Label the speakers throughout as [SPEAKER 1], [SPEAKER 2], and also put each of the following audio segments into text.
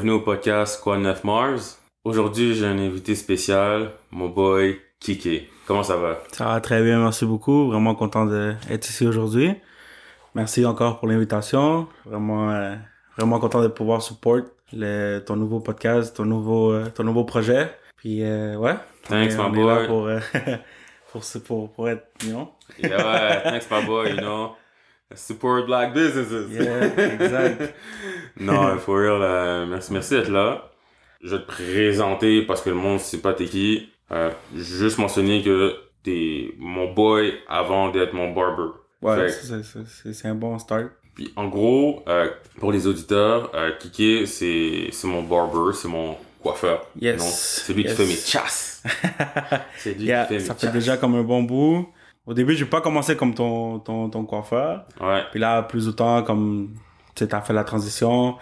[SPEAKER 1] Bienvenue au podcast Quoi 9 Mars. Aujourd'hui, j'ai un invité spécial, mon boy Kike. Comment ça va?
[SPEAKER 2] Ça va très bien, merci beaucoup. Vraiment content d'être ici aujourd'hui. Merci encore pour l'invitation. Vraiment, euh, vraiment content de pouvoir support le, ton nouveau podcast, ton nouveau, euh, ton nouveau projet. Puis, euh, ouais.
[SPEAKER 1] Thanks, my boy.
[SPEAKER 2] pour, euh, pour, pour, pour être, you know?
[SPEAKER 1] Yeah, ouais, thanks my boy, you know. Support black businesses.
[SPEAKER 2] Yeah, exact.
[SPEAKER 1] non, for real, euh, merci, merci d'être là. Je vais te présenter parce que le monde sait pas t'es qui. Euh, juste mentionner que t'es mon boy avant d'être mon barber.
[SPEAKER 2] Ouais, c'est- un bon start.
[SPEAKER 1] Puis en gros, euh, pour les auditeurs, euh, Kike, c'est mon barber, c'est mon coiffeur.
[SPEAKER 2] Yes.
[SPEAKER 1] C'est lui
[SPEAKER 2] Yes.
[SPEAKER 1] qui fait mes chasses. c'est lui
[SPEAKER 2] Yeah,
[SPEAKER 1] qui fait mes
[SPEAKER 2] ça fait
[SPEAKER 1] chasses.
[SPEAKER 2] déjà comme un bon bout. Au début, j'ai pas commencé comme ton, ton, ton coiffeur.
[SPEAKER 1] Ouais.
[SPEAKER 2] Puis là, plus de temps, comme tu sais, t'as fait la transition,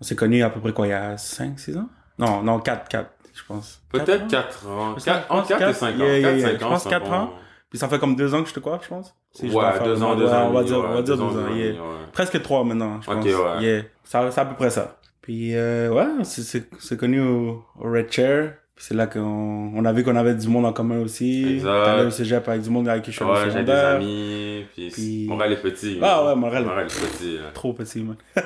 [SPEAKER 2] on s'est connus à peu près quoi, il y a 5, 6 ans? Non, non, 4, 4, je pense.
[SPEAKER 1] Peut-être
[SPEAKER 2] Quatre
[SPEAKER 1] 4
[SPEAKER 2] ans?
[SPEAKER 1] ans.
[SPEAKER 2] Je
[SPEAKER 1] Quatre-
[SPEAKER 2] pense
[SPEAKER 1] Entre 4 et
[SPEAKER 2] quatre.
[SPEAKER 1] 5 ans.
[SPEAKER 2] Yeah, yeah,
[SPEAKER 1] 4,
[SPEAKER 2] yeah.
[SPEAKER 1] 5
[SPEAKER 2] Je
[SPEAKER 1] ans,
[SPEAKER 2] pense
[SPEAKER 1] c'est un
[SPEAKER 2] quatre
[SPEAKER 1] bon-
[SPEAKER 2] ans. Puis ça fait comme 2 ans que je te coiffe, je pense. Si
[SPEAKER 1] Ouais,
[SPEAKER 2] dois faire
[SPEAKER 1] 2
[SPEAKER 2] le-
[SPEAKER 1] ans, 2
[SPEAKER 2] ouais,
[SPEAKER 1] ans.
[SPEAKER 2] On va dire,
[SPEAKER 1] demi,
[SPEAKER 2] on va
[SPEAKER 1] ouais,
[SPEAKER 2] dire
[SPEAKER 1] deux ans,
[SPEAKER 2] 2 ans,
[SPEAKER 1] ans ouais.
[SPEAKER 2] Presque 3 maintenant, je
[SPEAKER 1] Ok,
[SPEAKER 2] pense.
[SPEAKER 1] ouais.
[SPEAKER 2] Yeah. Ça- C'est à peu près ça. Puis euh, ouais, c'est- c'est c'est connu au, au Red Chair. C'est là qu'on on a vu qu'on avait du monde en commun aussi.
[SPEAKER 1] Exact.
[SPEAKER 2] T'allais au cégep avec du monde avec qui je suis
[SPEAKER 1] Ouais, j'ai des amis. Puis,
[SPEAKER 2] Puis-
[SPEAKER 1] Montréal est petit.
[SPEAKER 2] Ah
[SPEAKER 1] mais-
[SPEAKER 2] ouais, Montréal.
[SPEAKER 1] Montréal est petit. là.
[SPEAKER 2] Trop petit, man.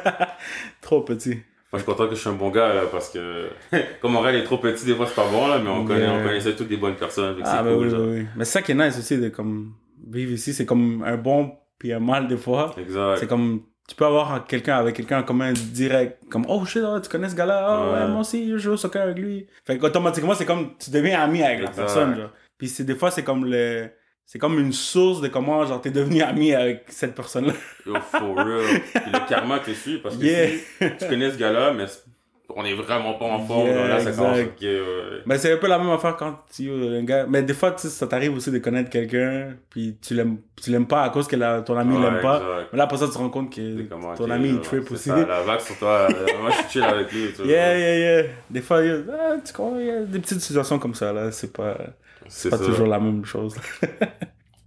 [SPEAKER 2] Trop petit.
[SPEAKER 1] Moi, je suis content que je suis un bon gars, là, parce que, comme Montréal est trop petit, des fois, c'est pas bon, là, mais on, connaît,
[SPEAKER 2] Yeah.
[SPEAKER 1] on connaissait toutes des bonnes personnes.
[SPEAKER 2] Ah, ben
[SPEAKER 1] cool,
[SPEAKER 2] oui, oui, oui. Mais c'est ça qui est nice aussi de comme vivre ici. C'est comme un bon puis un mal des fois.
[SPEAKER 1] Exact.
[SPEAKER 2] C'est comme tu peux avoir quelqu'un avec quelqu'un en commun direct. Comme oh shit, ah, tu connais ce gars-là? Ah ouais,
[SPEAKER 1] Ouais.
[SPEAKER 2] moi aussi, je joue au soccer avec lui. Fait qu'automatiquement, c'est comme tu deviens ami avec la personne. Genre. Puis c'est des fois, c'est comme le. C'est comme une source de comment genre t'es devenu ami avec cette personne-là.
[SPEAKER 1] Yo, for real. Puis le karma te suit, parce que
[SPEAKER 2] Yeah.
[SPEAKER 1] si tu connais ce gars-là, mais on est vraiment pas en forme,
[SPEAKER 2] Yeah,
[SPEAKER 1] là, ça
[SPEAKER 2] exact. Ben, c'est un peu la même affaire quand tu un gars. Mais des fois, ça t'arrive aussi de connaître quelqu'un, puis tu l'aimes, tu l'aimes pas à cause que la- ton ami
[SPEAKER 1] Ouais,
[SPEAKER 2] l'aime pas. Mais là, après ça, tu te rends compte que
[SPEAKER 1] comment,
[SPEAKER 2] ton
[SPEAKER 1] ok,
[SPEAKER 2] ami, il trip aussi.
[SPEAKER 1] ça, la vague sur toi, moi, je suis chill avec lui, tu vois.
[SPEAKER 2] Yeah, yeah, yeah. Des fois, il y a, ah, il y a des petites situations comme ça, là. C'est pas,
[SPEAKER 1] C'est
[SPEAKER 2] pas
[SPEAKER 1] ça.
[SPEAKER 2] toujours la même chose.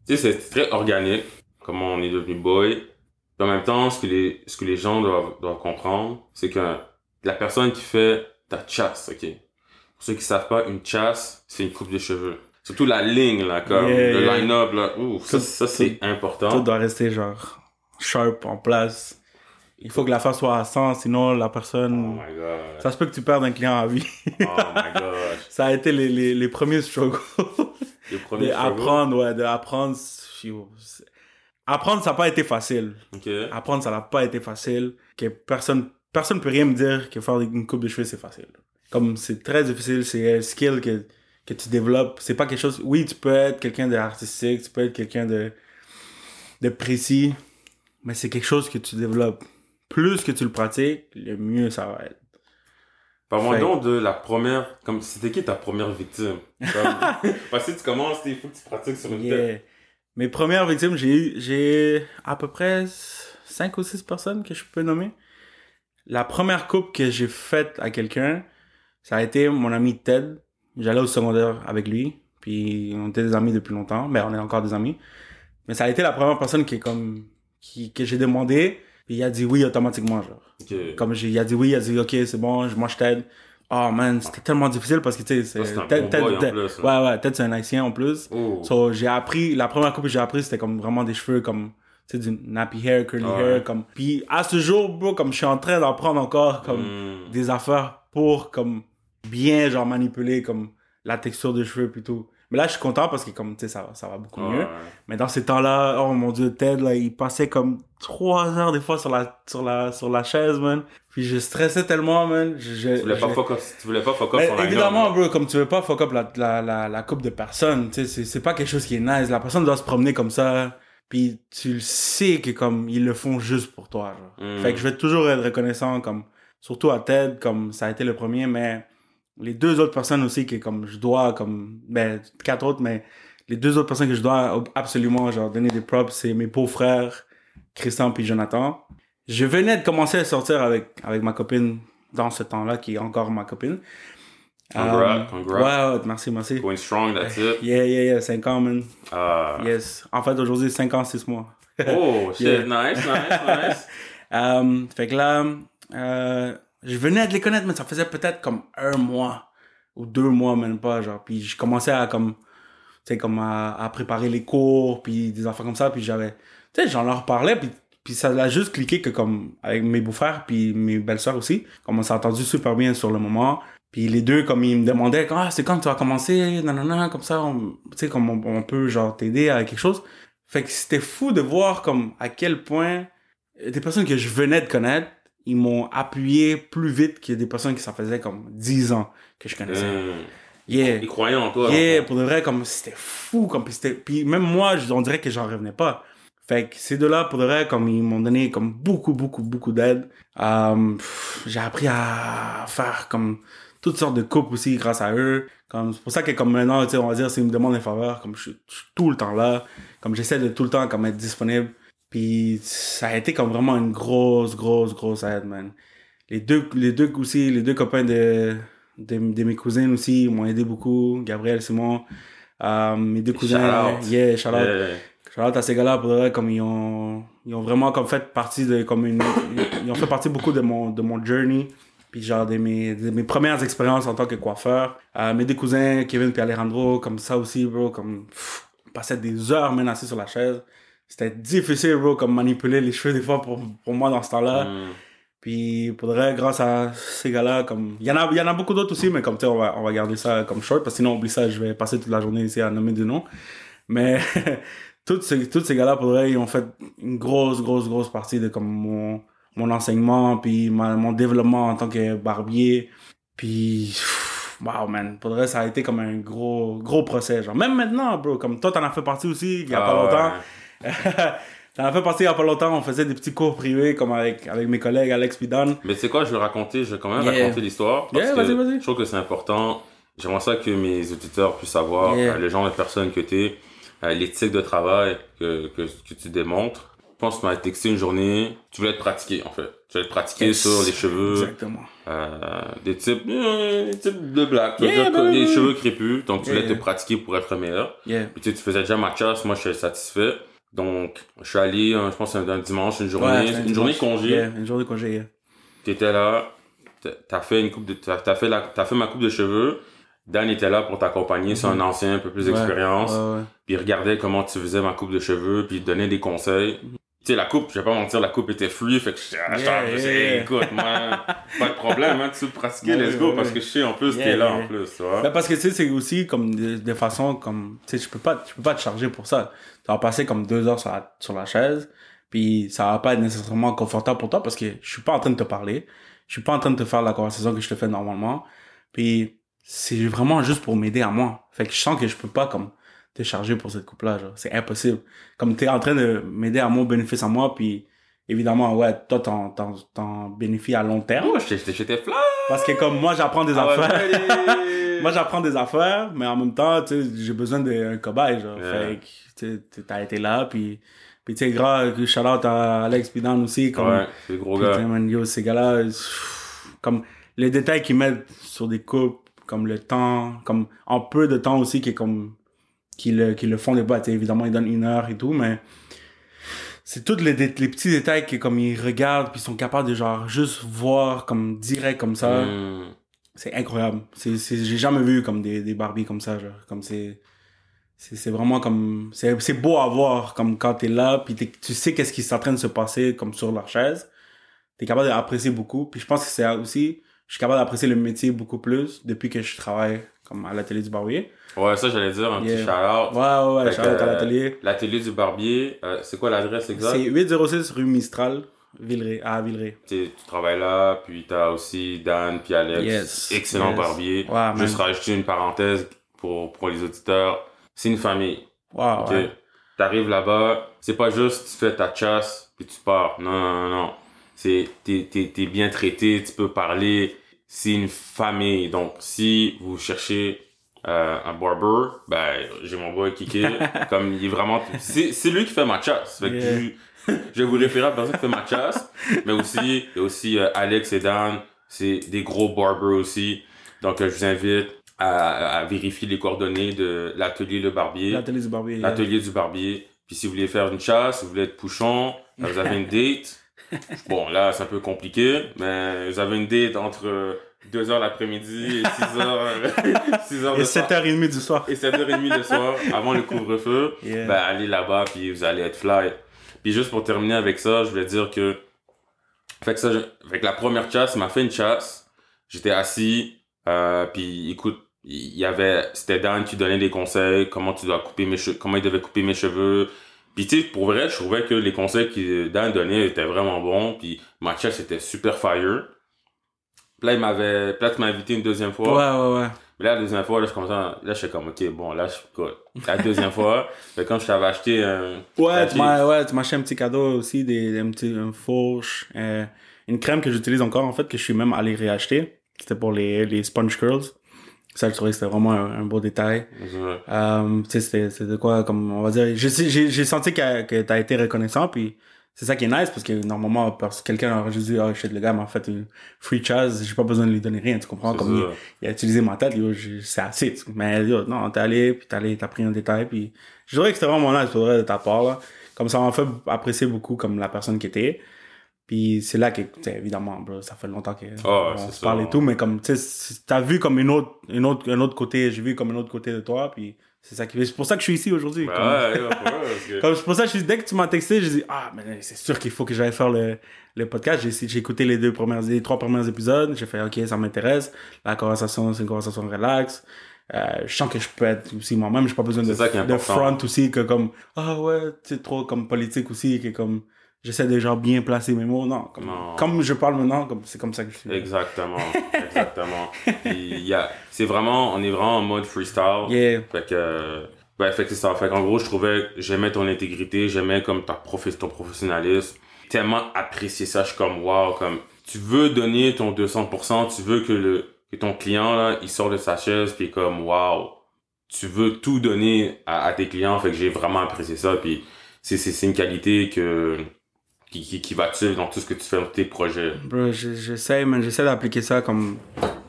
[SPEAKER 1] Tu sais, c'est très organique, comment on est devenu boy. En même temps, ce que les, ce que les gens doivent, doivent comprendre, c'est que la personne qui fait ta chasse, ok? Pour ceux qui savent pas, une chasse, c'est une coupe de cheveux. Surtout la ligne, là, comme
[SPEAKER 2] Yeah,
[SPEAKER 1] le
[SPEAKER 2] yeah.
[SPEAKER 1] line-up, là. Ouh, ça,
[SPEAKER 2] Tout-
[SPEAKER 1] ça c'est
[SPEAKER 2] Tout
[SPEAKER 1] important.
[SPEAKER 2] doit rester, genre, sharp, en place. Il faut que l'affaire soit à 100, sinon la
[SPEAKER 1] Oh
[SPEAKER 2] personne...
[SPEAKER 1] my god.
[SPEAKER 2] ça se peut que tu perdes un client à vie.
[SPEAKER 1] Oh my god.
[SPEAKER 2] ça a été les, les, les premiers struggles.
[SPEAKER 1] Les premiers
[SPEAKER 2] de
[SPEAKER 1] struggles?
[SPEAKER 2] apprendre, ouais, de apprendre... Apprendre, ça n'a pas été facile.
[SPEAKER 1] Ok.
[SPEAKER 2] apprendre, ça n'a pas été facile. Que personne, personne peut rien me dire que faire une coupe de cheveux, c'est facile. Comme c'est très difficile, c'est un skill que, que tu développes. C'est pas quelque chose. Oui, tu peux être quelqu'un d'artistique, tu peux être quelqu'un de, de précis, mais c'est quelque chose que tu développes. Plus que tu le pratiques, le mieux ça va être.
[SPEAKER 1] Parle-moi donc de la première, comme, c'était qui ta première victime? Comme, parce que tu commences, il faut que tu pratiques sur une tête.
[SPEAKER 2] Mes premières victimes, j'ai eu, j'ai à peu près 5 ou 6 personnes que je peux nommer. La première coupe que j'ai faite à quelqu'un, ça a été mon ami Ted. J'allais au secondaire avec lui, puis on était des amis depuis longtemps, mais on est encore des amis. Mais ça a été la première personne qui est comme, qui, que j'ai demandé, puis il a dit oui automatiquement, genre.
[SPEAKER 1] Ok.
[SPEAKER 2] Comme j'ai, il a dit oui, il a dit ok, c'est bon, je- moi je t'aide. Oh man, c'était tellement difficile parce que tu sais,
[SPEAKER 1] c'est un
[SPEAKER 2] Ted- Ted- Ted-
[SPEAKER 1] hein.
[SPEAKER 2] ouais, ouais, Ted c'est un haïtien en plus.
[SPEAKER 1] Oh.
[SPEAKER 2] So, j'ai appris, la première coupe que j'ai appris, c'était comme vraiment des cheveux comme, tu sais, du nappy hair, curly
[SPEAKER 1] Ouais.
[SPEAKER 2] hair, comme. Puis, à ce jour, bro, comme je suis en train d'apprendre encore, comme,
[SPEAKER 1] Hmm.
[SPEAKER 2] des affaires pour, comme, bien, genre, manipuler, comme, la texture des cheveux plutôt. Mais là, je suis content parce que, comme, tu sais, ça, va- ça va beaucoup mieux.
[SPEAKER 1] Ouais.
[SPEAKER 2] Mais dans ces temps-là, oh mon dieu, Ted, là, il passait comme trois heures des fois sur la, sur la, sur la chaise, man. Puis je stressais tellement, man. Je, je-
[SPEAKER 1] Tu voulais pas fuck up, tu voulais pas fuck up son
[SPEAKER 2] évidemment, bro, comme tu veux pas fuck up la, la, la, la coupe de personne, tu sais, c'est pas quelque chose qui est nice. La personne doit se promener comme ça, puis tu le sais que comme ils le font juste pour toi, genre.
[SPEAKER 1] Mm.
[SPEAKER 2] Fait que je vais toujours être reconnaissant, comme, surtout à Ted, comme ça a été le premier, mais les deux autres personnes aussi que comme je dois, comme, ben, quatre autres, mais les deux autres personnes que je dois absolument, genre, donner des props, c'est mes beaux frères, Christian puis Jonathan. Je venais de commencer à sortir avec, avec ma copine dans ce temps-là, qui est encore ma copine.
[SPEAKER 1] Congrats,
[SPEAKER 2] Euh,
[SPEAKER 1] congrats.
[SPEAKER 2] Ouais, merci, merci.
[SPEAKER 1] Going strong, that's it.
[SPEAKER 2] Yeah, yeah, yeah, 5 ans, man.
[SPEAKER 1] Ah.
[SPEAKER 2] Yes. En fait, aujourd'hui, 5 ans, 6 mois.
[SPEAKER 1] Oh, shit,
[SPEAKER 2] Yeah.
[SPEAKER 1] nice, nice, nice.
[SPEAKER 2] Euh, fait que là, euh, je venais de les connaître, mais ça faisait peut-être comme un mois ou deux mois, même pas, genre. Puis je commençais à comme, tu sais, comme à, à préparer les cours, puis des affaires comme ça, puis j'avais, tu sais, j'en leur parlais, puis puis ça a juste cliqué que comme avec mes beaux-frères puis mes belles-sœurs aussi, comme on s'est entendu super bien sur le moment. Puis les deux, comme ils me demandaient, ah, c'est quand tu vas commencer, nanana, comme ça, tu sais, comme on, on, peut genre t'aider à quelque chose. Fait que c'était fou de voir comme à quel point des personnes que je venais de connaître, ils m'ont appuyé plus vite que des personnes qui ça faisait comme 10 ans que je connaissais.
[SPEAKER 1] Mmh.
[SPEAKER 2] Yeah.
[SPEAKER 1] Ils croyaient en toi.
[SPEAKER 2] Yeah, pour de vrai, comme c'était fou, comme puis c'était, puis même moi, je- on dirait que j'en revenais pas. Fait que ces deux-là, pour de vrai, comme ils m'ont donné comme beaucoup, beaucoup, beaucoup d'aide. Euh, j'ai appris à faire comme toutes sortes de coupes aussi grâce à eux. Comme, c'est pour ça que comme maintenant, tu sais, on va dire, s'ils me demandent des faveurs, comme je suis, je suis tout le temps là. Comme j'essaie de tout le temps comme être disponible. Puis ça a été comme vraiment une grosse, grosse, grosse aide, man. Les deux, les deux aussi, les deux copains de, de, de mes cousines aussi m'ont aidé beaucoup. Gabriel, Simon, euh, mes deux cousins.
[SPEAKER 1] Shout out.
[SPEAKER 2] Yeah, shout out.
[SPEAKER 1] Yeah.
[SPEAKER 2] Shout out à ces gars-là pour vrai, comme ils ont, ils ont vraiment comme fait partie de, comme une, ils ont fait partie beaucoup de mon, de mon journey. Puis genre de mes, de mes premières expériences en tant que coiffeur. Euh, mes deux cousins, Kevin et Alejandro, comme ça aussi, bro, comme, pff, on passait des heures, même assis sur la chaise. C'était difficile, bro, comme manipuler les cheveux des fois pour, pour moi dans ce temps-là.
[SPEAKER 1] Mm.
[SPEAKER 2] Puis pour vrai, grâce à ces gars-là, comme il y en a, il y en a beaucoup d'autres aussi, mais comme tu sais, on va, on va garder ça comme short parce que sinon, oublie ça, je vais passer toute la journée ici à nommer du nom. Mais tous ces, tous ces gars-là, pour vrai, ils ont fait une grosse, grosse, grosse partie de comme mon, mon enseignement, puis ma- mon développement en tant que barbier. Puis, wow, man, pour vrai, ça a été comme un gros, gros procès. Genre, même maintenant, bro, comme toi, t'en as fait partie aussi, il y a
[SPEAKER 1] Ah
[SPEAKER 2] pas longtemps.
[SPEAKER 1] ouais.
[SPEAKER 2] T'en as fait partie il y a pas longtemps, on faisait des petits cours privés, comme avec, avec mes collègues Alex Pidon.
[SPEAKER 1] Mais tu sais quoi, je vais raconter, je vais quand même
[SPEAKER 2] Yeah.
[SPEAKER 1] raconter l'histoire.
[SPEAKER 2] Yeah, vas-y, vas-y.
[SPEAKER 1] Je trouve que c'est important. J'aimerais ça que mes auditeurs puissent savoir
[SPEAKER 2] Yeah.
[SPEAKER 1] euh, le genre de personne que tu es, l'éthique de travail que, que, que tu démontres. Je pense que tu m'as texté une journée, tu voulais te pratiquer en fait. Tu voulais te pratiquer
[SPEAKER 2] Yes.
[SPEAKER 1] sur les cheveux,
[SPEAKER 2] Exactement.
[SPEAKER 1] euh, des types, euh, des types de veux
[SPEAKER 2] Yeah, bah
[SPEAKER 1] des cheveux crépus. Donc tu voulais
[SPEAKER 2] Yeah.
[SPEAKER 1] te pratiquer pour être meilleur.
[SPEAKER 2] Yeah.
[SPEAKER 1] Puis tu sais, tu faisais déjà ma chasse, moi je suis satisfait. Donc je suis allé, euh, je pense un, un dimanche, une journée,
[SPEAKER 2] c'était un
[SPEAKER 1] une journée congé.
[SPEAKER 2] Une journée congé.
[SPEAKER 1] T'étais là, t'as- fait une coupe de, t'as t'as fait la, t'as fait ma coupe de cheveux. Dan était là pour t'accompagner, c'est un
[SPEAKER 2] Mhm.
[SPEAKER 1] ancien, un peu plus d'expérience.
[SPEAKER 2] Ouais, ouais.
[SPEAKER 1] Puis il regardait comment tu faisais ma coupe de cheveux, puis il te donnait des conseils. Tu sais, la coupe, je vais pas mentir, la coupe était fluide, fait que je
[SPEAKER 2] Yeah,
[SPEAKER 1] je
[SPEAKER 2] yeah,
[SPEAKER 1] écoute, moi, pas de problème, hein, tu pratiquer, let's go, parce que je sais en plus
[SPEAKER 2] Yeah,
[SPEAKER 1] t'es là en plus, tu vois.
[SPEAKER 2] Ben, parce que tu sais, c'est aussi comme de, de façon comme. Tu sais, je peux pas, je peux pas te charger pour ça. Tu vas passer comme deux heures sur la, sur la chaise, puis ça va pas être nécessairement confortable pour toi parce que je suis pas en train de te parler. Je suis pas en train de te faire la conversation que je te fais normalement. Puis c'est vraiment juste pour m'aider à moi. Fait que je sens que je peux pas comme te charger pour cette coupe-là, genre. C'est impossible. Comme t'es en train de m'aider à mon bénéfice à moi, puis évidemment, ouais, toi, t'en, t'en, t'en bénéficies à long terme.
[SPEAKER 1] Oh, j'étais j'étais flat.
[SPEAKER 2] Parce que comme moi, j'apprends des
[SPEAKER 1] Ah
[SPEAKER 2] affaires. Moi, j'apprends des affaires, mais en même temps, tu sais, j'ai besoin d'un cobaye, genre.
[SPEAKER 1] Yeah.
[SPEAKER 2] Fait que, tu sais, t'as été là, puis, puis tu sais, grand, shout out à Alex Pidan aussi, comme,
[SPEAKER 1] Ouais, c'est gros gars.
[SPEAKER 2] man, yo, ces gars-là, comme, les détails qu'ils mettent sur des coupes, comme le temps, comme, en peu de temps aussi, qui est comme, qui le, qui le font des boîtes, évidemment, ils donnent une heure et tout, mais, c'est tous les, petits détails que, comme, ils regardent, puis ils sont capables de, genre, juste voir, comme, direct comme ça.
[SPEAKER 1] Hmm.
[SPEAKER 2] C'est incroyable. C'est, j'ai jamais vu comme des, des Barbies comme ça, genre. Comme c'est, c'est, vraiment comme, c'est, beau à voir, comme quand t'es là, puis tu sais qu'est-ce qui est en train de se passer, comme sur leur chaise. T'es capable d'apprécier beaucoup. Puis je pense que c'est aussi, je suis capable d'apprécier le métier beaucoup plus depuis que je travaille, comme à l'atelier du barbier.
[SPEAKER 1] Ouais, ça j'allais dire, un
[SPEAKER 2] Yeah.
[SPEAKER 1] petit shout-out.
[SPEAKER 2] Ouais, ouais, ouais,
[SPEAKER 1] Fait
[SPEAKER 2] shout out
[SPEAKER 1] que,
[SPEAKER 2] à l'atelier.
[SPEAKER 1] L'atelier du barbier, euh, c'est quoi l'adresse exacte?
[SPEAKER 2] C'est 806 rue Mistral, Villeray, à Villeray.
[SPEAKER 1] Tu sais, tu travailles là, puis t'as aussi Dan puis Alex,
[SPEAKER 2] Yes,
[SPEAKER 1] excellent
[SPEAKER 2] yes.
[SPEAKER 1] barbier.
[SPEAKER 2] Man.
[SPEAKER 1] Juste rajouter une parenthèse pour, pour les auditeurs. C'est une famille.
[SPEAKER 2] Wow,
[SPEAKER 1] ok?
[SPEAKER 2] ouais.
[SPEAKER 1] T'arrives là-bas, c'est pas juste tu fais ta chasse puis tu pars. Non, non, non, non. C'est, t'es, t'es, t'es bien traité, tu peux parler. C'est une famille. Donc, si vous cherchez euh, un barber, ben, j'ai mon boy Kiki. comme il est vraiment, c'est, c'est lui qui fait ma chasse. Fait que
[SPEAKER 2] Yeah.
[SPEAKER 1] je, je vais vous référer à la personne qui fait ma chasse. Mais aussi, il y a aussi euh, Alex et Dan. C'est des gros barbers aussi. Donc, euh, je vous invite à, à vérifier les coordonnées de l'atelier Le Barbier
[SPEAKER 2] L'atelier du barbier. yeah.
[SPEAKER 1] l'atelier du barbier. Puis si vous voulez faire une chasse, si vous voulez être pouchon, euh, vous avez une date, bon, là, c'est un peu compliqué, mais j'avais une date entre 2h l'après-midi et 6h, 6 heures
[SPEAKER 2] Et
[SPEAKER 1] le soir.
[SPEAKER 2] 7h30 du soir.
[SPEAKER 1] Et 7h30 le soir, avant le couvre-feu,
[SPEAKER 2] Yeah.
[SPEAKER 1] ben, allez là-bas, puis vous allez être fly. Puis juste pour terminer avec ça, je voulais dire que, fait que ça, je- fait que la première chasse, m'a fait une chasse. J'étais assis, euh, puis écoute, il y avait, c'était Dan qui donnait des conseils, comment tu dois couper mes cheveux, comment il devait couper mes cheveux. Puis tu sais, pour vrai, je trouvais que les conseils que Dan donnait étaient vraiment bons, puis ma chasse était super fire. Puis là, il m'avait, puis là, tu m'as invité une deuxième fois.
[SPEAKER 2] Ouais, ouais, ouais.
[SPEAKER 1] Mais là, la deuxième fois, là, je à- là, j'étais comme, ok, bon, là, je suis. La deuxième fois, fait quand je t'avais acheté un,
[SPEAKER 2] Ouais, tu m'as ouais, tu m'as acheté un petit cadeau aussi, des, un petit une fourche, euh, une crème que j'utilise encore en fait, que je suis même allé réacheter. C'était pour les, les sponge curls. Ça, je trouvais que c'était vraiment un, un beau détail. Euh, tu sais, c'était c'était quoi, comme on va dire. J'ai j'ai j'ai senti que, que t'as été reconnaissant, puis c'est ça qui est nice, parce que normalement, parce que quelqu'un aurait juste dit, shit, le gars m'a fait une free chaz, j'ai pas besoin de lui donner rien, tu comprends? Comme il, a utilisé ma tête, c'est assez. tu- Mais yo, non, t'es allé, puis t'es allé, t'as pris un détail, puis je dirais que c'était vraiment nice pour de ta part, là. Comme ça m'a fait apprécier beaucoup comme la personne qui était. Puis c'est là que, évidemment, bro, ça fait longtemps que
[SPEAKER 1] Ah,
[SPEAKER 2] on se
[SPEAKER 1] ça.
[SPEAKER 2] parle et tout, mais comme, tu sais, t'as vu comme une autre, une autre, un autre côté, j'ai vu comme un autre côté de toi, puis c'est ça qui c'est pour ça que je suis ici aujourd'hui.
[SPEAKER 1] Ben
[SPEAKER 2] comme-
[SPEAKER 1] ouais, ouais, que-
[SPEAKER 2] comme c'est pour ça que je suis- dès que tu m'as texté, j'ai dit ah mais c'est sûr qu'il faut que j'aille faire le, le podcast. J'ai j'ai écouté les deux premières les trois premiers épisodes, j'ai fait OK, ça m'intéresse. La conversation, c'est une conversation relax. Euh, je sens que je peux être aussi moi-même, j'ai pas besoin de,
[SPEAKER 1] C'est ça qui est
[SPEAKER 2] de front aussi que comme ah ouais, c'est trop comme politique aussi que comme j'essaie de genre bien placer mes mots. Non, comme,
[SPEAKER 1] Non.
[SPEAKER 2] comme je parle maintenant, comme c'est comme ça que je suis.
[SPEAKER 1] Exactement, exactement. Puis, il y a, c'est vraiment, on est vraiment en mode freestyle.
[SPEAKER 2] Yeah.
[SPEAKER 1] Fait que, ouais, fait que c'est ça. Fait qu'en gros, je trouvais, j'aimais ton intégrité, j'aimais comme ta prof- ton professionnalisme. Tellement apprécié ça, je suis comme, wow, comme, tu veux donner ton 200%, tu veux que le, que ton client, là, il sort de sa chaise, puis comme, wow, tu veux tout donner à, à tes clients, fait que j'ai vraiment apprécié ça, puis c'est, c'est, c'est une qualité que, qui, qui, qui va suivre dans tout ce que tu fais dans tes projets.
[SPEAKER 2] Bro, je- j'essaie, man, j'essaie d'appliquer ça comme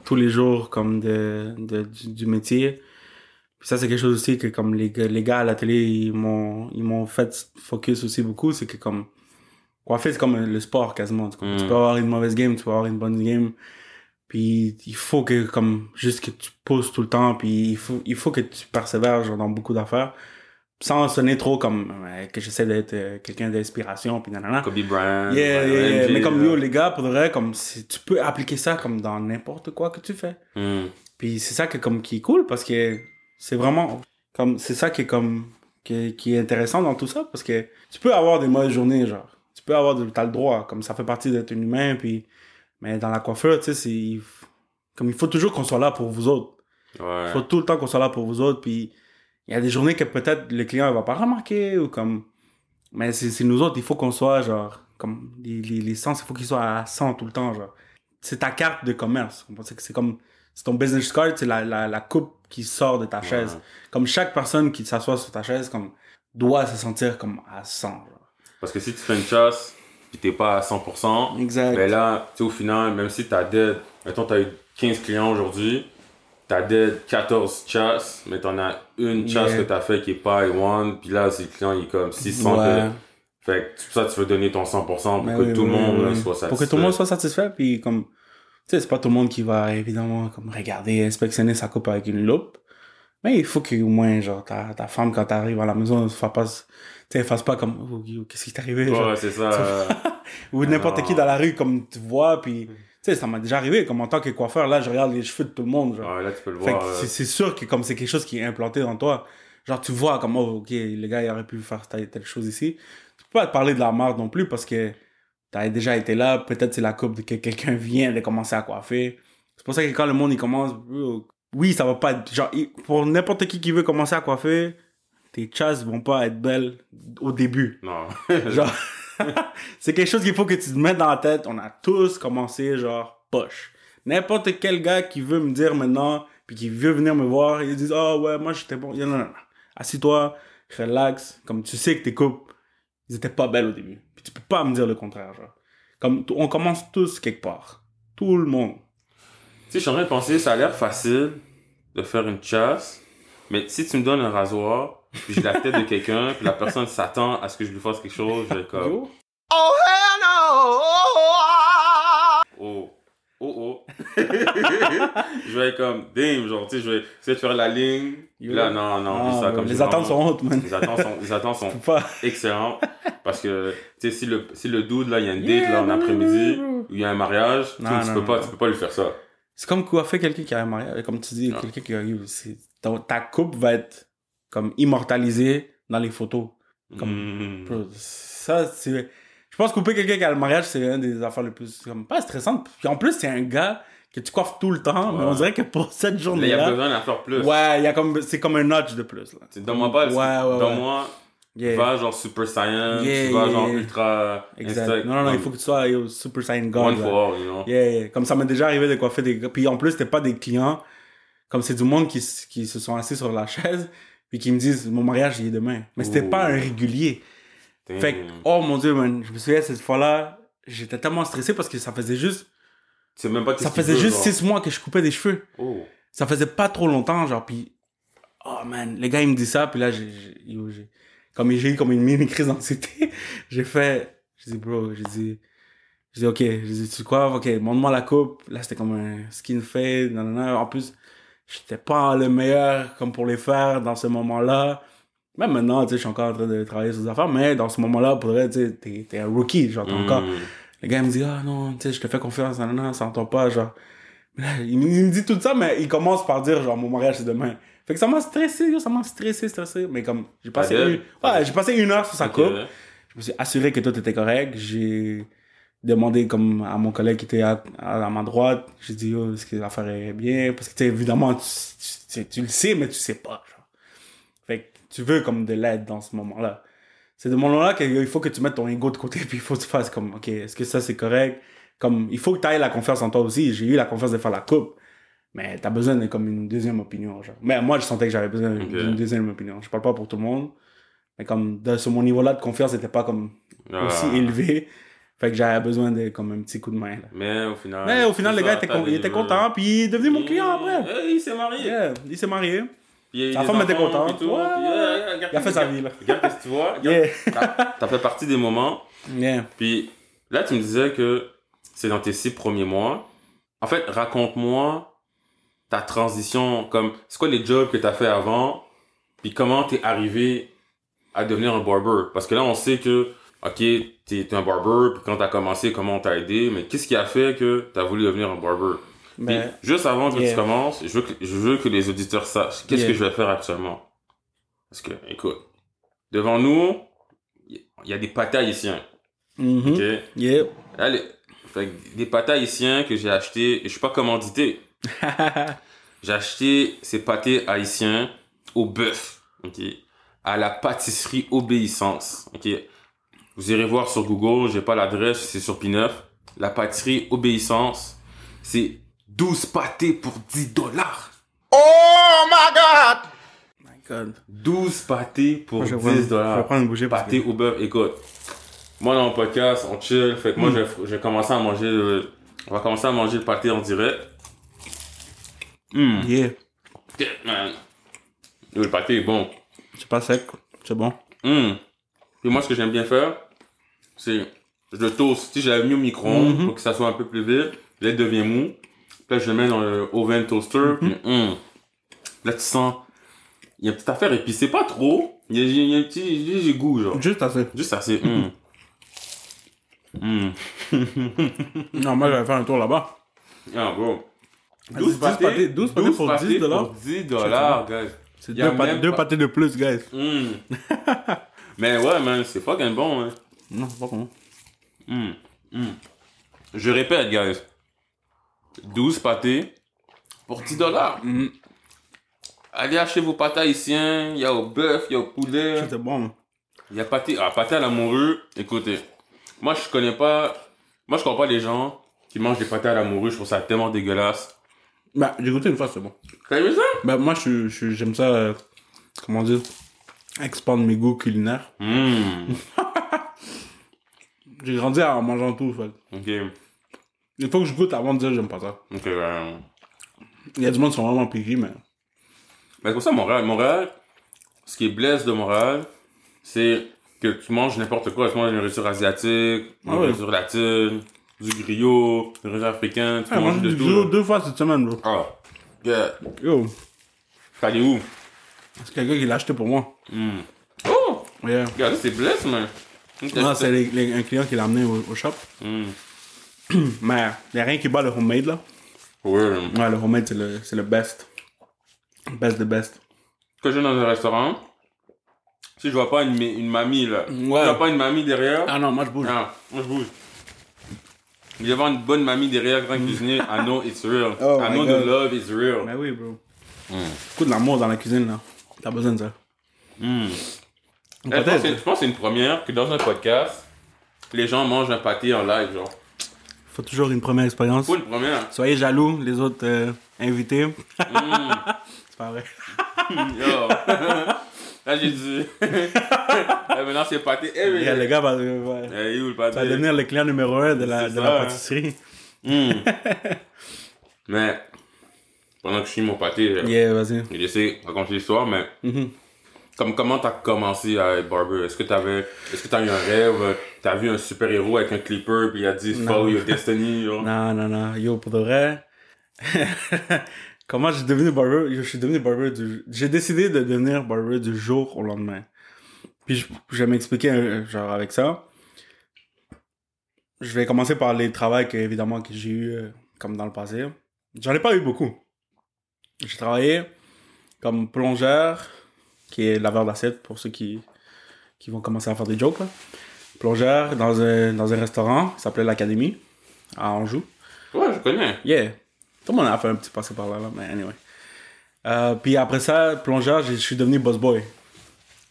[SPEAKER 2] tous les jours, comme de, de- du, du métier. Puis ça, c'est quelque chose aussi que comme les, gars- les gars à la télé, ils m'ont, ils m'ont fait focus aussi beaucoup. C'est que comme, coiffer, c'est comme le sport quasiment. Tu,
[SPEAKER 1] Mm.
[SPEAKER 2] tu peux avoir une mauvaise game, tu peux avoir une bonne game. Puis il faut que, comme, juste que tu pousses tout le temps. Puis il faut, il faut que tu persévères genre, dans beaucoup d'affaires. Sans sonner trop comme euh, que j'essaie d'être euh, quelqu'un d'inspiration. Puis nanana.
[SPEAKER 1] Kobe Bryant.
[SPEAKER 2] Yeah, yeah, Mais comme yo, les gars, pour de vrai, comme si tu peux appliquer ça comme dans n'importe quoi que tu fais.
[SPEAKER 1] Hmm.
[SPEAKER 2] Puis c'est ça que, comme, qui est cool parce que c'est vraiment comme c'est ça qui est comme qui, qui est intéressant dans tout ça parce que tu peux avoir des mauvaises journées genre tu peux avoir t'as le droit comme ça fait partie d'être un humain puis mais dans la coiffure tu sais c'est comme il faut toujours qu'on soit là pour vous autres
[SPEAKER 1] Ouais.
[SPEAKER 2] il faut tout le temps qu'on soit là pour vous autres puis il y a des journées que peut-être le client il va pas remarquer ou comme mais c'est nous autres il faut qu'on soit genre comme les, les, les sens il faut qu'ils soient à 100 tout le temps genre. C'est ta carte de commerce. C'est comme c'est ton business card c'est la, la, la coupe qui sort de ta chaise. Comme chaque personne qui s'assoit sur ta chaise comme doit se sentir comme à 100 genre.
[SPEAKER 1] Parce que si tu fais une chasse, pis t'es pas à 100%,
[SPEAKER 2] exact.
[SPEAKER 1] ben là, tu au final, même si t'as dead, mettons, t'as eu 15 clients aujourd'hui, t'as dead 14 chasses, mais t'en as une chasse
[SPEAKER 2] Yeah.
[SPEAKER 1] que t'as fait qui est pas one, puis là, si le client, il est comme 600
[SPEAKER 2] Ouais.
[SPEAKER 1] que- Fait que ça, tu veux donner ton 100% pour
[SPEAKER 2] Mais
[SPEAKER 1] que
[SPEAKER 2] oui,
[SPEAKER 1] tout le
[SPEAKER 2] oui,
[SPEAKER 1] monde
[SPEAKER 2] oui,
[SPEAKER 1] soit satisfait.
[SPEAKER 2] Pour que tout le monde soit satisfait, puis comme, tu sais, c'est pas tout le monde qui va évidemment comme regarder, inspectionner sa coupe avec une loupe. Mais il faut qu'au moins, genre, ta, ta femme, quand t'arrives à la maison, ne fasse pas, tu fasse pas comme, oh, qu'est-ce qui t'est arrivé.
[SPEAKER 1] Ouais, c'est ça.
[SPEAKER 2] Ou n'importe qui dans la rue, comme tu vois, puis, tu sais, ça m'a déjà arrivé, comme en tant que coiffeur, là, je regarde les cheveux de tout le monde, genre.
[SPEAKER 1] ouais, là, tu peux le
[SPEAKER 2] Fait
[SPEAKER 1] voir.
[SPEAKER 2] que
[SPEAKER 1] euh,
[SPEAKER 2] c'est- sûr que comme c'est quelque chose qui est implanté dans toi, genre tu vois comme oh ok le gars il aurait pu faire telle, telle chose ici. Tu peux pas te parler de la marde non plus parce que t'as déjà été là, peut-être c'est la coupe de que quelqu'un vient de commencer à coiffer. C'est pour ça que quand le monde il commence, euh, oui ça va pas être genre pour n'importe qui qui veut commencer à coiffer, tes chasses vont pas être belles au début.
[SPEAKER 1] Non.
[SPEAKER 2] Genre, c'est quelque chose qu'il faut que tu te mettes dans la tête. On a tous commencé, genre, poche. N'importe quel gars qui veut me dire maintenant, puis qui veut venir me voir, ils disent, ah ouais, moi j'étais bon. Non, non, non. Assis-toi, relax. Comme tu sais que tes coupes, ils étaient pas belles au début. Puis tu peux pas me dire le contraire, genre. Comme on commence tous quelque part. Tout le monde.
[SPEAKER 1] Tu sais, je suis en train de penser, ça a l'air facile de faire une chasse, mais si tu me donnes un rasoir, puis j'ai la tête de quelqu'un, puis la personne s'attend à ce que je lui fasse quelque chose, je vais comme...
[SPEAKER 2] Yo,
[SPEAKER 3] Oh hell
[SPEAKER 1] Oh. Oh oh. je vais être comme, damn, genre, tu sais, je vais essayer de faire la ligne. Là, non, non,
[SPEAKER 2] Ah,
[SPEAKER 1] ça, comme
[SPEAKER 2] les attentes sont hautes, man.
[SPEAKER 1] Les attentes sont, les attentes sont excellentes. Parce que, tu sais, si le, si le dude, là, il y a une date,
[SPEAKER 2] Yeah,
[SPEAKER 1] là, en après-midi, ou il y a un mariage, tu,
[SPEAKER 2] Non,
[SPEAKER 1] tu
[SPEAKER 2] non,
[SPEAKER 1] peux pas, tu peux pas lui faire ça.
[SPEAKER 2] C'est comme quoi fait quelqu'un qui a un mariage, comme tu dis, quelqu'un qui arrive. Ta coupe va être comme immortalisée dans les photos. Comme-
[SPEAKER 1] Mm.
[SPEAKER 2] Bro, Ça, c'est. Je pense couper quelqu'un qui a le mariage, c'est une des affaires les plus. Comme, pas stressantes. Puis en plus, c'est un gars que tu coiffes tout le temps, mais on dirait que pour cette
[SPEAKER 1] Là, il y a
[SPEAKER 2] journée-là.
[SPEAKER 1] besoin d'en faire plus.
[SPEAKER 2] Ouais, il y a comme, c'est comme un notch de plus. Là.
[SPEAKER 1] Tu Donne-moi pas,
[SPEAKER 2] Ouais, ouais, ouais.
[SPEAKER 1] donne-moi,
[SPEAKER 2] Yeah.
[SPEAKER 1] va genre Super Saiyan,
[SPEAKER 2] Yeah,
[SPEAKER 1] tu vas
[SPEAKER 2] yeah,
[SPEAKER 1] genre. Ultra
[SPEAKER 2] Exact. Non, non, non, il faut que tu sois yo, Super Saiyan God.
[SPEAKER 1] One for all, you know.
[SPEAKER 2] Yeah, yeah. Comme ça m'est déjà arrivé de coiffer des gars. Puis en plus, c'était pas des clients. Comme c'est du monde qui, qui se sont assis sur la chaise. Puis qui me disent, mon mariage, il est demain. Mais c'était pas un régulier.
[SPEAKER 1] Damn.
[SPEAKER 2] Fait que, oh mon dieu, man. Je me souviens, cette fois-là, j'étais tellement stressé parce que ça faisait juste.
[SPEAKER 1] Sais même pas
[SPEAKER 2] Ça faisait juste
[SPEAKER 1] genre.
[SPEAKER 2] six mois que je coupais des cheveux.
[SPEAKER 1] Oh.
[SPEAKER 2] Ça faisait pas trop longtemps, genre. Puis, oh man, le gars, il me dit ça. Puis là, j'ai. Comme j'ai eu comme une mini crise d'anxiété, j'ai fait. J'ai dit, bro, j'ai dit. J'ai dit, ok, j'ai dit, tu quoi, ok, montre-moi la coupe. Là, c'était comme un skin fade, nanana. En plus, j'étais pas le meilleur comme pour les faire dans ce moment-là. Même maintenant, tu sais, je suis encore en train de travailler sur des affaires, mais dans ce moment-là, pour vrai, tu sais, t'es, t'es un rookie, genre, t'es encore. Le gars, il me dit, ah non, tu sais, je te fais confiance, nanana, ça entend pas, genre. Il, me- il me dit tout ça, mais il commence par dire, genre, mon mariage, c'est demain. Fait que ça m'a stressé, yo, ça m'a stressé, stressé. Mais comme, j'ai passé, une... ouais, j'ai passé une heure sur sa
[SPEAKER 1] Ok.
[SPEAKER 2] coupe. Je me suis assuré que tout était correct. J'ai demandé comme à mon collègue qui était à, à, à ma droite. J'ai dit, oh, est-ce que l'affaire est bien? Parce que, tu évidemment, tu, tu, tu- le sais, mais tu sais pas. Genre. Fait que tu veux comme de l'aide dans ce moment-là. C'est de moment-là qu'il faut que tu mettes ton ego de côté, puis il faut que tu fasses comme, OK, est-ce que ça c'est correct? Comme, il faut que tu aies la confiance en toi aussi. J'ai eu la confiance de faire la coupe. Mais t'as besoin de comme une deuxième opinion, genre. Mais moi, je sentais que j'avais besoin d'une deuxième opinion. Je parle pas pour tout le monde. Mais comme, de, sur mon niveau-là de confiance, c'était pas comme
[SPEAKER 1] Ah.
[SPEAKER 2] aussi élevé. Fait que j'avais besoin de comme un petit coup de main. Là.
[SPEAKER 1] Mais au final.
[SPEAKER 2] Mais au final,
[SPEAKER 1] c'est
[SPEAKER 2] le gars était, con- il était content, puis il est devenu mon client après.
[SPEAKER 1] Il s'est marié.
[SPEAKER 2] Yeah, il s'est marié. La femme était contente. Ouais. Il a fait sa vie, là.
[SPEAKER 1] Regarde qu'est-ce que tu vois. T'as fait partie des moments. Puis là, tu me disais que c'est dans tes six premiers mois. En fait, raconte-moi ta transition. Comme, c'est quoi les jobs que t'as fait avant? Puis comment t'es arrivé à devenir un barber? Parce que là, on sait que, ok, t'es un barber, puis quand t'as commencé, comment on t'a aidé, mais qu'est-ce qui a fait que t'as voulu devenir un barber? Puis,
[SPEAKER 2] Mais,
[SPEAKER 1] juste avant que
[SPEAKER 2] yeah.
[SPEAKER 1] tu commences, je veux que, je veux que les auditeurs sachent qu'est-ce
[SPEAKER 2] Yeah.
[SPEAKER 1] que je vais faire actuellement. Parce que, écoute, devant nous, il y a des pâtés haïtiens.
[SPEAKER 2] mhm.
[SPEAKER 1] ok? Fait que des pâtés haïtiens que j'ai achetés, et je suis pas commandité. J'ai acheté ces pâtés haïtiens au bœuf, ok? À la pâtisserie Obéissance, ok? Vous irez voir sur Google, j'ai pas l'adresse, c'est sur P9. La pâtisserie Obéissance, c'est 12 pâtés pour 10 dollars.
[SPEAKER 2] My God.
[SPEAKER 1] 12 pâtés pour
[SPEAKER 2] Moi, je
[SPEAKER 1] 10
[SPEAKER 2] vais prendre- je vais
[SPEAKER 1] dollars.
[SPEAKER 2] prendre une bouchée
[SPEAKER 1] Pâté
[SPEAKER 2] que...
[SPEAKER 1] au bœuf, écoute. Moi, dans mon podcast, on chill. Fait que moi,
[SPEAKER 2] Mm.
[SPEAKER 1] j'ai j'ai commencé à manger le... On va commencer à manger le pâté en direct. Hum.
[SPEAKER 2] Yeah.
[SPEAKER 1] man. Le pâté est bon.
[SPEAKER 2] C'est pas sec. C'est bon.
[SPEAKER 1] Hum. Puis moi, ce que j'aime bien faire, c'est... Je le toast. Si j'avais mis au micro-ondes
[SPEAKER 2] Mhm.
[SPEAKER 1] pour que ça soit un peu plus vite, là, il devient mou. Puis là, je le mets dans le oven toaster. Puis, hum. Là, tu sens... Il y a une petite affaire épicée. Pas trop. Il y a, il y a un petit léger goût, genre.
[SPEAKER 2] Juste assez.
[SPEAKER 1] Juste assez. hum. Hum.
[SPEAKER 2] Non, moi, je vais faire un tour là-bas.
[SPEAKER 1] Ah, bro.
[SPEAKER 2] 12 pâtés- 12 pâtés pour 10 dollars.
[SPEAKER 1] pour 10 dollars, guys.
[SPEAKER 2] C'est deux, pâtés de plus, guys.
[SPEAKER 1] Mais ouais, man, c'est fucking bon, hein.
[SPEAKER 2] Non, c'est pas comment.
[SPEAKER 1] Hum. Hum. Je répète, guys. 12 pâtés pour 10 dollars.
[SPEAKER 2] Mm.
[SPEAKER 1] Allez acheter vos pâtés haïtiens. Il y a au bœuf, il y a au poulet.
[SPEAKER 2] C'était bon.
[SPEAKER 1] Il y a pâté, ah, pâté à l'amoureux. Écoutez, moi, je connais pas, moi, je comprends pas les gens qui mangent des pâtés à l'amoureux. Je trouve ça tellement dégueulasse.
[SPEAKER 2] Bah, j'ai goûté une fois, c'est bon.
[SPEAKER 1] T'as aimé ça?
[SPEAKER 2] Bah, moi, je, je- j'aime ça, euh, comment dire, expandre mes goûts culinaires.
[SPEAKER 1] Hum.
[SPEAKER 2] J'ai grandi en mangeant tout, fait.
[SPEAKER 1] Ok.
[SPEAKER 2] Il faut que je goûte avant de dire j'aime pas ça.
[SPEAKER 1] Ok, ouais.
[SPEAKER 2] Il y a du monde qui sont vraiment piqués, mais.
[SPEAKER 1] Mais comme ça, Montréal, Montréal, ce qui est blesse de Montréal, c'est que tu manges n'importe quoi. Tu manges une nourriture asiatique, une
[SPEAKER 2] Ah ouais.
[SPEAKER 1] nourriture latine, du griot, une nourriture africaine. Tu
[SPEAKER 2] Ah,
[SPEAKER 1] manges
[SPEAKER 2] mange
[SPEAKER 1] de
[SPEAKER 2] du
[SPEAKER 1] tout.
[SPEAKER 2] griot deux fois cette semaine, bro.
[SPEAKER 1] Ah. Yeah.
[SPEAKER 2] Yo,
[SPEAKER 1] allé où?
[SPEAKER 2] C'est quelqu'un qui l'a acheté pour moi.
[SPEAKER 1] Hmm. Oh!
[SPEAKER 2] Yeah.
[SPEAKER 1] Regardez, c'est blesse, man.
[SPEAKER 2] Non, c'est les- les- un client qui l'a amené au, au shop.
[SPEAKER 1] Hmm.
[SPEAKER 2] Mais y a rien qui bat le homemade, là.
[SPEAKER 1] Ouais.
[SPEAKER 2] Ouais, le homemade, c'est le, c'est le best. Best de best.
[SPEAKER 1] Quand je vais dans un restaurant, si je vois pas une, une mamie, là.
[SPEAKER 2] Ouais.
[SPEAKER 1] Je vois pas une mamie derrière.
[SPEAKER 2] Ah non, moi je bouge.
[SPEAKER 1] Ah, moi je bouge. Il y avoir une bonne mamie derrière quand cuisiner. I know it's real.
[SPEAKER 2] Oh
[SPEAKER 1] I know
[SPEAKER 2] God.
[SPEAKER 1] the love is real.
[SPEAKER 2] Mais oui, bro.
[SPEAKER 1] Mm.
[SPEAKER 2] Beaucoup de l'amour dans la cuisine, là. T'as besoin de ça.
[SPEAKER 1] Mm. Eh, Je pense, que- je pense que c'est une première que dans un podcast, les gens mangent un pâté en live, genre.
[SPEAKER 2] Faut toujours une première expérience.
[SPEAKER 1] Pour une première.
[SPEAKER 2] Soyez jaloux, les autres euh, invités.
[SPEAKER 1] Mm.
[SPEAKER 2] C'est pas vrai.
[SPEAKER 1] Yo. Là, j'ai dit. Eh, maintenant, c'est pâté. Eh, mais.
[SPEAKER 2] Yeah, le gars va,
[SPEAKER 1] Eh,
[SPEAKER 2] devenir le client numéro un de la, de
[SPEAKER 1] ça,
[SPEAKER 2] la
[SPEAKER 1] hein.
[SPEAKER 2] pâtisserie.
[SPEAKER 1] Mm. mais, pendant que je suis mon pâté,
[SPEAKER 2] Yeah, vas-y.
[SPEAKER 1] raconter l'histoire, mais.
[SPEAKER 2] Mhm.
[SPEAKER 1] Comme, comment t'as commencé à être barber? Est-ce que t'avais, est-ce que t'as eu un rêve? T'as vu un super-héros avec un clipper puis il a dit follow your destiny, genre?
[SPEAKER 2] Non, non, non. Yo, pour de vrai. Comment j'ai devenu barber? Yo, je suis devenu barber du... J'ai décidé de devenir barber du jour au lendemain. Puis je, je vais m'expliquer, euh, genre, avec ça. Je vais commencer par les travaux que, évidemment, que j'ai eu, euh, comme dans le passé. J'en ai pas eu beaucoup. J'ai travaillé comme plongeur, qui est laveur d'assiette pour ceux qui, qui vont commencer à faire des jokes, là. Plongeur dans un, dans un restaurant, qui s'appelait l'Académie, à Anjou.
[SPEAKER 1] Ouais, je connais.
[SPEAKER 2] Yeah. Tout le monde a fait un petit passé par là, là, mais anyway. Euh, puis après ça, plongeur, je suis devenu boss boy.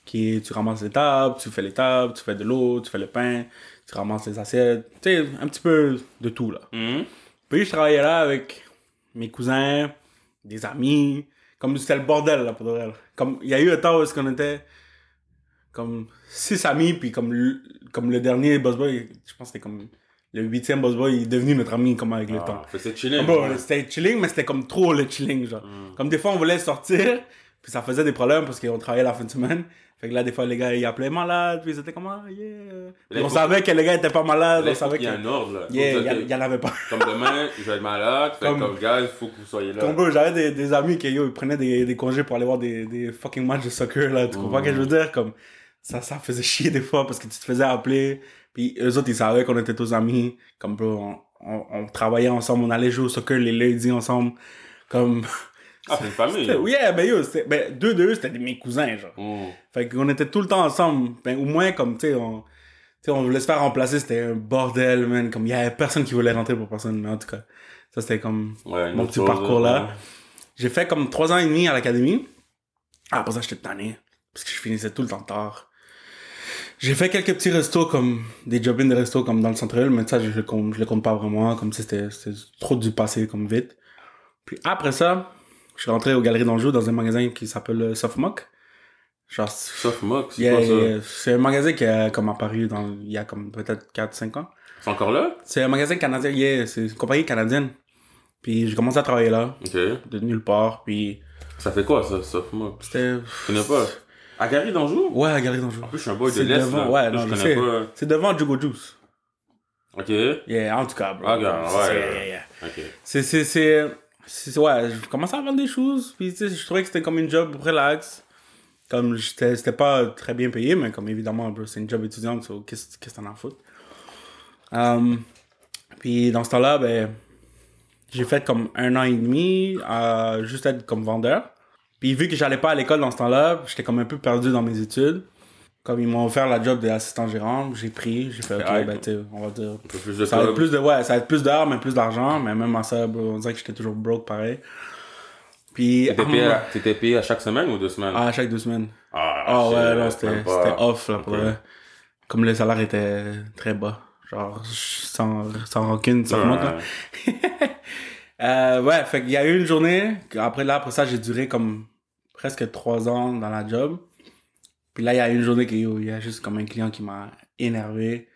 [SPEAKER 2] Qui est, tu ramasses les tables, tu fais les tables, tu fais de l'eau, tu fais le pain, tu ramasses les assiettes. Tu sais, un petit peu de tout, là.
[SPEAKER 1] Mhm.
[SPEAKER 2] Puis je travaillais là avec mes cousins, des amis. Comme c'était le bordel, là, pour de vrai. Comme, il y a eu un temps où est-ce qu'on était comme six amis, puis comme le, comme le dernier boss boy, je pense que c'était comme le huitième boss boy, il est devenu notre ami comme avec le temps.
[SPEAKER 1] Ah, que c'est chilling.
[SPEAKER 2] Bon, c'était chilling, mais c'était comme trop le chilling, genre.
[SPEAKER 1] Mm.
[SPEAKER 2] Comme des fois, on voulait sortir, puis ça faisait des problèmes parce qu'on travaillait la fin de semaine. Fait que là, des fois, les gars, ils appelaient malade, puis c'était comme, ah, yeah. Puis on savait que les gars étaient pas malades, on savait
[SPEAKER 1] qu'il y
[SPEAKER 2] que.
[SPEAKER 1] un ordre, là.
[SPEAKER 2] Yeah, il y a- en avait pas.
[SPEAKER 1] Comme demain, je vais être malade, fait
[SPEAKER 2] Comme-
[SPEAKER 1] comme, gars, il faut que vous soyez là.
[SPEAKER 2] Comme bro, j'avais des, des amis qui yo, ils prenaient des, des congés pour aller voir des, des fucking matchs de soccer, là. Tu comprends ce que je veux dire? Comme, ça, ça faisait chier des fois parce que tu te faisais appeler. Puis eux autres, ils savaient qu'on était tous amis. Comme, bro, on, on, on travaillait ensemble, on allait jouer au soccer les lundis ensemble. Comme,
[SPEAKER 1] c'est une famille.
[SPEAKER 2] Yeah, ben yo, ben, deux de eux, c'était mes cousins, genre.
[SPEAKER 1] Mm.
[SPEAKER 2] Fait qu'on était tout le temps ensemble. Ben, au moins, comme, tu sais, on, on voulait se faire remplacer, c'était un bordel, man. Comme, il y avait personne qui voulait rentrer pour personne, mais en tout cas, ça, c'était comme
[SPEAKER 1] Ouais,
[SPEAKER 2] mon petit
[SPEAKER 1] chose,
[SPEAKER 2] parcours là.
[SPEAKER 1] ouais.
[SPEAKER 2] J'ai fait comme trois ans et demi à l'académie. Ah, après ça, j'étais tanné. Parce que je finissais tout le temps tard. J'ai fait quelques petits restos comme des job de restos comme dans le centre-ville, mais ça, je, je le compte pas vraiment, comme si c'était c'était trop du passé, comme vite. Puis après ça, je suis rentré aux Galeries d'Anjou dans un magasin qui s'appelle euh, Softmock. Genre,
[SPEAKER 1] Sauf Mock, c'est
[SPEAKER 2] yeah,
[SPEAKER 1] quoi ça?
[SPEAKER 2] c'est un magasin qui a comme apparu dans, il y a comme peut-être 4-5 ans.
[SPEAKER 1] C'est encore là?
[SPEAKER 2] C'est un magasin canadien, yeah, c'est une compagnie canadienne. Puis j'ai commencé à travailler là,
[SPEAKER 1] Ok.
[SPEAKER 2] de nulle part, puis
[SPEAKER 1] Ça fait quoi, ça, Sauf Mock?
[SPEAKER 2] c'était...
[SPEAKER 1] Je connais pas? À Gary d'Anjou?
[SPEAKER 2] Ouais, à Galerie d'Anjou.
[SPEAKER 1] En plus, je suis un boy de l'Est,
[SPEAKER 2] devant-
[SPEAKER 1] là.
[SPEAKER 2] ouais,
[SPEAKER 1] Là,
[SPEAKER 2] non,
[SPEAKER 1] je
[SPEAKER 2] je
[SPEAKER 1] connais
[SPEAKER 2] sais.
[SPEAKER 1] pas.
[SPEAKER 2] C'est devant Jugo Juice.
[SPEAKER 1] Ok.
[SPEAKER 2] Yeah, en tout cas, bro.
[SPEAKER 1] Ah,
[SPEAKER 2] C'est-
[SPEAKER 1] ouais,
[SPEAKER 2] yeah, yeah.
[SPEAKER 1] Ok.
[SPEAKER 2] C'est- ouais, je commençais à vendre des choses, puis tu sais, je trouvais que c'était comme une job relax. Comme, c'était pas très bien payé, mais comme évidemment, c'est une job étudiante, so qu'est-ce, que t'en à foutre? Um, puis dans ce temps-là, ben, j'ai fait comme un an et demi juste être comme vendeur. Puis vu que j'allais pas à l'école dans ce temps-là, j'étais comme un peu perdu dans mes études. Comme ils m'ont offert la job d'assistant gérant, j'ai pris, j'ai fait, ok, ben, tu on va dire,
[SPEAKER 1] Un peu plus de
[SPEAKER 2] ça va être plus de, ouais, ça va être plus d'heures, mais plus d'argent, mais même à ça, on dirait que j'étais toujours broke pareil. Puis,
[SPEAKER 1] T'étais
[SPEAKER 2] un
[SPEAKER 1] payé, à- payé à chaque semaine ou deux semaines?
[SPEAKER 2] ah, à chaque deux semaines.
[SPEAKER 1] Ah,
[SPEAKER 2] Ah ouais, non, c'était off, là, pour
[SPEAKER 1] Ok.
[SPEAKER 2] vrai. Comme le salaire était très bas. Genre, sans, sans rancune, sans.
[SPEAKER 1] Ouais.
[SPEAKER 2] Euh, ouais, fait qu'il y a eu une journée, après là, après ça, j'ai duré comme presque trois ans dans la job. Puis là, il y a une journée qu'il il y a juste comme un client qui m'a énervé.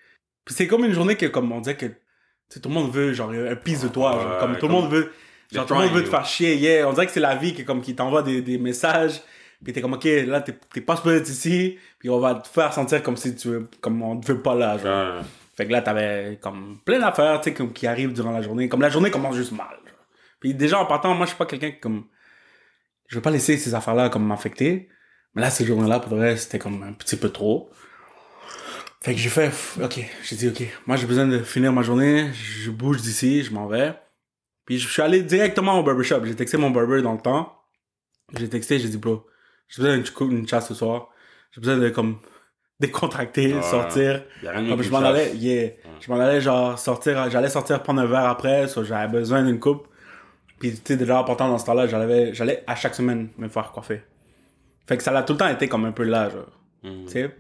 [SPEAKER 2] Puis c'est comme une journée que, comme on dirait que, tout le monde veut, genre, un piece de toi, genre, comme tout
[SPEAKER 1] comme-
[SPEAKER 2] le monde veut, genre, tout le monde veut te faire chier, yeah. On dirait que c'est la vie qui, comme, qui t'envoie des, des messages. Puis t'es comme, ok, là, t'es pas supposé être ici, puis on va te faire sentir comme si tu veux, comme on te veut pas là, genre. Fait que là, t'avais comme plein d'affaires, tu sais, comme qui arrivent durant la journée. Comme la journée commence juste mal. genre. Puis déjà, en partant, moi, je suis pas quelqu'un qui, comme, je veux pas laisser ces affaires-là, comme, m'affecter. Mais là, ces journées-là, pour vrai, c'était comme un petit peu trop. Fait que j'ai fait, ok, j'ai dit, ok, moi, j'ai besoin de finir ma journée, je bouge d'ici, je m'en vais. Puis je suis allé directement au barbershop. J'ai texté mon barber dans le temps. J'ai texté, j'ai dit, bro, j'ai besoin d'une une chasse ce soir. J'ai besoin de, comme, décontracter, sortir. Comme je
[SPEAKER 1] qu'une
[SPEAKER 2] m'en allais, yeah. Je m'en allais genre sortir, j'allais sortir prendre un verre après, soit j'avais besoin d'une coupe. Puis tu sais, déjà en partant dans ce temps-là, j'allais, j'allais à chaque semaine me faire coiffer. Fait que ça l'a tout le temps été comme un peu là, genre.
[SPEAKER 1] Mhm.
[SPEAKER 2] Tu sais?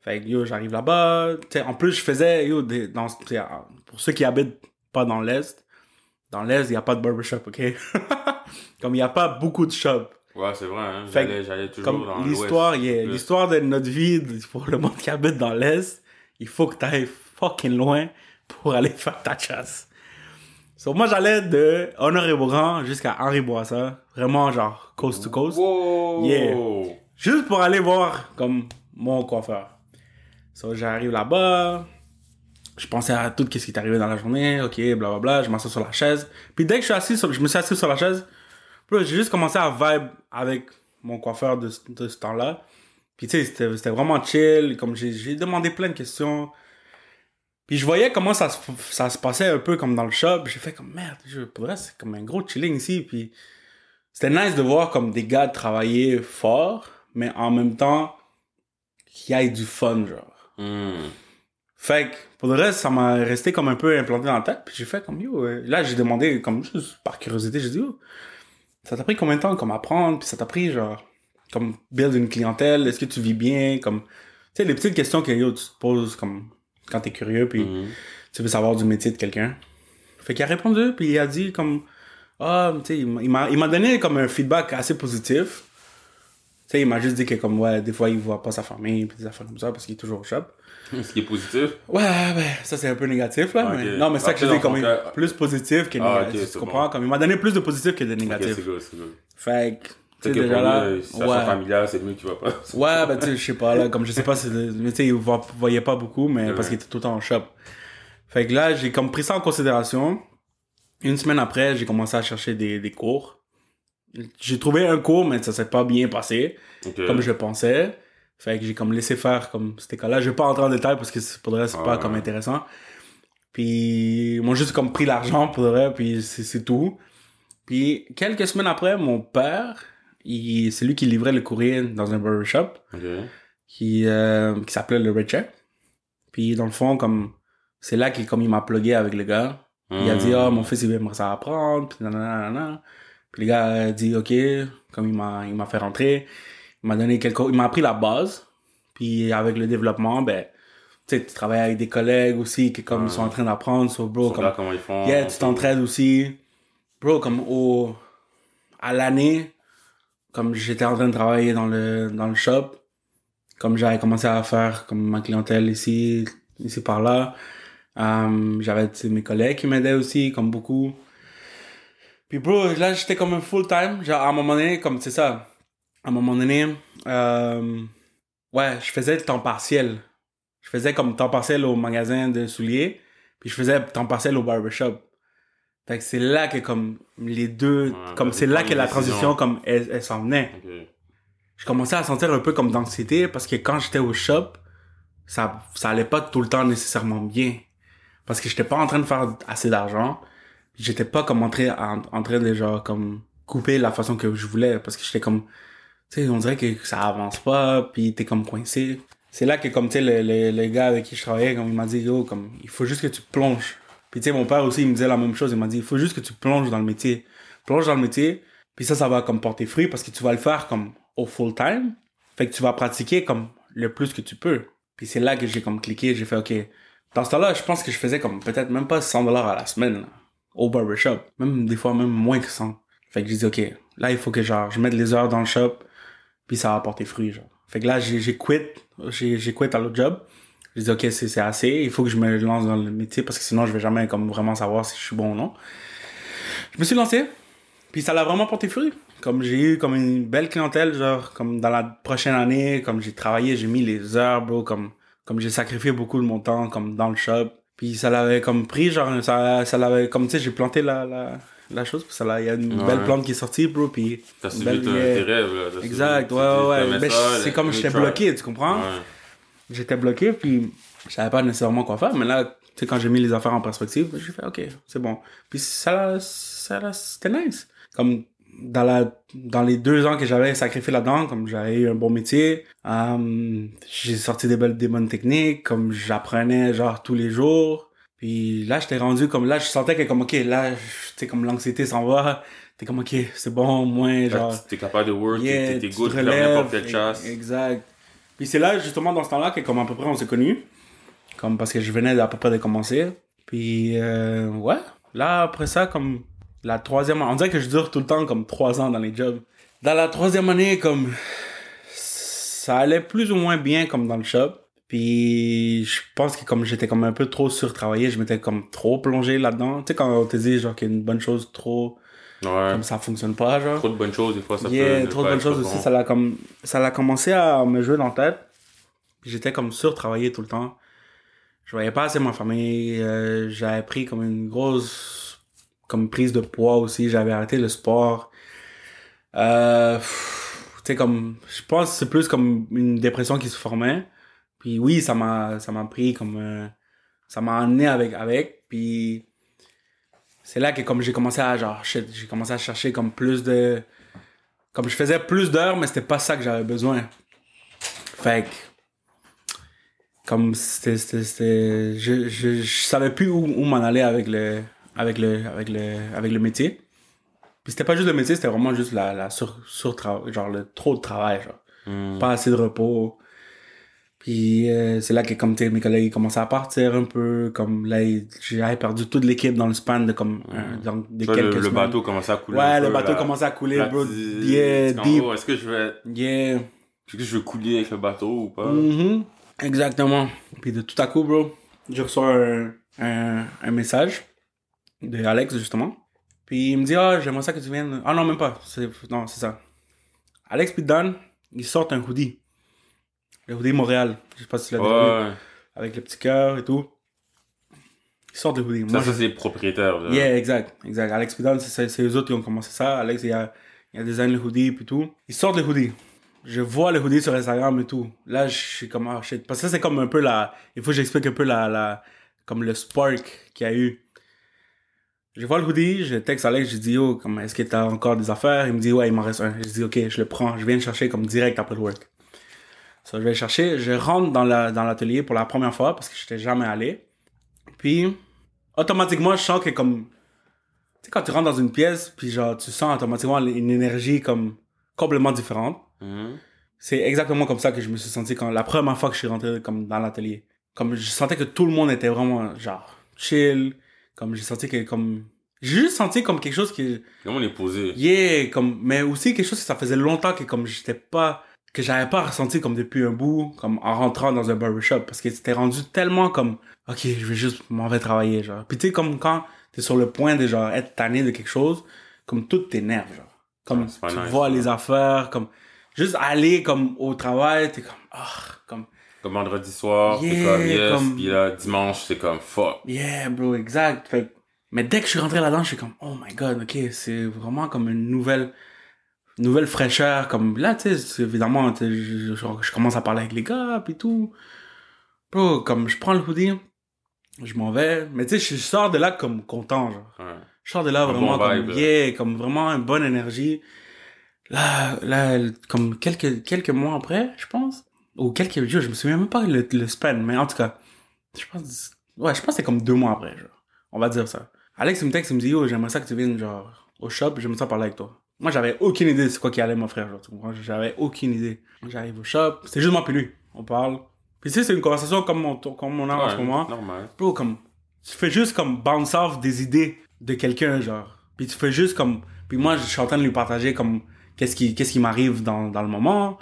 [SPEAKER 2] Fait que yo, j'arrive là-bas. Tu sais, en plus, je faisais, yo, des, dans, sais, pour ceux qui habitent pas dans l'Est, dans l'Est, il n'y a pas de barbershop, ok? comme il n'y a pas beaucoup de shops.
[SPEAKER 1] Ouais, c'est vrai, hein. J'allais, j'allais toujours dans
[SPEAKER 2] Comme
[SPEAKER 1] l'ouest.
[SPEAKER 2] l'histoire, yeah, l'histoire de notre vie, pour le monde qui habite dans l'Est, il faut que tu ailles fucking loin pour aller faire ta chasse. So, moi, j'allais de Honoré-Beaugrand jusqu'à Henri Bourassa, vraiment genre coast to coast,
[SPEAKER 1] Wow!
[SPEAKER 2] Yeah. juste pour aller voir comme mon coiffeur. So, j'arrive là-bas, je pensais à tout ce qui est arrivé dans la journée, ok, blablabla, je m'assois sur la chaise. Puis dès que je suis assis, sur- je me suis assis sur la chaise, j'ai juste commencé à vibe avec mon coiffeur de, ce- de ce temps-là. Puis tu sais, c'était vraiment chill, comme j'ai demandé plein de questions. Puis je voyais comment ça se, ça se passait un peu comme dans le shop. J'ai fait comme merde, je, pour vrai, c'est comme un gros chilling ici. Puis c'était nice de voir comme des gars travailler fort, mais en même temps qu'il y ait du fun, genre.
[SPEAKER 1] Mhm.
[SPEAKER 2] Fait que, pour le reste, ça m'a resté comme un peu implanté dans la tête. Puis j'ai fait comme, yo, euh, là, j'ai demandé, comme juste par curiosité, j'ai dit, yo, ça t'a pris combien de temps, comme apprendre? Puis ça t'a pris, genre, comme build une clientèle? Est-ce que tu vis bien? Comme, tu sais, les petites questions que, yo, tu te poses, comme, quand t'es curieux, puis
[SPEAKER 1] Mhm.
[SPEAKER 2] tu veux savoir du métier de quelqu'un. Fait qu'il a répondu, puis il a dit, comme, ah, tu sais, il m'a- donné, comme, un feedback assez positif. Tu sais, il m'a juste dit que, comme, ouais, des fois, il voit pas sa famille, puis des affaires comme ça, parce qu'il est toujours au shop.
[SPEAKER 1] Ce qui est positif.
[SPEAKER 2] Ouais, ouais, ça c'est un peu négatif là. Mais... Non, mais ça que je dis comme
[SPEAKER 1] cas-
[SPEAKER 2] plus positif que
[SPEAKER 1] Ah,
[SPEAKER 2] négatif. tu comprends? Comme il m'a donné plus de positif que de négatif.
[SPEAKER 1] c'est good, c'est good.
[SPEAKER 2] fait que, sais,
[SPEAKER 1] que
[SPEAKER 2] déjà
[SPEAKER 1] pour
[SPEAKER 2] là.
[SPEAKER 1] lui, situation
[SPEAKER 2] ouais.
[SPEAKER 1] familiale, c'est mieux que tu vas pas.
[SPEAKER 2] Ouais, ben tu sais, je sais pas là, comme je sais pas, tu sais, il vo- voyait pas beaucoup, mais
[SPEAKER 1] Ouais.
[SPEAKER 2] parce qu'il était tout le temps en shop. Fait que là, j'ai comme pris ça en considération. Une semaine après, j'ai commencé à chercher des, des cours. J'ai trouvé un cours, mais ça s'est pas bien passé, comme je pensais. Fait que j'ai comme laissé faire comme cet école-là. Je vais pas rentrer en détail parce que c'est- pour le reste, c'est
[SPEAKER 1] Ah
[SPEAKER 2] pas
[SPEAKER 1] ouais.
[SPEAKER 2] comme intéressant. Puis ils m'ont juste comme pris l'argent pour le vrai, puis c'est tout. Puis quelques semaines après, mon père, c'est lui qui livrait le courrier dans un barbershop
[SPEAKER 1] Ok.
[SPEAKER 2] qui, euh, qui s'appelait le Check. Puis dans le fond, comme c'est là qu'il comme il m'a plugué avec le gars. Il a dit ah mon fils il aimerait ça apprendre, puis nanana. Puis le gars a dit ok, comme il m'a il m'a fait rentrer, il m'a donné quelques il m'a appris la base. Puis avec le développement, ben tu sais tu travailles avec des collègues aussi qui comme ils sont en train d'apprendre sur bro
[SPEAKER 1] Ils
[SPEAKER 2] comme
[SPEAKER 1] là comment ils font.
[SPEAKER 2] Yeah, tu t'entraides aussi. Bro, comme au, à l'année, comme j'étais en train de travailler dans le, dans le shop, comme j'avais commencé à faire comme ma clientèle ici, ici par là, euh, j'avais mes collègues qui m'aidaient aussi, comme beaucoup. Puis bro, là j'étais comme un full time, genre à un moment donné, comme c'est ça, à un moment donné, euh, ouais, je faisais le temps partiel. Je faisais comme temps partiel au magasin de souliers, puis je faisais temps partiel au barbershop. Fait que c'est là que comme les deux,
[SPEAKER 1] Ouais,
[SPEAKER 2] comme c'est là que la transition comme elle, elle s'en venait.
[SPEAKER 1] Ok.
[SPEAKER 2] Je commençais à sentir un peu comme d'anxiété parce que quand j'étais au shop, ça ça allait pas tout le temps nécessairement bien parce que j'étais pas en train de faire assez d'argent. J'étais pas comme en train en, en train de genre comme couper la façon que je voulais parce que j'étais comme tu sais on dirait que ça avance pas puis t'es comme coincé. C'est là que comme tu sais le, le, le gars avec qui je travaillais comme il m'a dit yo comme il faut juste que tu plonges. Puis tu sais mon père aussi il me disait la même chose, il m'a dit il faut juste que tu plonges dans le métier. Plonge dans le métier puis ça ça va comme porter fruit parce que tu vas le faire comme au full time. Fait que tu vas pratiquer comme le plus que tu peux. Puis c'est là que j'ai comme cliqué, j'ai fait OK. Dans ce temps-là, je pense que je faisais comme peut-être même pas 100 dollars à la semaine là, au barbershop, même des fois même moins que 100. Fait que j'ai dit OK, là il faut que genre je mette les heures dans le shop puis ça va porter fruit genre. Fait que là j'ai j'ai quit, j'ai j'ai quit à l'autre job. J'ai dit OK, c'est assez, il faut que je me lance dans le métier parce que sinon je vais jamais comme vraiment savoir si je suis bon ou non. Je me suis lancé, puis ça l'a vraiment porté fruit. comme j'ai eu comme une belle clientèle, genre, comme dans la prochaine année, comme j'ai travaillé, j'ai mis les heures, bro, comme, comme j'ai sacrifié beaucoup de mon temps, comme dans le shop. Puis ça l'avait comme pris, genre, ça, ça l'avait, comme tu sais, j'ai planté la, la, la chose, ça l'a, il y a une
[SPEAKER 1] Ouais.
[SPEAKER 2] belle plante qui est sortie, bro, puis.
[SPEAKER 1] T'as suivi
[SPEAKER 2] belle-
[SPEAKER 1] tes, rêves, là.
[SPEAKER 2] Exact, ouais, ouais, ouais. Ben, c'est comme j'étais bloqué, tu comprends?
[SPEAKER 1] Ouais.
[SPEAKER 2] J'étais bloqué, puis je savais pas nécessairement quoi faire, mais là, tu sais, quand j'ai mis les affaires en perspective, j'ai fait, ok, c'est bon. Puis ça, ça, c'était nice. Comme dans la, dans les deux ans que j'avais sacrifié là-dedans, comme j'avais eu un bon métier, euh, j'ai sorti des belles, des bonnes techniques, comme j'apprenais genre tous les jours. Puis là, j'étais rendu comme, là, je sentais que comme, ok, là, tu sais, comme l'anxiété s'en va, t'es comme, ok, c'est bon, moins, genre.
[SPEAKER 1] T'es capable de work,
[SPEAKER 2] Yeah,
[SPEAKER 1] t'es-
[SPEAKER 2] tu
[SPEAKER 1] good pour faire n'importe
[SPEAKER 2] relèves,
[SPEAKER 1] quelle chasse.
[SPEAKER 2] Exact. Puis c'est là, justement, dans ce temps-là, que comme à peu près on s'est connus. Comme parce que je venais à peu près de commencer. Puis, euh, ouais. Là, après ça, comme la troisième On dirait que je dure tout le temps comme trois ans dans les jobs. Dans la troisième année, comme ça allait plus ou moins bien comme dans le shop. Puis je pense que comme j'étais comme un peu trop surtravaillé, je m'étais comme trop plongé là-dedans. Tu sais, quand on te dit genre qu'il y a une bonne chose trop,
[SPEAKER 1] Ouais.
[SPEAKER 2] comme ça fonctionne pas, genre.
[SPEAKER 1] Trop de bonnes choses, des fois, ça
[SPEAKER 2] Yeah,
[SPEAKER 1] peut.
[SPEAKER 2] trop de bonnes choses aussi. Ça l'a comme, ça l'a commencé à me jouer dans la tête. J'étais comme surtravaillé tout le temps. Je voyais pas assez ma famille. euh, j'avais pris comme une grosse, comme prise de poids aussi. J'avais arrêté le sport. Euh, tu sais, comme, je pense que c'est plus comme une dépression qui se formait. Puis oui, ça m'a, ça m'a pris comme, euh, ça m'a amené avec, avec. Puis c'est là que comme j'ai commencé à genre j'ai commencé à chercher comme plus de comme je faisais plus d'heures mais c'était pas ça que j'avais besoin fait que comme c'était c'était je, je savais plus où, où m'en aller avec le avec le avec le avec le métier puis c'était pas juste le métier c'était vraiment juste la la sur sur genre le trop de travail genre
[SPEAKER 1] Hmm.
[SPEAKER 2] pas assez de repos. Puis euh, c'est là que comme mes collègues ils commençaient à partir un peu, comme là j'avais perdu toute l'équipe dans le span de comme dans
[SPEAKER 1] Tu vois,
[SPEAKER 2] quelques
[SPEAKER 1] le, le bateau commençait à couler.
[SPEAKER 2] Ouais, le
[SPEAKER 1] peu,
[SPEAKER 2] bateau commençait à couler, bro. Yeah, deep.
[SPEAKER 1] oh, Est-ce que je vais.
[SPEAKER 2] Yeah.
[SPEAKER 1] Est-ce que je vais couler avec le bateau ou pas?
[SPEAKER 2] Mhm. Exactement. Puis de tout à coup, bro, je reçois un, un, un message de Alex, justement. Puis il me dit, ah, j'aimerais ça que tu viennes. Ah non, même pas. C'est- Non, c'est ça. Alex puis Dan, ils sortent un hoodie. Le hoodie Montréal. Je sais pas si tu l'as déjà vu.
[SPEAKER 1] Ouais.
[SPEAKER 2] Avec le petit cœur et tout. Ils sortent le hoodie.
[SPEAKER 1] Ça, ça, c'est les propriétaires. là.
[SPEAKER 2] Yeah, exact, exact. Alex Pidal, c'est eux autres qui ont commencé ça. Alex, il a, il a design le hoodie et tout. Ils sortent le hoodie. Je vois le hoodie sur Instagram et tout. Là, je suis comme, ah shit. Parce que ça, c'est comme un peu la. Il faut que j'explique un peu la, la. Comme le spark qu'il y a eu. Je vois le hoodie, je texte Alex, je dis, yo, comme, est-ce que t'as encore des affaires? Il me dit, ouais, il m'en reste un. Je dis, ok, je le prends. Je viens le chercher comme direct après le work. Ça, je vais le chercher. Je rentre dans la, dans l'atelier pour la première fois parce que je n'étais jamais allé. Puis, automatiquement, je sens que comme. Tu sais, quand tu rentres dans une pièce, puis genre, tu sens automatiquement une énergie comme complètement différente.
[SPEAKER 1] Mhm.
[SPEAKER 2] C'est exactement comme ça que je me suis senti quand la première fois que je suis rentré comme dans l'atelier. Comme je sentais que tout le monde était vraiment genre chill. Comme j'ai senti que comme. J'ai juste senti comme quelque chose qui.
[SPEAKER 1] Comment on est posé?
[SPEAKER 2] Yeah, comme. Mais aussi quelque chose que ça faisait longtemps que comme j'étais pas. Que j'avais pas ressenti comme depuis un bout, comme en rentrant dans un barbershop. Parce que c'était rendu tellement comme. Ok, je vais juste m'en vais travailler, genre. Puis tu sais, comme quand t'es sur le point de genre être tanné de quelque chose, comme tout t'énerve, genre. Comme
[SPEAKER 1] pas
[SPEAKER 2] tu
[SPEAKER 1] nice,
[SPEAKER 2] vois
[SPEAKER 1] ouais.
[SPEAKER 2] les affaires, comme. Juste aller comme au travail, t'es comme. Ah, comme.
[SPEAKER 1] Comme vendredi soir, t'es
[SPEAKER 2] Yeah,
[SPEAKER 1] comme yes,
[SPEAKER 2] comme-
[SPEAKER 1] puis là, dimanche, c'est comme fuck.
[SPEAKER 2] Yeah, bro, exact. Fait, mais dès que je suis rentré là-dedans, je suis comme, oh my god, ok, c'est vraiment comme une nouvelle, nouvelle fraîcheur. Comme là, tu sais, évidemment, je, je- je commence à parler avec les gars, puis tout. Bro, comme je prends le hoodie, je m'en vais. Mais tu sais, je sors de là comme content, genre.
[SPEAKER 1] Ouais.
[SPEAKER 2] Je sors de là
[SPEAKER 1] Un
[SPEAKER 2] vraiment
[SPEAKER 1] bon
[SPEAKER 2] comme,
[SPEAKER 1] là.
[SPEAKER 2] yeah, comme vraiment une bonne énergie. Là, là, comme quelques, quelques mois après, je pense, ou quelques jours, je me souviens même pas le, le span, mais en tout cas, je pense, ouais, je pense que c'est comme deux mois après, genre. On va dire ça. Alex il me texte, il me dit, yo, j'aimerais ça que tu viennes, genre, au shop, j'aimerais ça parler avec toi. Moi, j'avais aucune idée de c'est quoi qu'il allait m'offrir? J'avais aucune idée. J'arrive au shop, c'est juste moi puis lui. On parle. Puis tu sais, c'est une conversation comme on, comme on a en
[SPEAKER 1] Ouais,
[SPEAKER 2] ce moment
[SPEAKER 1] Normal.
[SPEAKER 2] bro, comme, tu fais juste comme bounce off des idées de quelqu'un, genre. Puis tu fais juste comme, puis moi, je suis en train de lui partager comme, qu'est-ce qui, qu'est-ce qui m'arrive dans, dans le moment.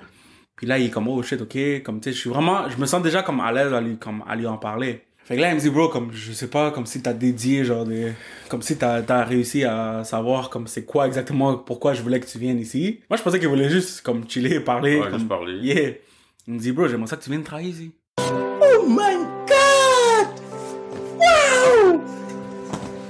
[SPEAKER 2] Puis là, il est comme, oh shit, ok, comme, tu sais, je suis vraiment, je me sens déjà comme à l'aise à lui, comme, à lui en parler. Fait que là, il me dit, bro, comme, je sais pas, comme si t'as dédié, genre, des... comme si t'as, t'as réussi à savoir, comme, c'est quoi exactement, pourquoi je voulais que tu viennes ici. Moi, je pensais qu'il voulait juste, comme, chiller, parler.
[SPEAKER 1] Ouais,
[SPEAKER 2] comme,
[SPEAKER 1] juste parler.
[SPEAKER 2] Yeah. Il me dit, bro, j'aimerais ça que tu viennes travailler ici.
[SPEAKER 3] Oh my god! Wow!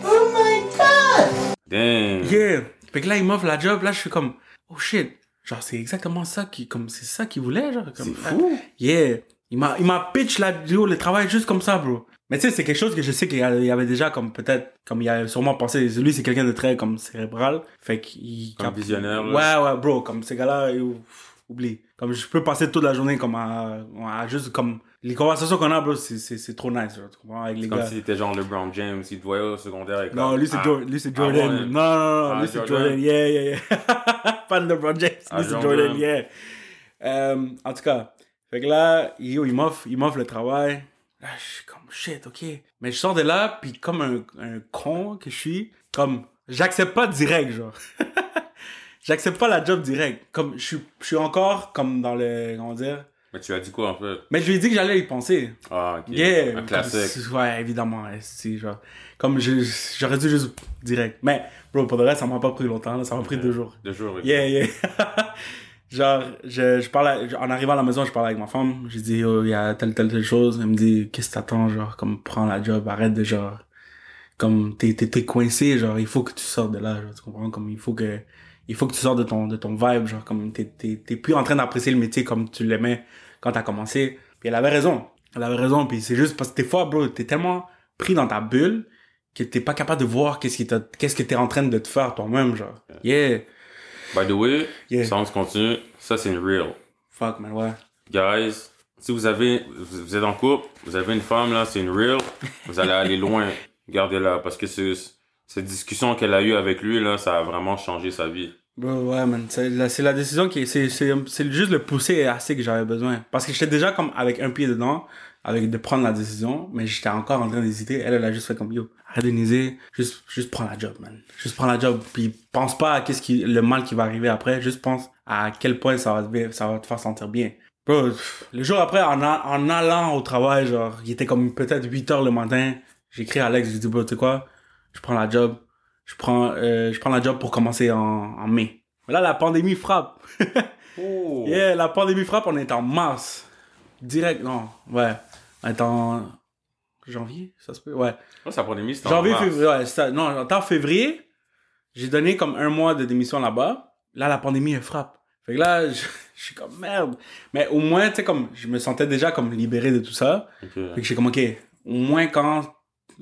[SPEAKER 3] Oh my god!
[SPEAKER 1] Damn.
[SPEAKER 2] Yeah. Fait que là, il m'offre la job, là, je suis comme, oh shit. Genre, c'est exactement ça qui, comme, c'est ça qu'il voulait, genre. Comme,
[SPEAKER 1] C'est fou.
[SPEAKER 2] Yeah. Il m'a, il m'a pitch yo, le travail juste comme ça, bro. Mais tu sais, c'est quelque chose que je sais qu'il y avait déjà comme peut-être, comme il a sûrement pensé. Lui, c'est quelqu'un de très comme cérébral. Fait qu'il.
[SPEAKER 1] Comme visionnaire,
[SPEAKER 2] Ouais,
[SPEAKER 1] là.
[SPEAKER 2] ouais, bro. Comme ces gars-là, oublie. Comme je peux passer toute la journée comme à, à juste comme. Les conversations qu'on a, bro, c'est, c'est, c'est trop nice, genre, tu comprends, avec les
[SPEAKER 1] Comme
[SPEAKER 2] gars.
[SPEAKER 1] si c'était genre LeBron James, il te voyait au secondaire. et
[SPEAKER 2] Non,
[SPEAKER 1] comme,
[SPEAKER 2] lui c'est
[SPEAKER 1] ah,
[SPEAKER 2] Jordan. Lui c'est
[SPEAKER 1] ah
[SPEAKER 2] Jordan.
[SPEAKER 1] ouais.
[SPEAKER 2] Non, non, non,
[SPEAKER 1] Ah,
[SPEAKER 2] lui c'est
[SPEAKER 1] Jordan.
[SPEAKER 2] Yeah, yeah, yeah. Fan de LeBron James.
[SPEAKER 1] Ah,
[SPEAKER 2] lui c'est
[SPEAKER 1] Jordan.
[SPEAKER 2] Jordan, yeah. Euh, en tout cas, fait que là, yo, il m'offre, il m'offre le travail. Là, je suis comme shit, ok. Mais je sors de là, puis comme un, un con que je suis, comme j'accepte pas direct, genre. j'accepte pas la job direct. Comme je suis, je suis encore comme dans le, comment dire?
[SPEAKER 1] Mais tu as dit quoi en fait?
[SPEAKER 2] Mais je lui ai dit que j'allais y penser.
[SPEAKER 1] Ah, ok.
[SPEAKER 2] Yeah.
[SPEAKER 1] Un
[SPEAKER 2] comme-
[SPEAKER 1] classique.
[SPEAKER 2] Ouais, évidemment. c'est genre. Comme j'aurais dû juste direct. Mais, bro, pour le reste, ça m'a pas pris longtemps, là, ça m'a pris deux jours.
[SPEAKER 1] Deux jours. oui.
[SPEAKER 2] Yeah, yeah. genre, je, je parlais, en arrivant à la maison, je parlais avec ma femme. J'ai dit, oh, il y a telle, telle, telle chose. Elle me dit, qu'est-ce que t'attends, genre, comme, prends la job, arrête de, genre, comme, t'es, t'es, t'es coincé, genre, il faut que tu sortes de là, genre, tu comprends? Comme, il faut que, il faut que tu sortes de ton, de ton vibe, genre, comme, t'es, t'es, t'es plus en train d'apprécier le métier comme tu l'aimais quand t'as commencé. Puis elle avait raison. Elle avait raison, puis c'est juste parce que des fois, bro, t'es tellement pris dans ta bulle que t'es pas capable de voir qu'est-ce qui qu'est-ce que t'es en train de te faire toi-même, genre. Yeah.
[SPEAKER 1] By the way,
[SPEAKER 2] Yeah.
[SPEAKER 1] sans se continue, ça c'est une real.
[SPEAKER 2] Fuck, man, ouais.
[SPEAKER 1] Guys, si vous avez, vous êtes en couple, vous avez une femme là, c'est une real, vous allez aller loin. Gardez-la parce que c'est, cette discussion qu'elle a eue avec lui là, ça a vraiment changé sa vie.
[SPEAKER 2] Bro, ouais, man. C'est la, la décision qui. C'est juste le pousser assez que j'avais besoin. Parce que j'étais déjà comme avec un pied dedans, avec de prendre la décision, mais j'étais encore en train d'hésiter. Elle, elle a juste fait comme yo, arrête de juste, juste prends la job, man. Juste prends la job. Puis pense pas à qu'est-ce qui, le mal qui va arriver après, juste pense à quel point ça va te, ça va te faire sentir bien. Bro, le jour après, en, a- en allant au travail, genre, il était comme peut-être 8 heures le matin. J'ai écrit à Alex, j'ai dit, bro, tu sais quoi? Je prends la job. Je prends, euh, je prends la job pour commencer en, en mai. Mais là, la pandémie frappe.
[SPEAKER 1] Oh.
[SPEAKER 2] Yeah, la pandémie frappe, on est en mars. Direct, non, ouais. En janvier, ça se peut, ouais.
[SPEAKER 1] Oh, sa pandémie, c'était
[SPEAKER 2] Janvier, février, ouais, ça. Non, en février. J'ai donné comme un mois de démission là-bas. Là, la pandémie, elle frappe. Fait que là, je, je suis comme merde. Mais au moins, tu sais, comme, je me sentais déjà comme libéré de tout ça.
[SPEAKER 1] Ok.
[SPEAKER 2] Fait que j'ai comme, ok, au moins quand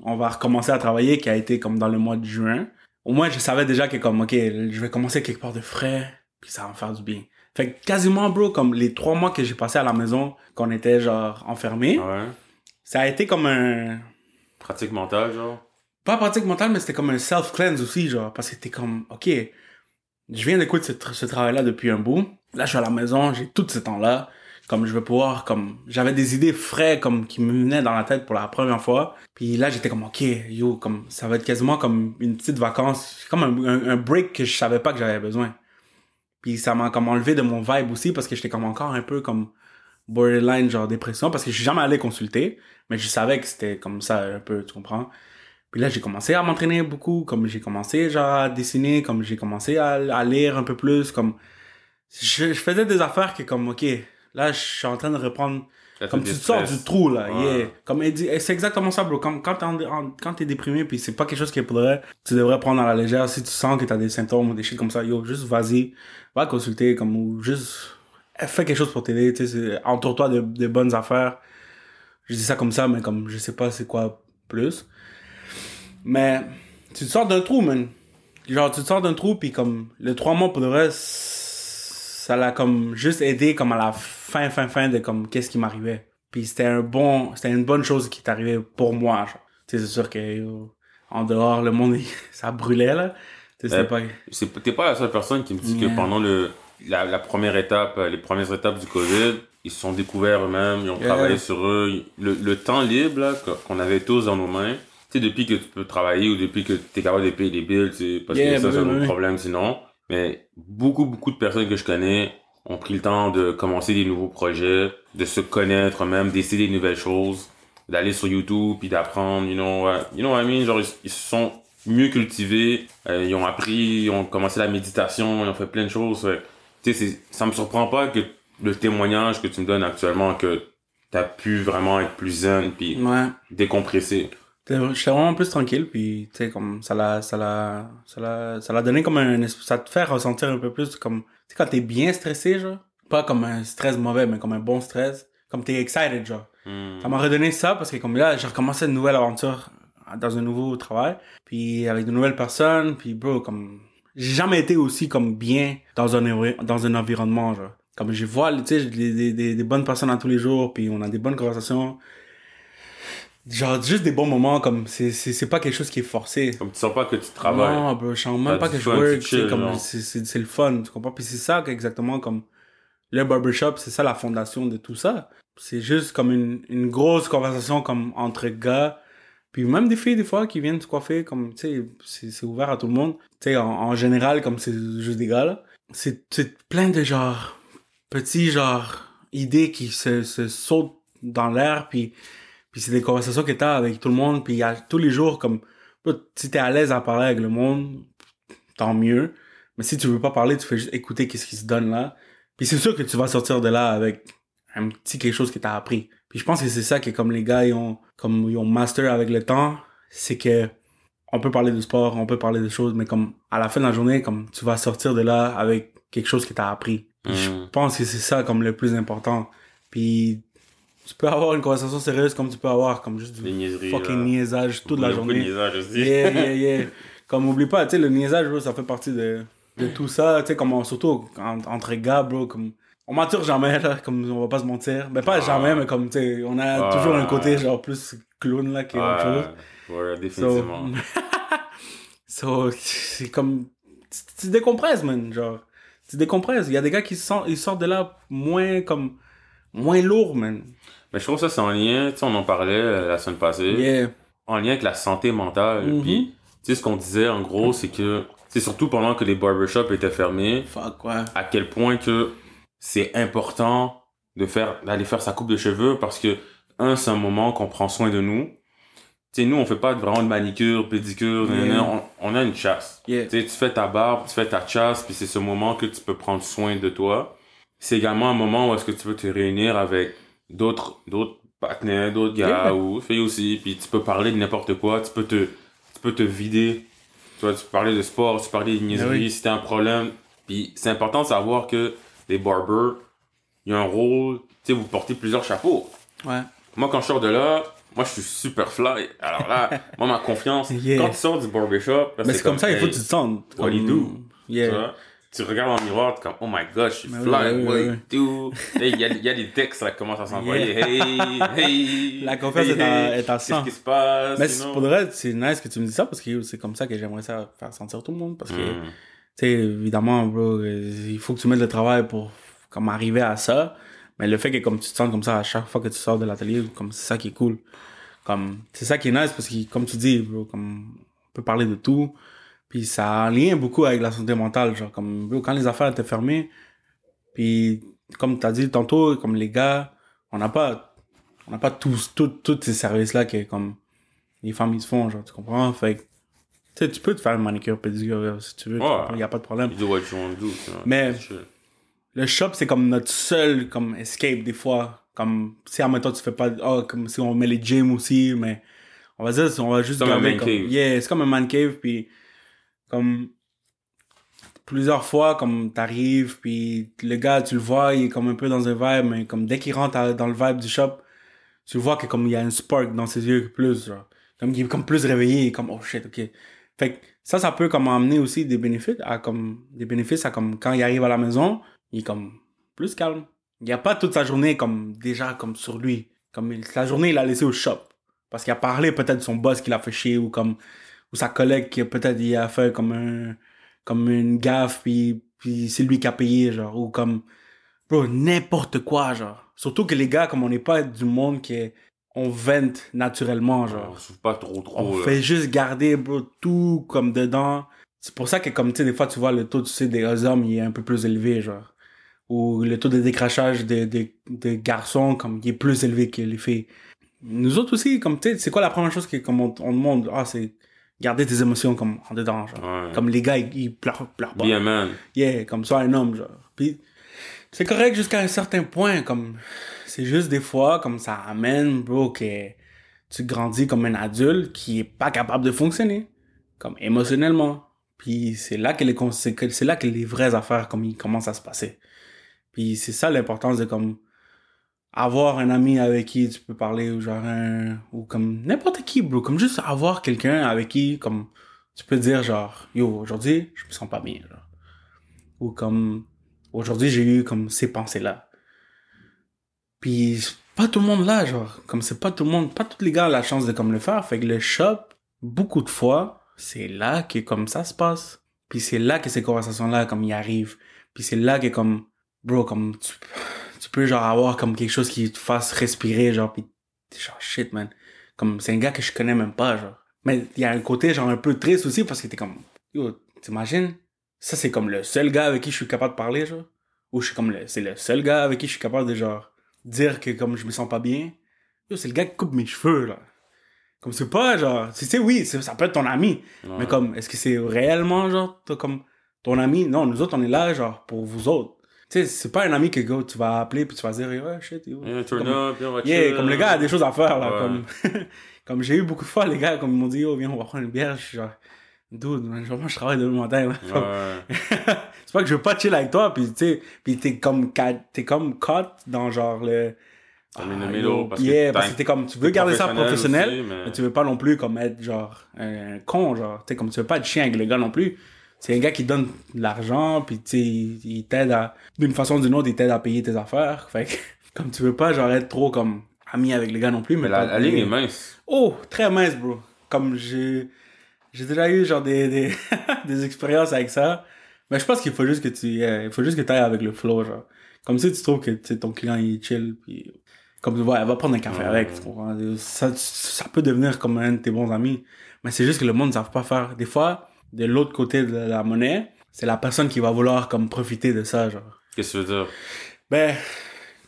[SPEAKER 2] on va recommencer à travailler, qui a été comme dans le mois de juin, au moins je savais déjà que comme, ok, je vais commencer quelque part de frais, puis ça va me faire du bien. Fait que quasiment, bro, comme les trois mois que j'ai passé à la maison, qu'on était genre enfermés,
[SPEAKER 1] Ouais.
[SPEAKER 2] ça a été comme un,
[SPEAKER 1] Pratique mentale, genre?
[SPEAKER 2] pas pratique mentale, mais c'était comme un self-cleanse aussi, genre, parce que t'es comme, ok, je viens d'écouter ce, tra- ce travail-là depuis un bout. Là, je suis à la maison, j'ai tout ce temps-là. Comme je vais pouvoir, comme, j'avais des idées frais, comme, qui me venaient dans la tête pour la première fois. Puis là, j'étais comme, ok, yo, comme, ça va être quasiment comme une petite vacance, comme un, un, un break que je savais pas que j'avais besoin. Puis ça m'a comme enlevé de mon vibe aussi, parce que j'étais comme encore un peu comme borderline, genre dépression, parce que je suis jamais allé consulter, mais je savais que c'était comme ça un peu, tu comprends? Puis là, j'ai commencé à m'entraîner beaucoup, comme j'ai commencé genre à dessiner, comme j'ai commencé à, à lire un peu plus, comme je, je faisais des affaires que comme ok, là je suis en train de reprendre, comme tu sors du trou là,
[SPEAKER 1] Ouais.
[SPEAKER 2] yeah. Comme elle dit, et c'est exactement ça, bro. Comme quand t'es en- quand t'es déprimé puis c'est pas quelque chose qui pourrait, tu devrais prendre à la légère. Si tu sens que t'as des symptômes ou des shit comme ça, yo, juste vas-y, va consulter, comme ou juste fais quelque chose pour t'aider, tu sais, entoure-toi de, de bonnes affaires. Je dis ça comme ça, mais comme je sais pas c'est quoi plus. Mais tu te sors d'un trou, man. Genre, tu te sors d'un trou, puis comme le trois mois pour le reste, ça l'a comme juste aidé comme à la fin, fin, fin de comme qu'est-ce qui m'arrivait. Puis c'était un bon, c'était une bonne chose qui est arrivée pour moi. Tu sais, c'est sûr que en dehors, le monde, ça brûlait, là. Tu sais,
[SPEAKER 1] Euh,
[SPEAKER 2] pas...
[SPEAKER 1] T'es pas la seule personne qui me dit
[SPEAKER 2] Yeah.
[SPEAKER 1] que pendant le, la, la première étape, euh, les premières étapes du COVID, ils se sont découverts eux-mêmes, ils ont
[SPEAKER 2] Yeah.
[SPEAKER 1] travaillé sur eux. Le, le temps libre qu'on avait tous dans nos mains, tu sais, depuis que tu peux travailler ou depuis que tu es capable de payer tu sais, parce
[SPEAKER 2] Yeah,
[SPEAKER 1] que ça, c'est un autre problème sinon. Mais beaucoup, beaucoup de personnes que je connais ont pris le temps de commencer des nouveaux projets, de se connaître même, d'essayer des nouvelles choses. d'aller sur YouTube puis d'apprendre, you know, what- you know what I mean? Genre, ils, ils se sont mieux cultivés, euh, ils ont appris, ils ont commencé la méditation, ils ont fait plein de choses. Tu sais, ça me surprend pas que le témoignage que tu me donnes actuellement, que t'as pu vraiment être plus zen puis
[SPEAKER 2] Ouais.
[SPEAKER 1] décompressé.
[SPEAKER 2] J'étais vraiment plus tranquille, puis tu sais, comme ça l'a, ça l'a, ça l'a, ça l'a donné comme un, ça te fait ressentir un peu plus comme, tu sais, quand t'es bien stressé, genre, pas comme un stress mauvais, mais comme un bon stress, comme t'es excited, genre.
[SPEAKER 1] Hmm.
[SPEAKER 2] Ça m'a redonné ça parce que comme là, j'ai recommencé une nouvelle aventure dans un nouveau travail, puis avec de nouvelles personnes, puis bro, comme, j'ai jamais été aussi comme bien dans un, dans un environnement, genre. Comme je vois, tu sais, des, des, des bonnes personnes à tous les jours, puis on a des bonnes conversations. Genre, juste des bons moments, comme, c'est, c'est, c'est pas quelque chose qui est forcé.
[SPEAKER 1] Comme tu sens pas que tu travailles.
[SPEAKER 2] Non, bro, je sens même pas que je work,
[SPEAKER 1] chill,
[SPEAKER 2] comme, c'est, c'est, c'est le fun, tu comprends? Puis c'est ça exactement comme, le barbershop, c'est ça la fondation de tout ça. C'est juste comme une, une grosse conversation comme entre gars, puis même des filles des fois qui viennent se coiffer, comme, tu sais, c'est, c'est ouvert à tout le monde. Tu sais, en, en général, comme c'est juste des gars, là. C'est, c'est plein de genre, petits genre, idées qui se, se sautent dans l'air, puis, puis c'est des conversations que t'as avec tout le monde, puis à tous les jours, comme, si t'es à l'aise à parler avec le monde, tant mieux. Mais si tu veux pas parler, tu fais juste écouter qu'est-ce qui se donne là. Puis c'est sûr que tu vas sortir de là avec un petit quelque chose que t'as appris. Puis je pense que c'est ça que comme les gars ils ont comme ils ont master avec le temps, c'est que on peut parler de sport, on peut parler de choses, mais comme à la fin de la journée, comme tu vas sortir de là avec quelque chose que t'as appris. Puis je
[SPEAKER 1] Mm.
[SPEAKER 2] pense que c'est ça comme le plus important. Puis tu peux avoir une conversation sérieuse comme tu peux avoir comme juste du fucking
[SPEAKER 1] là.
[SPEAKER 2] niaisage toute la journée.
[SPEAKER 1] niaisage aussi.
[SPEAKER 2] Yeah, yeah, yeah. Comme, oublie pas, tu sais, le niaisage, bro, ça fait partie de, de tout ça. Tu sais, comme, surtout en- entre gars, bro, comme, on mentir jamais, là, comme, on va pas se mentir. Mais pas
[SPEAKER 1] Ah.
[SPEAKER 2] jamais, mais comme, tu sais, on a
[SPEAKER 1] Ah.
[SPEAKER 2] toujours un côté, genre, plus clown, là, qui est autre chose.
[SPEAKER 1] Ouais, définitivement.
[SPEAKER 2] So, c'est comme, tu, décompresses, man, genre. Tu décompresses. Il y a des gars qui sortent, ils sortent de là moins, comme, moins lourds, man.
[SPEAKER 1] Mais je trouve ça, c'est en lien, tu sais, on en parlait euh, la semaine passée,
[SPEAKER 2] Yeah.
[SPEAKER 1] en lien avec la santé mentale.
[SPEAKER 2] Mhm.
[SPEAKER 1] Puis, tu sais, ce qu'on disait, en gros, c'est que, c'est surtout pendant que les barbershops étaient fermés,
[SPEAKER 2] Fuck, ouais.
[SPEAKER 1] à quel point que c'est important de faire, d'aller faire sa coupe de cheveux parce que, un, c'est un moment qu'on prend soin de nous. Tu sais, nous, on fait pas vraiment de manicure, pédicure,
[SPEAKER 2] Yeah.
[SPEAKER 1] on, on a une chasse.
[SPEAKER 2] Yeah.
[SPEAKER 1] Tu sais, tu fais ta barbe, tu fais ta chasse, puis c'est ce moment que tu peux prendre soin de toi. C'est également un moment où est-ce que tu peux te réunir avec d'autres, d'autres partenaires, d'autres gars
[SPEAKER 2] Yeah.
[SPEAKER 1] ou filles aussi, puis tu peux parler de n'importe quoi, tu peux te, tu peux te vider. Tu vois, tu peux parler de sport, tu peux parler de niaiseries,
[SPEAKER 2] oui.
[SPEAKER 1] si t'as un problème. Puis c'est important de savoir que les barbers, il y a un rôle, tu sais, vous portez plusieurs chapeaux.
[SPEAKER 2] Ouais.
[SPEAKER 1] Moi, quand je sors de là, moi, je suis super fly. Alors là, moi, ma confiance,
[SPEAKER 2] Yeah.
[SPEAKER 1] quand tu sors du barbershop, là,
[SPEAKER 2] Mais c'est comme ça, il faut que tu te sentes.
[SPEAKER 1] what
[SPEAKER 2] comme-
[SPEAKER 1] you do? tu
[SPEAKER 2] Yeah.
[SPEAKER 1] Tu regardes dans le miroir, t'es comme, oh my god, je suis fly,
[SPEAKER 2] oui,
[SPEAKER 1] what
[SPEAKER 2] oui,
[SPEAKER 1] do? Il y a, il y a des textes là, qui commencent à s'envoyer. Hey, hey.
[SPEAKER 2] La confiance
[SPEAKER 1] hey,
[SPEAKER 2] est à-
[SPEAKER 1] hey,
[SPEAKER 2] est
[SPEAKER 1] Qu'est-ce
[SPEAKER 2] 100.
[SPEAKER 1] qui se passe?
[SPEAKER 2] Mais
[SPEAKER 1] know?
[SPEAKER 2] pour de vrai, c'est nice que tu me dis ça parce que c'est comme ça que j'aimerais ça faire sentir tout le monde. Parce que,
[SPEAKER 1] Mm.
[SPEAKER 2] tu sais, évidemment, bro, il faut que tu mettes le travail pour comme arriver à ça. Mais le fait que comme tu te sens comme ça à chaque fois que tu sors de l'atelier, comme c'est ça qui est cool. Comme, c'est ça qui est nice parce que, comme tu dis, bro, comme, on peut parler de tout. Puis ça a un lien beaucoup avec la santé mentale. Genre, comme, quand les affaires étaient fermées, puis comme tu as dit tantôt, comme les gars, on n'a pas, on n'a pas tous, tous, tous ces services-là que, comme, les femmes, ils se font, genre, tu comprends? Fait que, tu sais, tu peux te faire une manicure, pédicure, si tu veux.
[SPEAKER 1] Ouais.
[SPEAKER 2] Il n'y a pas de problème.
[SPEAKER 1] You do what you want to do.
[SPEAKER 2] Mais-. Le shop, c'est comme notre seul, comme, escape, des fois. Comme, si en même temps, tu fais pas, oh, comme si on met les gyms aussi, mais, on va dire, on va juste
[SPEAKER 1] comme un
[SPEAKER 2] garder
[SPEAKER 1] man
[SPEAKER 2] comme,
[SPEAKER 1] cave.
[SPEAKER 2] yeah, c'est comme un man cave, puis, comme, plusieurs fois, comme, t'arrives, puis le gars, tu le vois, il est comme un peu dans un vibe, mais comme, dès qu'il rentre dans le vibe du shop, tu vois que comme, il y a un spark dans ses yeux plus, genre. Comme, il est comme plus réveillé, comme, oh shit, ok. Fait que, ça, ça peut comme amener aussi des bénéfices à comme, des bénéfices à comme, quand il arrive à la maison, il est comme, plus calme. Il n'y a pas toute sa journée comme, déjà, comme sur lui. Comme, il- sa journée, il l'a laissé au shop. Parce qu'il a parlé peut-être de son boss qui l'a fait chier ou comme, ou sa collègue qui peut-être il a fait comme un, comme une gaffe puis, puis c'est lui qui a payé, genre, ou comme, bro, n'importe quoi, genre. Surtout que les gars, comme on n'est pas du monde qui est, on vente naturellement, genre.
[SPEAKER 1] On souffre pas trop, trop.
[SPEAKER 2] On
[SPEAKER 1] là.
[SPEAKER 2] fait juste garder, bro, tout comme dedans. C'est pour ça que, comme, tu sais, des fois, tu vois, le taux, tu sais, des hommes, il est un peu plus élevé, genre. Ou le taux de décrachage des des des garçons, comme, il est plus élevé que les filles. nous autres aussi, comme, tu sais, c'est quoi la première chose que, comme on, on demande? Ah, c'est garder tes émotions comme en dedans, genre.
[SPEAKER 1] Ouais.
[SPEAKER 2] Comme les gars, ils, ils pleurent, pleurent pas.
[SPEAKER 1] Be a man.
[SPEAKER 2] Yeah, comme ça, un homme, genre. Puis, c'est correct jusqu'à un certain point, comme, c'est juste des fois, comme ça amène, bro, que tu grandis comme un adulte qui est pas capable de fonctionner, comme émotionnellement. Puis c'est là que les, c'est là que les vraies affaires, comme, ils commencent à se passer. Puis c'est ça l'importance de, comme, avoir un ami avec qui tu peux parler, ou genre un, ou comme n'importe qui, bro. Comme juste avoir quelqu'un avec qui, comme, tu peux dire, genre, yo, aujourd'hui, je me sens pas bien, genre. Ou comme, aujourd'hui, j'ai eu, comme, ces pensées-là. Puis, c'est pas tout le monde là, genre. Comme, c'est pas tout le monde, pas tous les gars ont la chance de, comme, le faire. Fait que le shop, beaucoup de fois, c'est là que, comme, ça se passe. Puis c'est là que ces conversations-là, comme, y arrivent. Puis c'est là que, comme, bro, comme, tu, tu peux, genre, avoir, comme, quelque chose qui te fasse respirer, genre, pis t'es genre, shit, man. Comme, c'est un gars que je connais même pas, genre. Mais il y a un côté, genre, un peu triste aussi, parce que t'es comme, yo, t'imagines? Ça, c'est comme le seul gars avec qui je suis capable de parler, genre. Ou je suis comme le, c'est le seul gars avec qui je suis capable de, genre, dire que, comme, je me sens pas bien. Yo, c'est le gars qui coupe mes cheveux, là. Comme, c'est pas, genre, tu sais, oui, ça peut être ton ami.
[SPEAKER 1] Ouais.
[SPEAKER 2] Mais comme, est-ce que c'est réellement, genre, comme ton ami? Non, nous autres, on est là, genre, pour vous autres. Tu sais, c'est pas un ami que, tu vas appeler puis tu vas dire, ouais, shit, yo.
[SPEAKER 1] Yeah, turn
[SPEAKER 2] Comme-
[SPEAKER 1] up, va
[SPEAKER 2] Yeah, comme le gars a des choses à faire, là.
[SPEAKER 1] Ouais.
[SPEAKER 2] Comme, comme j'ai eu beaucoup de fois, les gars, comme ils m'ont dit, oh, viens, on va prendre une bière. Je suis genre, dude, man, genre, moi, je travaille demain matin, là.
[SPEAKER 1] Ouais.
[SPEAKER 2] c'est pas que je veux pas chill avec toi, puis tu sais, puis t'es comme, t'es comme caught dans genre le. Ah, yo,
[SPEAKER 1] parce
[SPEAKER 2] yeah, que t'es comme, tu veux garder ça professionnel,
[SPEAKER 1] aussi, mais-
[SPEAKER 2] mais tu veux pas non plus comme être genre un con, genre, tu sais, comme tu veux pas être chien avec le gars non plus. C'est un gars qui donne de l'argent, puis tu sais, il t'aide à, d'une façon ou d'une autre, il t'aide à payer tes affaires. Fait que, comme tu veux pas genre être trop comme ami avec le gars non plus, mais
[SPEAKER 1] Mais la, ligne est mince.
[SPEAKER 2] Oh, très mince, bro. Comme j'ai, j'ai déjà eu genre des, des, des expériences avec ça. Mais je pense qu'il faut juste que tu, euh, il faut juste que tu ailles avec le flow, genre. Comme si tu trouves que sais, ton client il est chill, puis comme tu vois, elle va prendre un café avec, tu comprends? Ça, ça peut devenir comme un de tes bons amis. Mais c'est juste que le monde ne savent pas faire. Des fois, de l'autre côté de la monnaie, c'est la personne qui va vouloir comme profiter de ça, genre.
[SPEAKER 1] Qu'est-ce que tu veux dire?
[SPEAKER 2] Ben,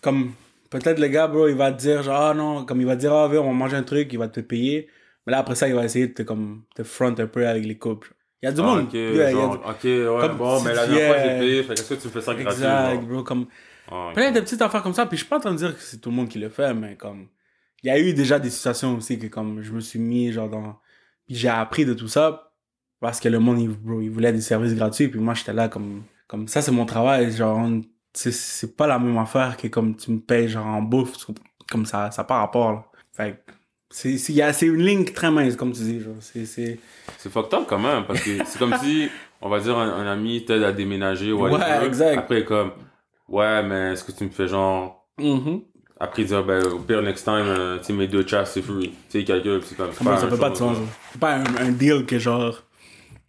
[SPEAKER 2] comme, peut-être le gars, bro, il va te dire, genre, ah non, comme il va te dire, ah, viens, on va manger un truc, il va te payer. Mais là, après ça, il va essayer de te, comme, te front un peu avec les couples. Il y a du
[SPEAKER 1] Ah,
[SPEAKER 2] monde.
[SPEAKER 1] ok,
[SPEAKER 2] Yeah, il y a
[SPEAKER 1] genre,
[SPEAKER 2] du-
[SPEAKER 1] ok, ouais,
[SPEAKER 2] Comme
[SPEAKER 1] bon,
[SPEAKER 2] si
[SPEAKER 1] mais la dernière fois, j'ai payé, fait qu'est-ce que tu me fais ça gratuit?
[SPEAKER 2] Exact,
[SPEAKER 1] genre?
[SPEAKER 2] bro, comme,
[SPEAKER 1] Ah,
[SPEAKER 2] plein de petites affaires comme ça. Puis je suis pas en train de dire que c'est tout le monde qui le fait, mais comme, il y a eu déjà des situations aussi que, comme, je me suis mis, genre, dans, puis j'ai appris de tout ça parce que le monde, il, bro, il voulait des services gratuits, puis moi, j'étais là comme, comme ça, c'est mon travail, genre, c'est, c'est pas la même affaire que comme tu me payes, genre, en bouffe, comme ça, ça par rapport, là. Fait c'est, une ligne très mince, comme tu dis, genre, c'est, c'est,
[SPEAKER 1] C'est fucked up quand même, parce que c'est comme si, on va dire, un, un ami t'aide à déménager, ou
[SPEAKER 2] Ouais, exact.
[SPEAKER 1] Après, comme, ouais, mais est-ce que tu me fais genre,
[SPEAKER 2] Mhm.
[SPEAKER 1] après dire, ben, au pire, next time, euh, tu mes deux chats, c'est free. Tu sais, puis c'est comme,
[SPEAKER 2] ça fait pas de sens. C'est pas un, un deal que genre,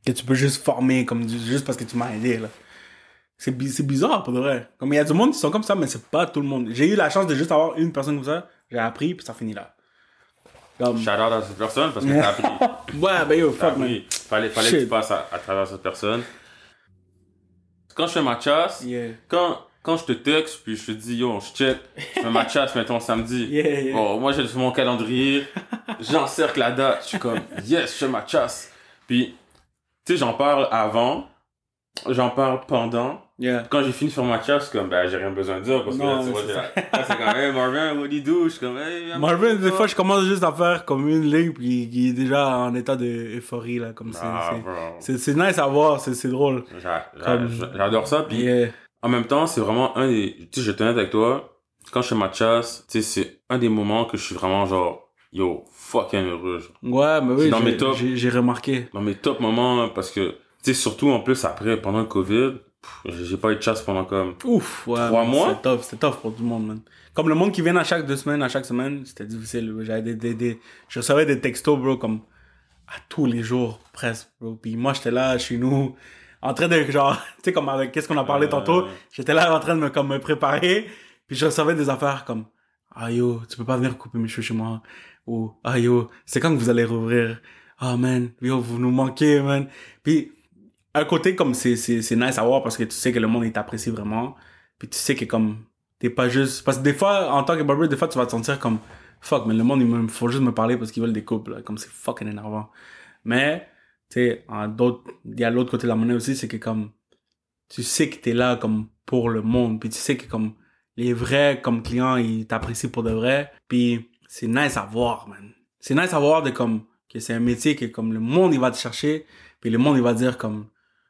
[SPEAKER 2] que tu peux juste former comme juste parce que tu m'as aidé, là. C'est, bi- c'est bizarre, pour de vrai. Comme il y a du monde qui sont comme ça, mais c'est pas tout le monde. J'ai eu la chance de juste avoir une personne comme ça, j'ai appris, puis ça finit là. Comme,
[SPEAKER 1] Shout out à cette personne, parce que t'as appris.
[SPEAKER 2] ouais, ben yo, fuck, man.
[SPEAKER 1] Fallait, fallait que tu passes à, à travers cette personne. Quand je fais ma chasse,
[SPEAKER 2] Yeah.
[SPEAKER 1] quand, quand je te texte, puis je te dis, yo, je check, je fais ma chasse, mettons, samedi.
[SPEAKER 2] Yeah, yeah.
[SPEAKER 1] Bon, moi, j'ai mon calendrier, j'encercle la date, je suis comme, yes, je fais ma chasse. Puis, tu sais, j'en parle avant, j'en parle pendant.
[SPEAKER 2] Yeah.
[SPEAKER 1] Quand j'ai fini faire ma chasse, comme, ben, j'ai rien besoin de dire, parce que
[SPEAKER 2] Non,
[SPEAKER 1] là, tu vois,
[SPEAKER 2] c'est
[SPEAKER 1] comme, hey, Marvin, what do you do? Je suis comme, hey,
[SPEAKER 2] Marvin, des fois, je commence juste à faire comme une ligne, puis qui est déjà en état d'euphorie, là, comme c'est,
[SPEAKER 1] Ah,
[SPEAKER 2] c'est, nice à voir, c'est, drôle.
[SPEAKER 1] J'adore ça, puis
[SPEAKER 2] Yeah.
[SPEAKER 1] En même temps, c'est vraiment un des. Tu sais, je honnête avec toi. Quand je fais ma chasse, tu sais, c'est un des moments que je suis vraiment genre, yo, fucking heureux. genre.
[SPEAKER 2] Ouais, mais
[SPEAKER 1] C'est
[SPEAKER 2] oui,
[SPEAKER 1] dans
[SPEAKER 2] j'ai, remarqué.
[SPEAKER 1] Dans mes top moments, parce que, tu sais, surtout en plus après, pendant le COVID, j'ai pas eu de chasse pendant comme.
[SPEAKER 2] Ouf, ouais.
[SPEAKER 1] Trois mois?
[SPEAKER 2] C'était tough, c'était tough pour tout le monde, man. Comme le monde qui vient à chaque deux semaines, à chaque semaine, c'était difficile. J'avais des, des, des, je recevais des textos, bro, comme à tous les jours, presque, bro. Puis moi, j'étais là, chez nous, en train de, genre, tu sais, comme avec, qu'est-ce qu'on a parlé
[SPEAKER 1] Euh,
[SPEAKER 2] tantôt, j'étais là en train de me, comme, me préparer, puis je recevais des affaires comme, ah yo, tu peux pas venir couper mes cheveux chez moi, ou, ah yo, c'est quand que vous allez rouvrir? Ah man, yo, vous nous manquez, man. Puis, un côté comme c'est c'est c'est nice à voir parce que tu sais que le monde il t'apprécie vraiment puis tu sais que comme t'es pas juste parce que des fois en tant que barber des fois tu vas te sentir comme fuck, mais le monde, il me faut juste me parler parce qu'ils veulent des couples, comme c'est fucking énervant. Mais, tu sais, il y a l'autre côté de la monnaie aussi, c'est que comme, tu sais que t'es là comme pour le monde, puis tu sais que comme, les vrais comme clients, ils t'apprécient pour de vrai, puis c'est nice à voir, man. C'est nice à voir de comme, que c'est un métier que comme le monde, il va te chercher, puis le monde, il va dire comme,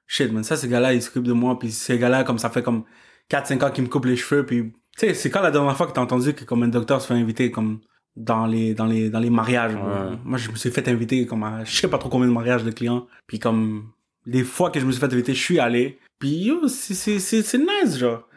[SPEAKER 2] shit, man, ça, ce gars-là, il s'occupe de moi, puis ce gars-là, comme ça fait comme 4-5 ans qu'il me coupe les cheveux, puis, tu sais, c'est quand la dernière fois que t'as entendu que comme un docteur se fait inviter comme dans les, dans les, dans les mariages.
[SPEAKER 1] Ouais.
[SPEAKER 2] Moi, je me suis fait inviter comme à je sais pas trop combien de mariages de clients, puis comme, les fois que je me suis fait inviter, je suis allé, puis yo, c'est, c'est, c'est, c'est nice, genre.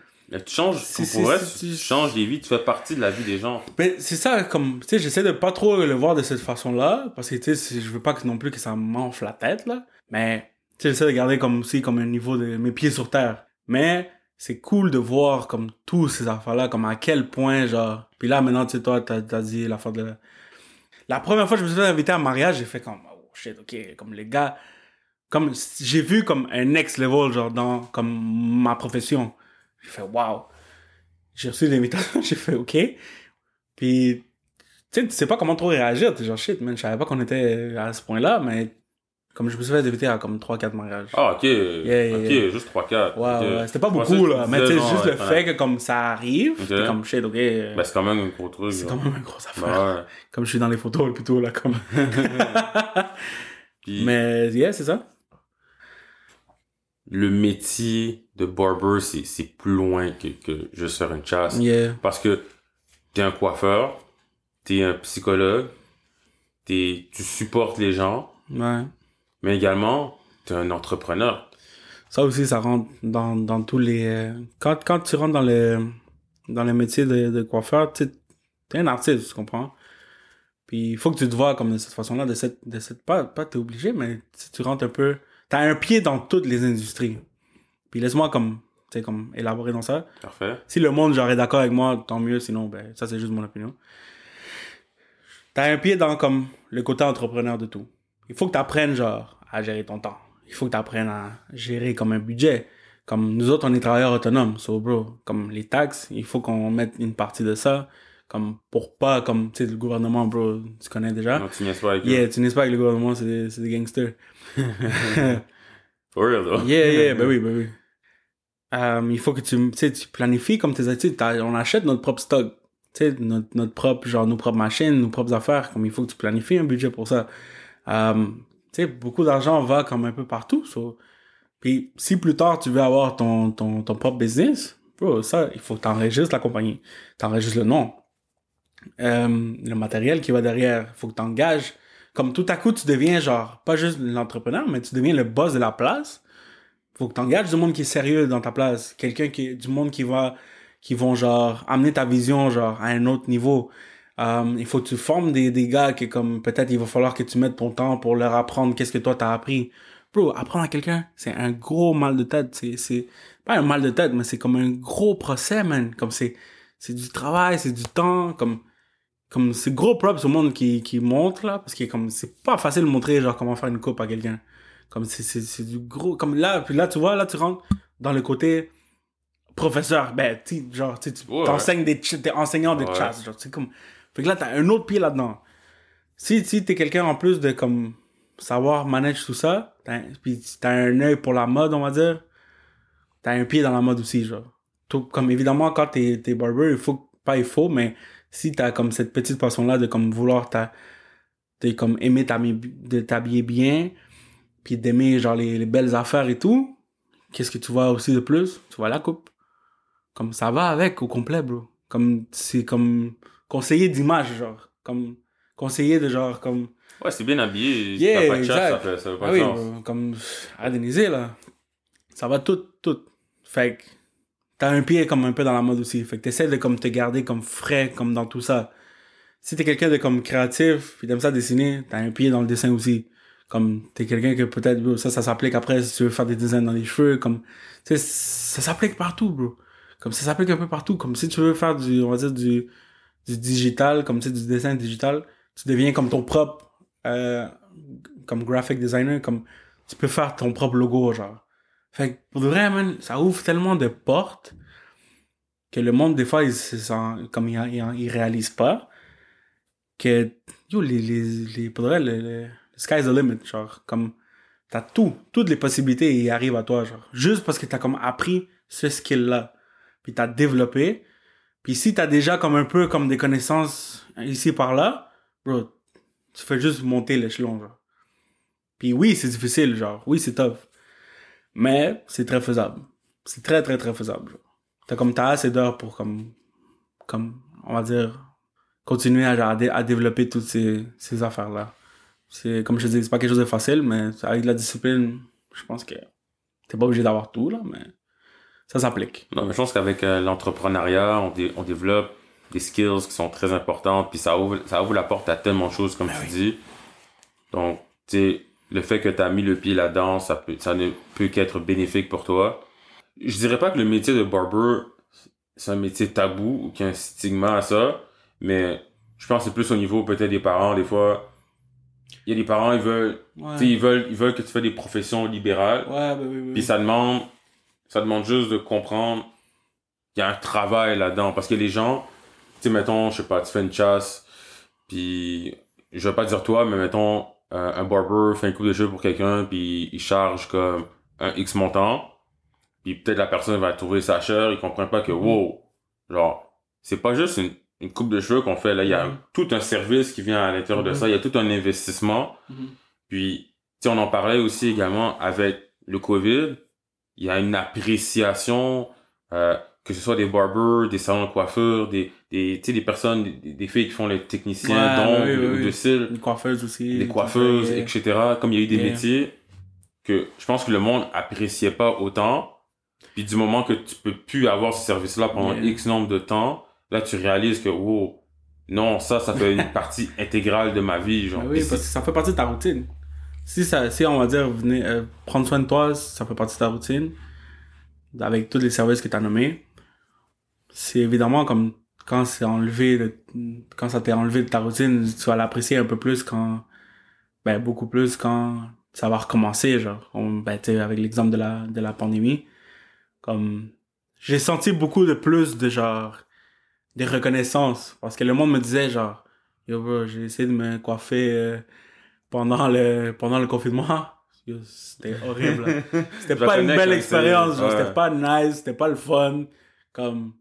[SPEAKER 1] Tu changes, vrai,
[SPEAKER 2] c'est-
[SPEAKER 1] tu changes les vies, tu fais partie de la vie des gens.
[SPEAKER 2] Mais c'est ça, comme, tu sais, j'essaie de pas trop le voir de cette façon-là, parce que, tu sais, je veux pas que non plus que ça m'enfle la tête, là. Mais, tu sais, j'essaie de garder comme aussi, comme un niveau de mes pieds sur terre. Mais, c'est cool de voir, comme, tous ces affaires-là, comme à quel point, genre, puis là, maintenant, tu sais, toi, t'as, t'as dit l'affaire de la... La première fois que je me suis fait inviter à un mariage, j'ai fait comme, oh shit, ok, comme les gars, comme, j'ai vu comme un next level, genre, dans, comme, ma profession. J'ai fait, wow. J'ai reçu l'invitation, j'ai fait, ok. Puis, tu sais, tu sais pas comment trop réagir. T'es genre, shit, man, je savais pas qu'on était à ce point-là, mais comme je me suis fait inviter à comme 3-4 mariages.
[SPEAKER 1] Ah, ok.
[SPEAKER 2] yeah,
[SPEAKER 1] ok,
[SPEAKER 2] yeah.
[SPEAKER 1] juste 3-4.
[SPEAKER 2] ouais,
[SPEAKER 1] ok.
[SPEAKER 2] ouais, c'était pas beaucoup, là. Mais tu sais, juste le fait que comme ça arrive,
[SPEAKER 1] Ok.
[SPEAKER 2] t'es comme, shit, ok. euh,
[SPEAKER 1] Ben, c'est quand même un gros truc.
[SPEAKER 2] c'est quand même une grosse affaire.
[SPEAKER 1] Ben, ouais.
[SPEAKER 2] Comme je suis dans les photos, plutôt, là, comme.
[SPEAKER 1] Puis,
[SPEAKER 2] mais, yeah, c'est ça.
[SPEAKER 1] Le métier de barber, c'est, c'est plus loin que, que juste faire une chasse.
[SPEAKER 2] Yeah.
[SPEAKER 1] Parce que t'es un coiffeur, t'es un psychologue, t'es, tu supportes les gens,
[SPEAKER 2] Ouais.
[SPEAKER 1] mais également, t'es un entrepreneur.
[SPEAKER 2] Ça aussi, ça rentre dans, dans tous les... euh, Quand, quand tu rentres dans le, dans le métier de, de coiffeur, t'es un artiste, tu comprends? Puis il faut que tu te vois comme de cette façon-là, de cette... De cette pas, pas t'es obligé, mais si tu rentres un peu... T'as un pied dans toutes les industries. Puis laisse-moi comme... Tu comme élaborer dans ça.
[SPEAKER 1] Parfait.
[SPEAKER 2] Si le monde, genre, est d'accord avec moi, tant mieux. Sinon, ben, ça, c'est juste mon opinion. T'as un pied dans, comme, le côté entrepreneur de tout. Il faut que t'apprennes, genre, à gérer ton temps. Il faut que t'apprennes à gérer comme un budget. Comme nous autres, on est travailleurs autonomes. So, bro, comme les taxes, il faut qu'on mette une partie de ça. Comme, pour pas, comme, tu sais, le gouvernement, bro, tu connais déjà.
[SPEAKER 1] Non, tu niaises pas avec eux.
[SPEAKER 2] Yeah, tu n'es pas avec le gouvernement, c'est des, gangsters.
[SPEAKER 1] For real, though.
[SPEAKER 2] Yeah, yeah, ben oui, ben oui. Euh, il faut que tu, tu planifies comme tes études. On achète notre propre stock. Tu sais, notre, notre propre, genre, nos propres machines, nos propres affaires. Comme il faut que tu planifies un budget pour ça. Euh, tu sais, beaucoup d'argent va comme un peu partout. so. Puis si plus tard tu veux avoir ton, ton, ton propre business, bro, ça, il faut que t'enregistres la compagnie. T'enregistres le nom. Euh, le matériel qui va derrière, faut que t'engages. Comme tout à coup, tu deviens genre, pas juste l'entrepreneur, mais tu deviens le boss de la place faut que t'engages du monde qui est sérieux dans ta place. Quelqu'un qui, du monde qui va, qui vont genre amener ta vision genre à un autre niveau. Euh, il faut que tu formes des, des gars qui comme peut-être il va falloir que tu mettes ton temps pour leur apprendre qu'est-ce que toi t'as appris. Bro, apprendre à quelqu'un, c'est un gros mal de tête. C'est, c'est pas un mal de tête, mais c'est comme un gros procès, man. Comme c'est, c'est du travail, c'est du temps, comme, comme c'est gros props au monde qui, qui montre là, parce que comme c'est pas facile de montrer genre comment faire une coupe à quelqu'un. Comme c'est, c'est, c'est du gros, comme là, puis là tu vois, là tu rentres dans le côté professeur, ben tu genre tu
[SPEAKER 1] Ouais,
[SPEAKER 2] t'enseignes des, t'es enseignant de
[SPEAKER 1] Ouais.
[SPEAKER 2] chasse, genre c'est comme, fait que là t'as un autre pied là-dedans. Si, si t'es quelqu'un en plus de comme savoir manage tout ça, t'as, un- puis t'as un œil pour la mode, on va dire, t'as un pied dans la mode aussi, genre. Tout, comme évidemment, quand t'es, t'es barber, il faut, pas il faut, mais si t'as comme cette petite passion-là de comme vouloir ta, de comme aimer t'habiller, de t'habiller bien, puis d'aimer genre les, les belles affaires et tout, qu'est-ce que tu vois aussi de plus? Tu vois la coupe. Comme ça va avec au complet, bro. Comme, c'est comme conseiller d'image, genre. Comme conseiller de genre, comme,
[SPEAKER 1] Ouais, c'est bien habillé.
[SPEAKER 2] Yeah,
[SPEAKER 1] T'as pas de
[SPEAKER 2] exact.
[SPEAKER 1] ça fait, ça fait pas
[SPEAKER 2] ah oui,
[SPEAKER 1] sens.
[SPEAKER 2] bro, comme à Denise, là. Ça va tout, tout. Fait que t'as un pied comme un peu dans la mode aussi. Fait que t'essaies de comme te garder comme frais comme dans tout ça. Si t'es quelqu'un de comme créatif, puis t'aimes ça dessiner, t'as un pied dans le dessin aussi. Comme t'es quelqu'un que peut-être, ça, ça s'applique après si tu veux faire des designs dans les cheveux, comme, tu sais, ça s'applique partout, bro. Comme ça s'applique un peu partout. Comme si tu veux faire du, on va dire, du, du digital, comme tu sais, du dessin digital, tu deviens comme ton propre, euh, comme graphic designer, comme tu peux faire ton propre logo, genre. Fait que pour de vrai, man, ça ouvre tellement de portes que le monde, des fois, il se comme il, il, il réalise pas. que, yo, les, les, les, pour de vrai, le, le- le sky's the limit, genre, comme, t'as tout, toutes les possibilités y arrivent à toi, genre, juste parce que t'as comme appris ce skill-là, puis t'as développé, puis si t'as déjà comme un peu comme des connaissances ici par là, bro, tu fais juste monter l'échelon, genre. Puis oui, c'est difficile, genre, oui, c'est tough, mais c'est très faisable. C'est très, très, très faisable. T'as comme, t'as assez d'heures pour comme, comme, on va dire, continuer à, à, dé- à développer toutes ces, ces affaires-là. C'est, comme je te dis, c'est pas quelque chose de facile, mais avec de la discipline, je pense que t'es pas obligé d'avoir tout, là, mais ça s'applique.
[SPEAKER 1] Non, mais je pense qu'avec euh, l'entrepreneuriat, on, dé- on développe des skills qui sont très importantes, puis ça ouvre, ça ouvre la porte à tellement de choses, comme tu dis. Donc, tu sais, le fait que tu as mis le pied là-dedans, ça, peut, ça ne peut qu'être bénéfique pour toi. Je dirais pas que le métier de barber, c'est un métier tabou ou qu'il y a un stigma à ça, mais je pense que c'est plus au niveau peut-être des parents. Des fois, il y a des parents, ils veulent,
[SPEAKER 2] Ouais.
[SPEAKER 1] ils veulent, ils veulent que tu fasses des professions libérales.
[SPEAKER 2] Ouais, bah oui, oui.
[SPEAKER 1] Puis ça demande, ça demande juste de comprendre qu'il y a un travail là-dedans. Parce que les gens, tu sais, mettons, je sais pas, tu fais une chasse, puis je vais pas dire toi, mais mettons, euh, un barber fait un coup de cheveux pour quelqu'un, puis il charge comme un X montant, puis peut-être la personne va trouver ça cher, il comprend pas que, wow, genre, c'est pas juste une, une coupe de cheveux qu'on fait, là, il y a
[SPEAKER 2] Mhm.
[SPEAKER 1] tout un service qui vient à l'intérieur de
[SPEAKER 2] Mhm.
[SPEAKER 1] ça, il y a tout un investissement. Puis, tu on en parlait aussi également avec le COVID. Il y a une appréciation, euh, que ce soit des barbers, des salons de coiffure, des, des, des personnes, des, des filles qui font les techniciens
[SPEAKER 2] Ouais,
[SPEAKER 1] d'ongles,
[SPEAKER 2] oui, oui,
[SPEAKER 1] ou
[SPEAKER 2] oui.
[SPEAKER 1] de cils,
[SPEAKER 2] Une coiffeuse aussi.
[SPEAKER 1] des coiffeuses, etc. Comme il y a eu des
[SPEAKER 2] Yeah.
[SPEAKER 1] métiers que je pense que le monde appréciait pas autant. Puis du moment que tu peux plus avoir ce service-là pendant
[SPEAKER 2] Yeah.
[SPEAKER 1] X nombre de temps, là, tu réalises que, wow, non, ça, ça fait une partie intégrale de ma vie, genre.
[SPEAKER 2] Oui,
[SPEAKER 1] c'est-
[SPEAKER 2] parce que ça fait partie de ta routine. Si, ça, si on va dire, venez, euh, prendre soin de toi, ça fait partie de ta routine, avec tous les services que tu as nommés, c'est évidemment comme quand c'est enlevé, de- quand ça t'est enlevé de ta routine, tu vas l'apprécier un peu plus quand, ben, beaucoup plus quand ça va recommencer, genre, on, ben, tu sais, avec l'exemple de la, de la pandémie, comme, j'ai senti beaucoup de plus de genre, des reconnaissances, parce que le monde me disait genre, Yo, bro, j'ai essayé de me coiffer euh, pendant le pendant le confinement. C'était horrible. C'était pas une belle expérience,
[SPEAKER 1] ouais.
[SPEAKER 2] c'était pas nice, c'était pas le fun. Comme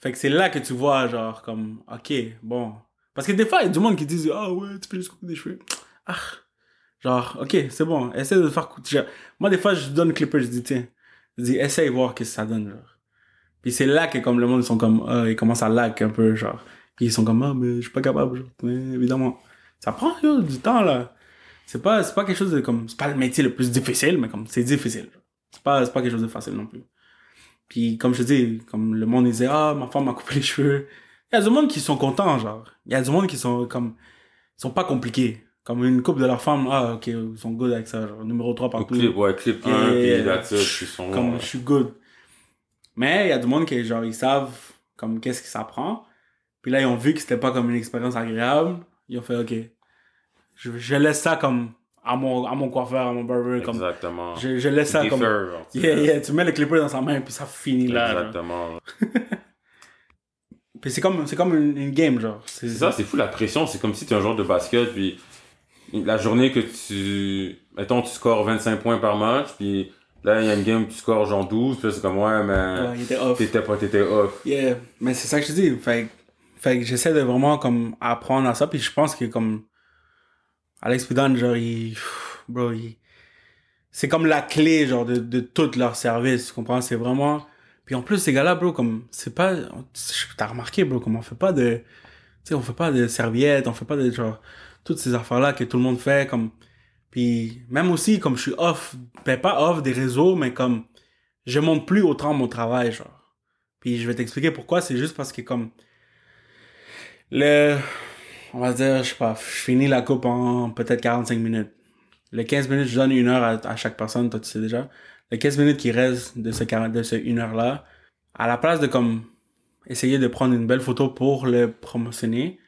[SPEAKER 2] fait que c'est là que tu vois genre comme OK, bon. Parce que des fois il y a du monde qui dit "Ah ouais, tu peux juste couper des cheveux." Ah. Genre, OK, c'est bon, essaie de faire couper. Moi des fois je donne clipper, je dis tiens, je dis essaye voir qu'est-ce que ça donne genre. Puis c'est là que comme le monde ils sont comme ah, ils commencent à lag un peu genre. Puis ils sont comme, ah, mais je suis pas capable. genre. Mais évidemment. Ça prend du temps, là. C'est pas, c'est pas quelque chose de comme. C'est pas le métier le plus difficile, mais comme c'est difficile. C'est pas, c'est pas quelque chose de facile non plus. Puis comme je te dis, comme le monde disait, ah, ma femme m'a coupé les cheveux. Il y a du monde qui sont contents, genre. Il y a du monde qui sont comme. Ils sont pas compliqués. Comme une couple de leur femme, ah, ok, ils sont good avec ça, genre. Numéro 3
[SPEAKER 1] Au
[SPEAKER 2] partout.
[SPEAKER 1] clip, ouais, clip 1,
[SPEAKER 2] Yeah.
[SPEAKER 1] puis that's it, puis son,
[SPEAKER 2] comme
[SPEAKER 1] ouais.
[SPEAKER 2] je suis good. Mais il y a du monde qui, genre, ils savent comme qu'est-ce que ça prend. Puis là, ils ont vu que c'était pas comme une expérience agréable. Ils ont fait, OK, je, je laisse ça comme à mon, à mon coiffeur, à mon barber. Comme,
[SPEAKER 1] Exactement.
[SPEAKER 2] je, je laisse ça comme. Yeah, yeah, tu mets le clipper dans sa main, puis ça finit là.
[SPEAKER 1] Exactement.
[SPEAKER 2] Puis c'est comme, c'est comme une, une game, genre. C'est
[SPEAKER 1] ça, c'est fou la pression. C'est comme si tu es un joueur de basket, puis la journée que tu. Mettons, tu scores 25 points par match, puis là, il y a une game où tu scores genre 12, puis c'est comme, ouais, mais.
[SPEAKER 2] Ouais, il était off.
[SPEAKER 1] T'étais pas, t'étais off.
[SPEAKER 2] Yeah, mais c'est ça que je te dis. Fait, fait que j'essaie de vraiment comme apprendre à ça. Puis je pense que comme Alex Pidon, genre, il, bro, il- c'est comme la clé genre de, de tout leur service. Tu comprends? C'est vraiment. Puis en plus, ces gars-là, bro, comme c'est pas. T'as remarqué, bro, comme on fait pas de. Tu sais, on fait pas de serviettes, on fait pas de genre toutes ces affaires-là que tout le monde fait. Comme. Puis même aussi, comme je suis off, ben pas off des réseaux, mais comme je monte plus autant mon travail, genre. Puis je vais t'expliquer pourquoi. C'est juste parce que comme le, on va dire, je sais pas, je finis la coupe en peut-être 45 minutes. Les 15 minutes, je donne une heure à, à chaque personne, toi tu sais déjà. Les 15 minutes qui restent de ce, 40 de ce une heure là, à la place de comme essayer de prendre une belle photo pour le promotionner,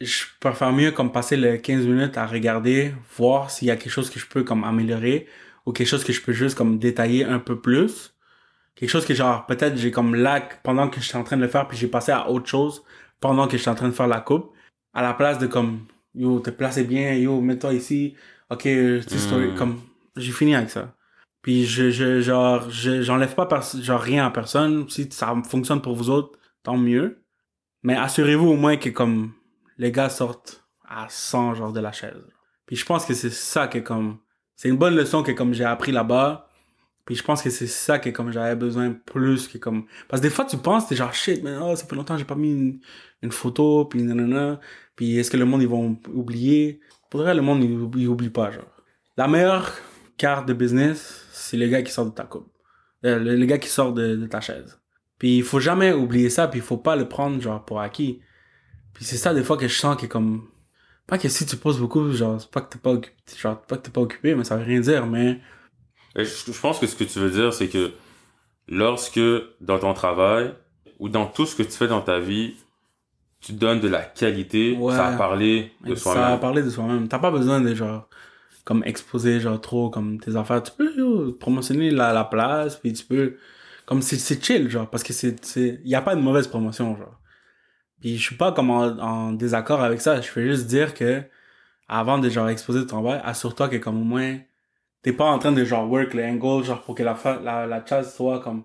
[SPEAKER 2] je préfère mieux comme passer les 15 minutes à regarder, voir s'il y a quelque chose que je peux comme améliorer ou quelque chose que je peux juste comme détailler un peu plus. Quelque chose que genre peut-être j'ai comme lag pendant que je suis en train de le faire puis j'ai passé à autre chose pendant que je suis en train de faire la coupe. À la place de comme, yo, te placez bien, yo, mets-toi ici, ok, tu sais, story,
[SPEAKER 1] Mm.
[SPEAKER 2] comme, j'ai fini avec ça. Puis je, je genre, je- j'enlève pas pers- genre rien à personne. Si ça fonctionne pour vous autres, tant mieux. Mais assurez-vous au moins que comme les gars sortent à 100 genre de la chaise. Puis je pense que c'est ça que comme c'est une bonne leçon que comme j'ai appris là-bas. Puis je pense que c'est ça que comme j'avais besoin plus que comme parce que des fois tu penses t'es genre shit mais oh, ça fait longtemps que j'ai pas mis une, une photo puis nanana. Puis est-ce que le monde ils vont oublier? Pour le monde il, oublie- il oublie pas genre. La meilleure carte de business c'est le gars qui sort de ta coupe. Euh, le, gars qui sort de, ta chaise. Puis il faut jamais oublier ça puis il faut pas le prendre genre pour acquis. Puis c'est ça des fois que je sens que comme pas que si tu poses beaucoup genre c'est pas que t'es pas genre pas que t'es pas occupé mais ça veut rien dire mais
[SPEAKER 1] Je, je pense que ce que tu veux dire, c'est que lorsque dans ton travail ou dans tout ce que tu fais dans ta vie, tu donnes de la qualité,
[SPEAKER 2] Ouais.
[SPEAKER 1] ça a parlé de
[SPEAKER 2] ça a
[SPEAKER 1] soi-même.
[SPEAKER 2] parlé de soi-même t'as pas besoin de genre comme exposer genre trop comme tes affaires tu peux yo, promotionner la, la place puis tu peux comme c'est c'est chill genre parce que c'est c'est y a pas de mauvaise promotion genre puis je suis pas comme en, en désaccord avec ça je veux juste dire que avant de genre exposer ton travail assure-toi que comme au moins t'es pas en train de genre work le angle genre pour que la la, la chasse soit comme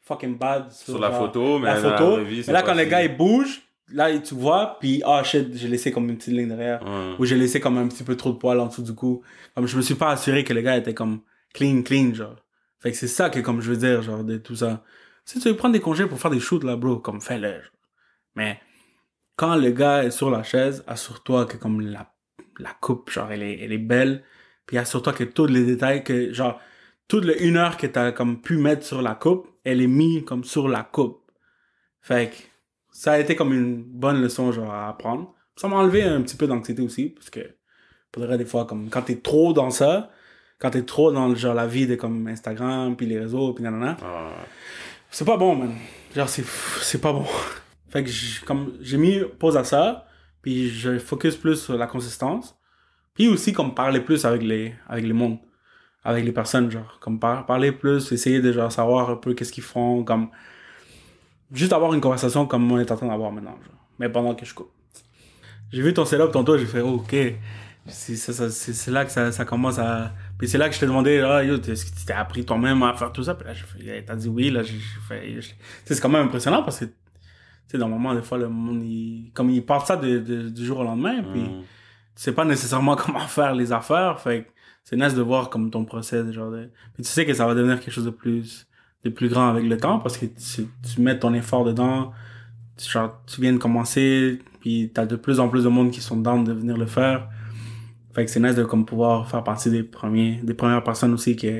[SPEAKER 2] fucking bad
[SPEAKER 1] Sur la photo, mais
[SPEAKER 2] la photo
[SPEAKER 1] vie,
[SPEAKER 2] mais là quand le
[SPEAKER 1] si-
[SPEAKER 2] gars il bouge là tu vois puis ah shit j'ai laissé comme une petite ligne derrière où j'ai laissé comme un petit peu trop de poils en dessous du cou. Comme je me suis pas assuré que le gars était comme clean, clean, genre. Fait que c'est ça que comme je veux dire, genre, de tout ça. Si tu veux prendre des congés pour faire des shoots, là, bro, comme fais-le. Mais quand le gars est sur la chaise, assure-toi que comme la, la coupe, genre, elle est, elle est belle. Puis assure-toi que tous les détails, que genre, toute le une heure que t'as comme pu mettre sur la coupe, elle est mise comme sur la coupe. Fait que ça a été comme une bonne leçon, genre, à apprendre. Ça m'a enlevé un petit peu d'anxiété aussi, parce que, pour le des fois, comme, quand t'es trop dans ça, quand t'es trop dans, genre, la vie de, comme, Instagram, puis les réseaux, puis nanana,
[SPEAKER 1] Ah,
[SPEAKER 2] c'est pas bon, man. Genre, c'est, c'est pas bon. fait que, comme, j'ai mis pause à ça, puis je focus plus sur la consistance. Puis aussi, comme, parler plus avec les, avec les mondes, avec les personnes, genre, comme, par- parler plus, essayer de, genre, savoir un peu qu'est-ce qu'ils font, comme, juste avoir une conversation comme on est en train d'avoir maintenant, genre. Mais pendant que je coupe. J'ai vu ton setup tantôt, j'ai fait, ok. C'est, là que ça, ça commence à. Puis c'est là que je t'ai demandé, ah, yo, est-ce que tu t'es appris toi-même à faire tout ça? Puis là, j'ai t'as dit oui, là, j'ai fait. c'est quand même impressionnant parce que, tu sais, moment, des fois, le monde, il, comme il part ça du jour au lendemain, puis
[SPEAKER 1] mm.
[SPEAKER 2] Tu sais pas nécessairement comment faire les affaires, fait que c'est nice de voir comme ton process, genre de... Puis tu sais que ça va devenir quelque chose de plus, de plus grand avec le temps parce que tu, tu mets ton effort dedans, tu, genre, tu viens de commencer, puis t'as de plus en plus de monde qui sont down de venir le faire. Fait que c'est nice de comme pouvoir faire partie des premiers, des premières personnes aussi qui,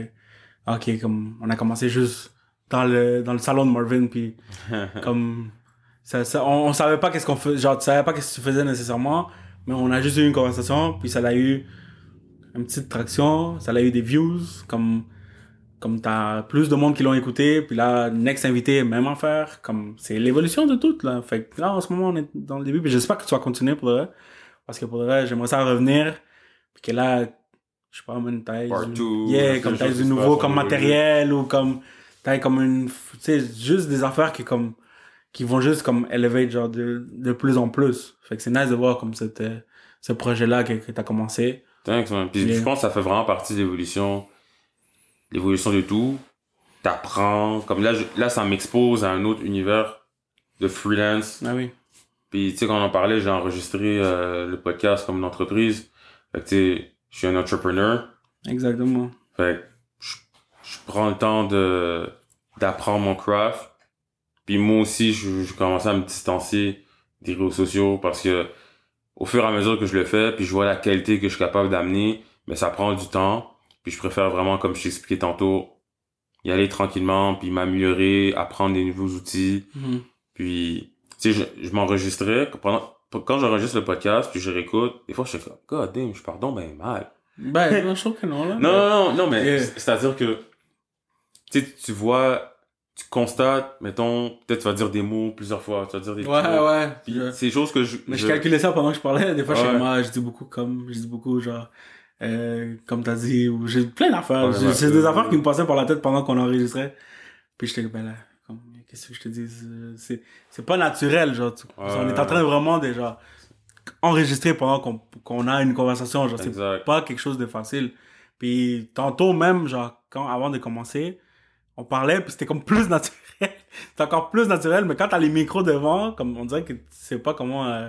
[SPEAKER 2] ok, comme, on a commencé juste dans le, dans le salon de Marvin, puis comme, ça, ça, on, on savait pas qu'est-ce qu'on faisait, genre, tu savais pas qu'est-ce que tu faisais nécessairement, mais on a juste eu une conversation, puis ça a eu une petite traction, ça a eu des views, comme, comme t'as plus de monde qui l'ont écouté, puis là, next invité, même affaire, comme, c'est l'évolution de tout, là. Fait que là, en ce moment, on est dans le début, puis j'espère que tu vas continuer pour le vrai, parce que pour le vrai, j'aimerais ça revenir, puis que là, je sais pas, une taille, yeah, comme taille du nouveau, comme matériel, ou comme, taille comme une, tu sais, juste des affaires qui, comme, qui vont juste comme elevate genre de, de plus en plus. Fait que c'est nice de voir comme cette, euh, ce projet-là que, que t'as commencé.
[SPEAKER 1] Thanks, man. Puis
[SPEAKER 2] Yeah.
[SPEAKER 1] je pense que ça fait vraiment partie de l'évolution, l'évolution de tout. T'apprends. Comme là, je- là, ça m'expose à un autre univers de freelance.
[SPEAKER 2] Ah oui.
[SPEAKER 1] Puis, tu sais, quand on en parlait, j'ai enregistré euh, le podcast comme une entreprise. Fait que, tu sais, je suis un entrepreneur.
[SPEAKER 2] Exactement.
[SPEAKER 1] Fait que je, je prends le temps de d'apprendre mon craft. Puis moi aussi, je, je commençais à me distancier des réseaux sociaux parce que au fur et à mesure que je le fais, puis je vois la qualité que je suis capable d'amener, mais ça prend du temps. Puis je préfère vraiment, comme je t'expliquais tantôt, y aller tranquillement, puis m'améliorer, apprendre des nouveaux outils.
[SPEAKER 2] Mhm.
[SPEAKER 1] Puis, tu sais, je, je m'enregistrais. Pendant, quand j'enregistre le podcast, puis je réécoute, des fois, je suis comme, God damn, je pardon ben mal.
[SPEAKER 2] Ben, je trouve que non, là.
[SPEAKER 1] Non, non, non, non, mais
[SPEAKER 2] Yeah.
[SPEAKER 1] c'est-à-dire que, tu sais, tu vois, tu constates, mettons, peut-être tu vas dire des mots plusieurs fois, tu vas dire des
[SPEAKER 2] Ouais,
[SPEAKER 1] mots.
[SPEAKER 2] ouais. Je-
[SPEAKER 1] C'est des choses que je...
[SPEAKER 2] Mais je
[SPEAKER 1] je-
[SPEAKER 2] calculais ça pendant que je parlais. Des fois,
[SPEAKER 1] Ouais.
[SPEAKER 2] ah, je dis beaucoup comme, je dis beaucoup, genre, euh, comme t'as dit, ou j'ai plein d'affaires.
[SPEAKER 1] Ouais,
[SPEAKER 2] c'est des affaires qui me passaient par la tête pendant qu'on enregistrait. Puis j'étais ben là, comme, qu'est-ce que je te dis? C'est- C'est, c'est pas naturel, genre, tu-
[SPEAKER 1] Ouais,
[SPEAKER 2] on est en train vraiment de, genre, enregistré pendant qu'on qu'on a une conversation. Genre, c'est pas quelque chose de facile. Puis tantôt même, genre, quand, avant de commencer, on parlait, puis c'était comme plus naturel. c'est encore plus naturel, mais quand t'as les micros devant, comme on dirait que tu sais pas comment... euh,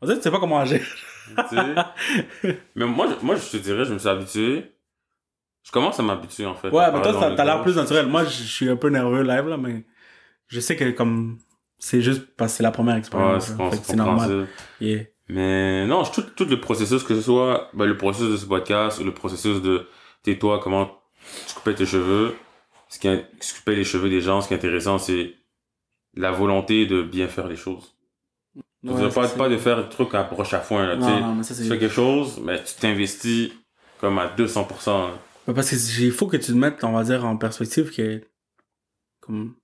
[SPEAKER 2] on dirait que tu sais pas comment agir.
[SPEAKER 1] Mais moi, je- moi, je te dirais, je me suis habitué. Je commence à m'habituer, en fait.
[SPEAKER 2] Ouais, mais toi, t'as l'air plus naturel. Moi, je suis un peu nerveux live, là, mais je sais que comme... C'est juste parce que c'est la première
[SPEAKER 1] Ouais,
[SPEAKER 2] expérience. que c'est normal. Yeah.
[SPEAKER 1] Mais non, tout, tout le processus, que ce soit ben, le processus de ce podcast ou le processus de tais-toi, comment tu coupais tes cheveux, ce qui, coupait les cheveux des gens, ce qui est intéressant, c'est la volonté de bien faire les choses.
[SPEAKER 2] Ouais,
[SPEAKER 1] dire, pas, pas de faire le truc à broche à foin, là, tu
[SPEAKER 2] Non,
[SPEAKER 1] sais.
[SPEAKER 2] non, mais ça,
[SPEAKER 1] Tu
[SPEAKER 2] c'est...
[SPEAKER 1] fais quelque chose, mais tu t'investis comme à 200%. là.
[SPEAKER 2] Parce que j'ai- il faut que tu te mettes, on va dire, en perspective que, comme,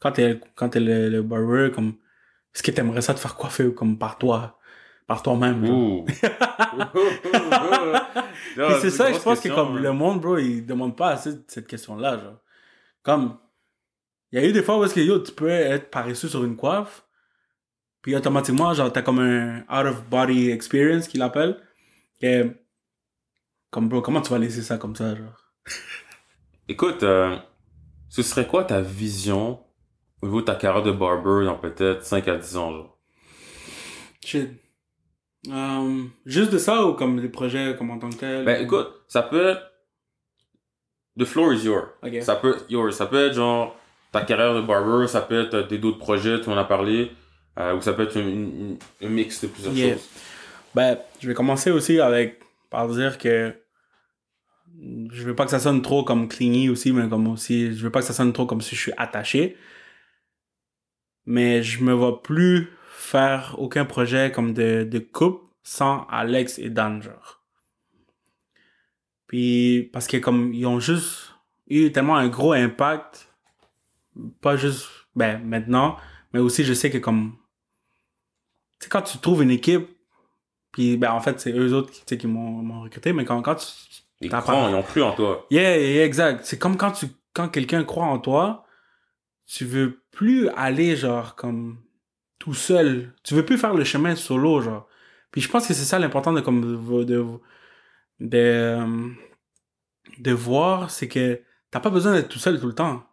[SPEAKER 2] quand t'es, quand t'es le, le barber, comme, est-ce que t'aimerais ça te faire coiffer, comme, par toi, par toi-même, c'est ça, je pense que comme le monde, bro, il demande pas assez de cette question-là, genre. Comme, il y a eu des fois où est-ce que, yo, tu peux être paresseux sur une coiffe, puis automatiquement, genre, t'as comme un out-of-body experience qu'il appelle, comme, bro, comment tu vas laisser ça comme ça, genre?
[SPEAKER 1] Écoute, euh, ce serait quoi ta vision au niveau de ta carrière de barber dans peut-être 5 à 10 ans, genre?
[SPEAKER 2] Shit. Euh, juste de ça ou comme des projets comme en tant que tel?
[SPEAKER 1] Ben écoute, ça peut être... The floor is yours. Ça peut, yours. ça peut être genre ta carrière de barber, ça peut être des d'autres projets, tu en as parlé, euh, ou ça peut être un, mix de plusieurs
[SPEAKER 2] Yeah.
[SPEAKER 1] choses.
[SPEAKER 2] Ben, je vais commencer aussi avec, par dire que je veux pas que ça sonne trop comme clingy aussi, mais comme aussi, je veux pas que ça sonne trop comme si je suis attaché. Mais je me vois plus faire aucun projet comme de, de couple sans Alex et Dan, genre. Puis, parce que comme, ils ont juste eu tellement un gros impact, pas juste, ben, maintenant, mais aussi je sais que comme, tu sais, quand tu trouves une équipe, puis ben, en fait, c'est eux autres qui, tu sais, qui m'ont recruté, mais quand, quand tu,
[SPEAKER 1] Ils croient, ils ont cru en toi.
[SPEAKER 2] Yeah, yeah, exact. C'est comme quand tu quand quelqu'un croit en toi, tu veux plus aller genre comme tout seul. Tu veux plus faire le chemin solo genre. Puis je pense que c'est ça l'important de comme de de, de, euh, de voir, c'est que t'as pas besoin d'être tout seul tout le temps.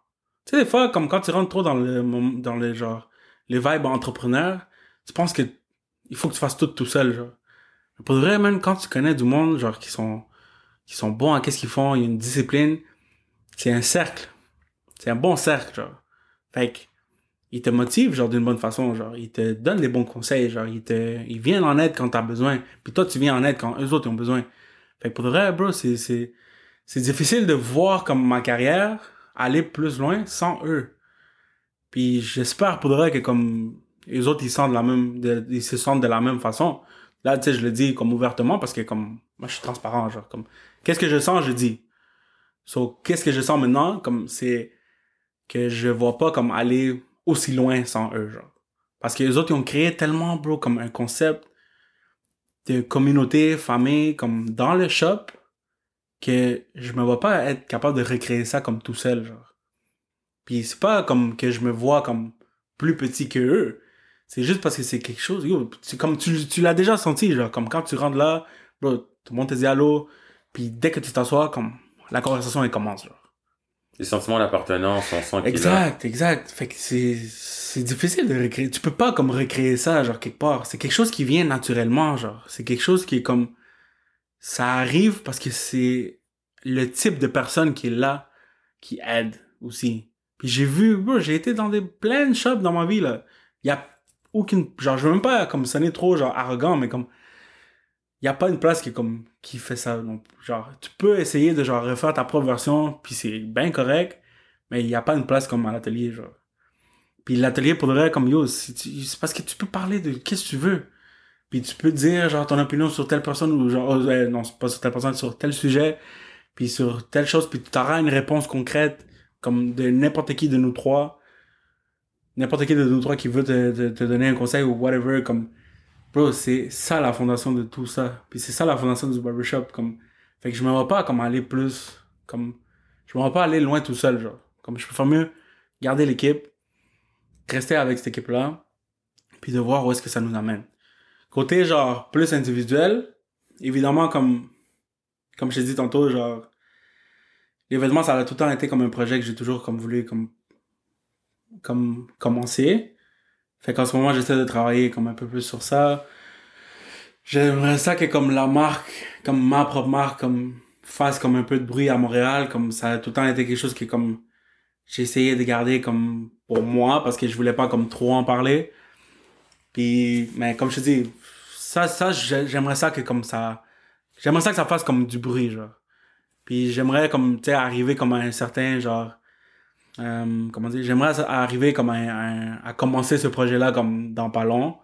[SPEAKER 2] Tu sais des fois comme quand tu rentres trop dans le dans le genre les vibes entrepreneur, tu penses que il faut que tu fasses tout tout seul genre. Pour de vrai même quand tu connais du monde genre qui sont qui sont bons à qu'est-ce qu'ils font, il y a une discipline, c'est un cercle. C'est un bon cercle, genre. Fait que, ils te motivent, genre, d'une bonne façon, genre. Ils te donnent des bons conseils, genre. Ils te, ils viennent en aide quand t'as besoin. Puis toi, tu viens en aide quand eux autres ont besoin. Fait pour de vrai, bro, c'est, c'est, c'est difficile de voir comme ma carrière aller plus loin sans eux. Puis j'espère pour de vrai que comme les autres, ils sentent la même, ils se sentent de la même façon. Là, tu sais, je le dis comme ouvertement parce que comme, moi, je suis transparent, genre, comme, qu'est-ce que je sens, je dis. So, qu'est-ce que je sens maintenant, comme, c'est que je vois pas comme aller aussi loin sans eux, genre. Parce que les autres, ils ont créé tellement, bro, comme un concept de communauté, famille, comme dans le shop, que je me vois pas être capable de recréer ça comme tout seul, genre. Puis c'est pas comme que je me vois comme plus petit que eux. C'est juste parce que c'est quelque chose, comme tu, l'as déjà senti, genre, comme quand tu rentres là, bro, tout le monde te dit allô, puis dès que tu t'assois, comme, la conversation, elle commence.
[SPEAKER 1] Les sentiments d'appartenance, on sent.
[SPEAKER 2] Exact, exact. Fait que c'est, c'est difficile de recréer. Tu peux pas comme recréer ça, genre, quelque part. C'est quelque chose qui vient naturellement, genre. C'est quelque chose qui est comme, ça arrive parce que c'est le type de personne qui est là, qui aide aussi. Puis j'ai vu, j'ai été dans des plein de shops dans ma vie, là. Y a aucune, genre, je veux même pas comme sonner trop, genre, arrogant, mais comme, y a pas une place qui comme, qui fait ça, non. Genre, tu peux essayer de, genre, refaire ta propre version, puis c'est bien correct, mais il y a pas une place comme à l'atelier, genre. Puis l'atelier, pour vrai, comme, yo, c'est parce que tu peux parler de qu'est-ce que tu veux. Puis tu peux dire, genre, ton opinion sur telle personne, ou genre, oh, non, sur telle personne, sur tel sujet, puis sur telle chose, puis tu auras une réponse concrète, comme de n'importe qui de nous trois, n'importe qui de nous trois qui veut te, te, te donner un conseil ou whatever, comme, bro, c'est ça la fondation de tout ça. Puis c'est ça la fondation du barbershop, comme, fait que je me vois pas comme aller plus, comme, je me vois pas aller loin tout seul, genre. Comme, je préfère mieux garder l'équipe, rester avec cette équipe-là, puis de voir où est-ce que ça nous amène. côté genre plus individuel, évidemment comme comme je t'ai dit tantôt, genre l'événement ça a tout le temps été comme un projet que j'ai toujours comme voulu comme comme commencer. Fait qu'en ce moment j'essaie de travailler comme un peu plus sur ça. J'aimerais ça que comme la marque, comme ma propre marque, comme fasse comme un peu de bruit à Montréal, comme ça a tout le temps été quelque chose qui comme j'ai essayé de garder comme pour moi parce que je voulais pas comme trop en parler. Puis mais comme je te dis, ça ça j'ai- j'aimerais ça que comme ça j'aimerais ça que ça fasse comme du bruit genre. Puis j'aimerais comme tu sais arriver comme un certain genre euh, comment dire, j'aimerais arriver comme à, à commencer ce projet là comme dans pas long.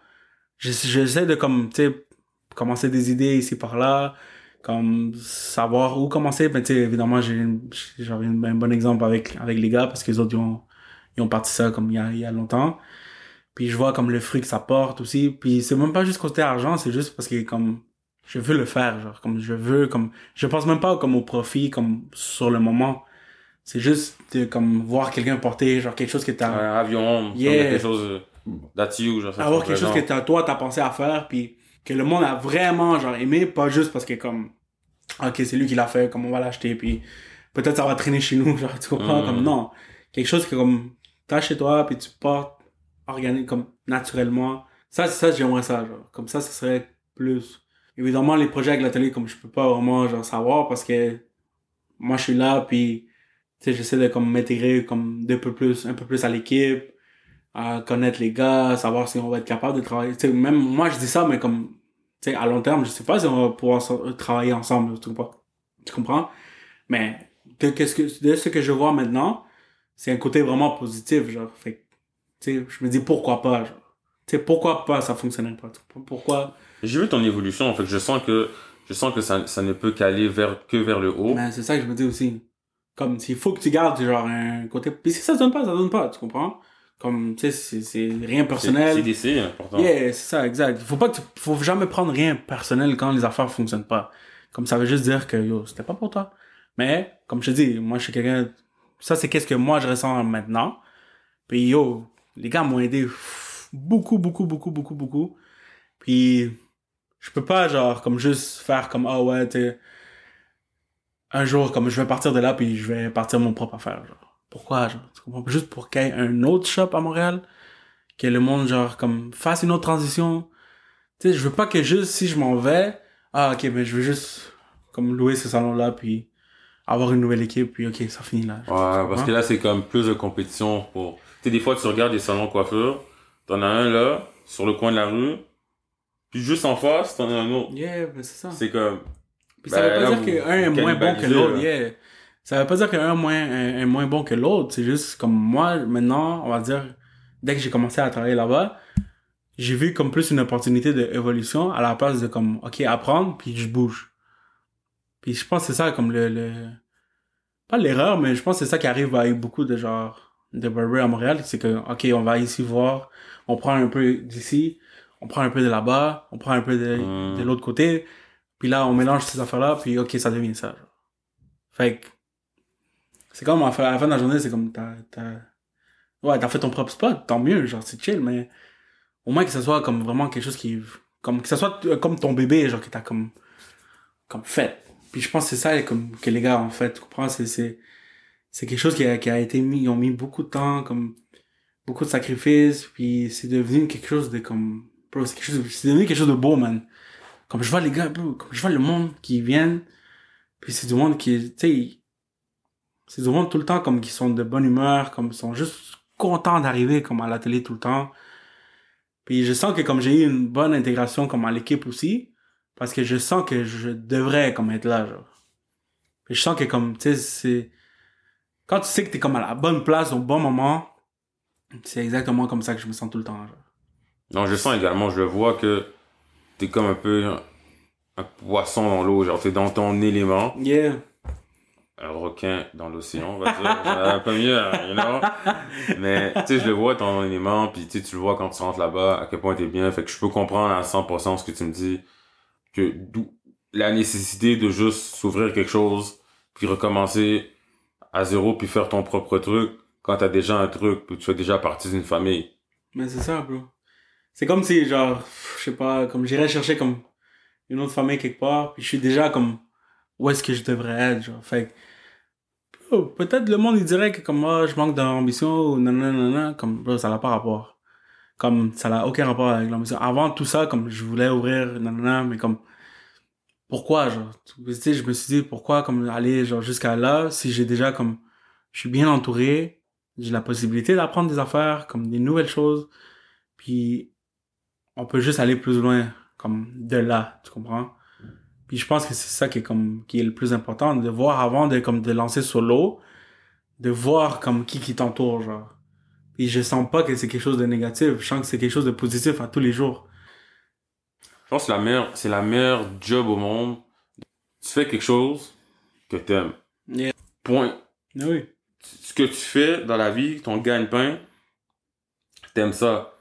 [SPEAKER 2] J'essa- J'essaie de comme tu sais commencer des idées ici par là comme savoir où commencer. Mais tu sais évidemment j'ai un bon exemple avec avec les gars parce que les autres ils ont ils ont parti ça comme il y a, il y a longtemps. Puis je vois comme le fruit que ça porte aussi. Puis c'est même pas juste côté argent c'est juste parce que comme je veux le faire genre comme je veux comme je pense même pas comme au profit comme sur le moment c'est juste de comme voir quelqu'un porter genre quelque chose que t'as
[SPEAKER 1] Un avion,
[SPEAKER 2] Yeah.
[SPEAKER 1] quelque chose euh, that's you, genre
[SPEAKER 2] avoir quelque chose que t'as, toi t'as pensé à faire puis que le monde a vraiment genre aimé pas juste parce que comme ok c'est lui qui l'a fait comme on va l'acheter puis peut-être ça va traîner chez nous genre tu comprends?
[SPEAKER 1] Mm.
[SPEAKER 2] comme non. Quelque chose que comme t'as chez toi puis tu portes organique comme naturellement. Ça ça j'aimerais ça genre. Comme ça ce serait plus. Évidemment les projets avec la télé comme je peux pas vraiment genre savoir parce que moi je suis là puis sais j'essaie de comme m'intégrer comme d'un peu plus un peu plus à l'équipe à connaître les gars, savoir si on va être capable de travailler. Tu sais, même moi, je dis ça, mais comme, tu sais, à long terme, je sais pas si on va pouvoir travailler ensemble, tu comprends? Tu comprends? Mais, de, qu'est-ce que, de ce que je vois maintenant, c'est un côté vraiment positif, genre. Fait tu sais, je me dis pourquoi pas, genre. Tu sais, pourquoi pas ça fonctionnerait pas? Pourquoi?
[SPEAKER 1] J'ai vu ton évolution, en fait, je sens que, je sens que ça, ça ne peut qu'aller vers, que vers le haut.
[SPEAKER 2] Ben, c'est ça que je me dis aussi. Comme, il faut que tu gardes, genre, un côté. Puis si ça donne pas, ça donne pas, tu comprends? Comme, tu sais, c'est, c'est rien personnel.
[SPEAKER 1] c'est c'est important.
[SPEAKER 2] Yeah, c'est ça, exact. Faut pas que tu, faut jamais prendre rien personnel quand les affaires fonctionnent pas. Comme ça veut juste dire que yo, c'était pas pour toi. Mais, comme je te dis, moi je suis quelqu'un, ça c'est qu'est-ce que moi je ressens maintenant. Puis yo, les gars m'ont aidé beaucoup, beaucoup, beaucoup, beaucoup, beaucoup. Puis, je peux pas genre comme juste faire comme, ah ouais, t'es, un jour comme je vais partir de là puis je vais partir mon propre affaire, genre. Pourquoi, genre? Tu comprends? Juste pour qu'il y ait un autre shop à Montréal que le monde genre comme fasse une autre transition tu sais je veux pas que juste si je m'en vais ah ok mais je veux juste comme louer ce salon là puis avoir une nouvelle équipe puis ok ça finit là
[SPEAKER 1] Ouais, parce que là, c'est comme plus de compétition pour... Tu sais, des fois, tu regardes des salons de coiffure, t'en as un là, sur le coin de la rue, puis juste en face, t'en as un autre.
[SPEAKER 2] yeah ben c'est ça
[SPEAKER 1] C'est comme...
[SPEAKER 2] puis ça
[SPEAKER 1] ben,
[SPEAKER 2] veut pas
[SPEAKER 1] là,
[SPEAKER 2] dire qu'un est moins bon que l'autre yeah. Ça veut pas dire qu'un est moins un, est moins bon que l'autre c'est juste comme moi maintenant on va dire dès que j'ai commencé à travailler là-bas j'ai vu comme plus une opportunité d'évolution à la place de comme ok apprendre puis je bouge. Puis je pense que c'est ça comme le, le pas l'erreur mais je pense que c'est ça qui arrive avec beaucoup de genre de barbers à Montréal c'est que ok on va ici voir on prend un peu d'ici on prend un peu de là-bas on prend un peu de,
[SPEAKER 1] Mm.
[SPEAKER 2] de l'autre côté puis là on mélange ces affaires là puis ok ça devient ça genre. fait que c'est comme à la fin de la journée c'est comme t'as t'as ouais t'as fait ton propre spot tant mieux genre c'est chill mais au moins que ce soit comme vraiment quelque chose qui comme que ça soit euh, comme ton bébé genre que t'as comme comme fait puis je pense que c'est ça comme que les gars ont fait tu comprends c'est c'est c'est quelque chose qui a, qui a été mis ils ont mis beaucoup de temps comme beaucoup de sacrifices puis c'est devenu quelque chose de comme bro c'est quelque chose c'est devenu quelque chose de beau man comme je vois les gars bro, comme je vois le monde qui viennent puis c'est du monde qui tu sais c'est du monde tout le temps comme qui sont de bonne humeur comme sont juste contents d'arriver comme à la télé tout le temps puis je sens que comme j'ai eu une bonne intégration comme à l'équipe aussi, parce que je sens que je devrais comme être là, genre. Puis je sens que comme, tu sais, c'est... Quand tu sais que t'es comme à la bonne place au bon moment, c'est exactement comme ça que je me sens tout le temps, genre.
[SPEAKER 1] Non, je sens également, je vois que t'es comme un peu un, un poisson dans l'eau, genre t'es dans ton élément,
[SPEAKER 2] Yeah.
[SPEAKER 1] un requin dans l'océan, on va dire, un peu mieux, hein, you know? Mais, tu sais, je le vois ton élément, puis tu tu le vois quand tu rentres là-bas, à quel point t'es bien, fait que je peux comprendre à 100% ce que tu me dis, que d'où la nécessité de juste s'ouvrir quelque chose, puis recommencer à zéro, puis faire ton propre truc, quand t'as déjà un truc, puis tu fais déjà partie d'une famille.
[SPEAKER 2] Mais c'est ça, bro. C'est comme si, genre, je sais pas, comme j'irais chercher comme une autre famille quelque part, puis je suis déjà comme, où est-ce que je devrais être, genre? Fait oh, peut-être le monde, il dirait que comme moi, je manque d'ambition, ou nanana, comme, ça n'a pas rapport. Comme, ça n'a aucun rapport avec l'ambition. Avant tout ça, comme, je voulais ouvrir, nanana, mais comme, pourquoi, genre, tu sais, je me suis dit, pourquoi, comme, aller, genre, jusqu'à là, si j'ai déjà, comme, je suis bien entouré, j'ai la possibilité d'apprendre des affaires, comme des nouvelles choses, puis on peut juste aller plus loin, comme de là, tu comprends? Puis je pense que c'est ça qui est comme qui est le plus important, de voir avant de comme de lancer solo, de voir comme qui qui t'entoure, genre. Puis je sens pas que c'est quelque chose de négatif, je sens que c'est quelque chose de positif à tous les jours.
[SPEAKER 1] Je pense que la meilleure, c'est la meilleure job au monde. Tu fais quelque chose que t'aimes.
[SPEAKER 2] Yeah.
[SPEAKER 1] Point.
[SPEAKER 2] Oui.
[SPEAKER 1] Ce que tu fais dans la vie, ton gagne-pain, t'aimes ça.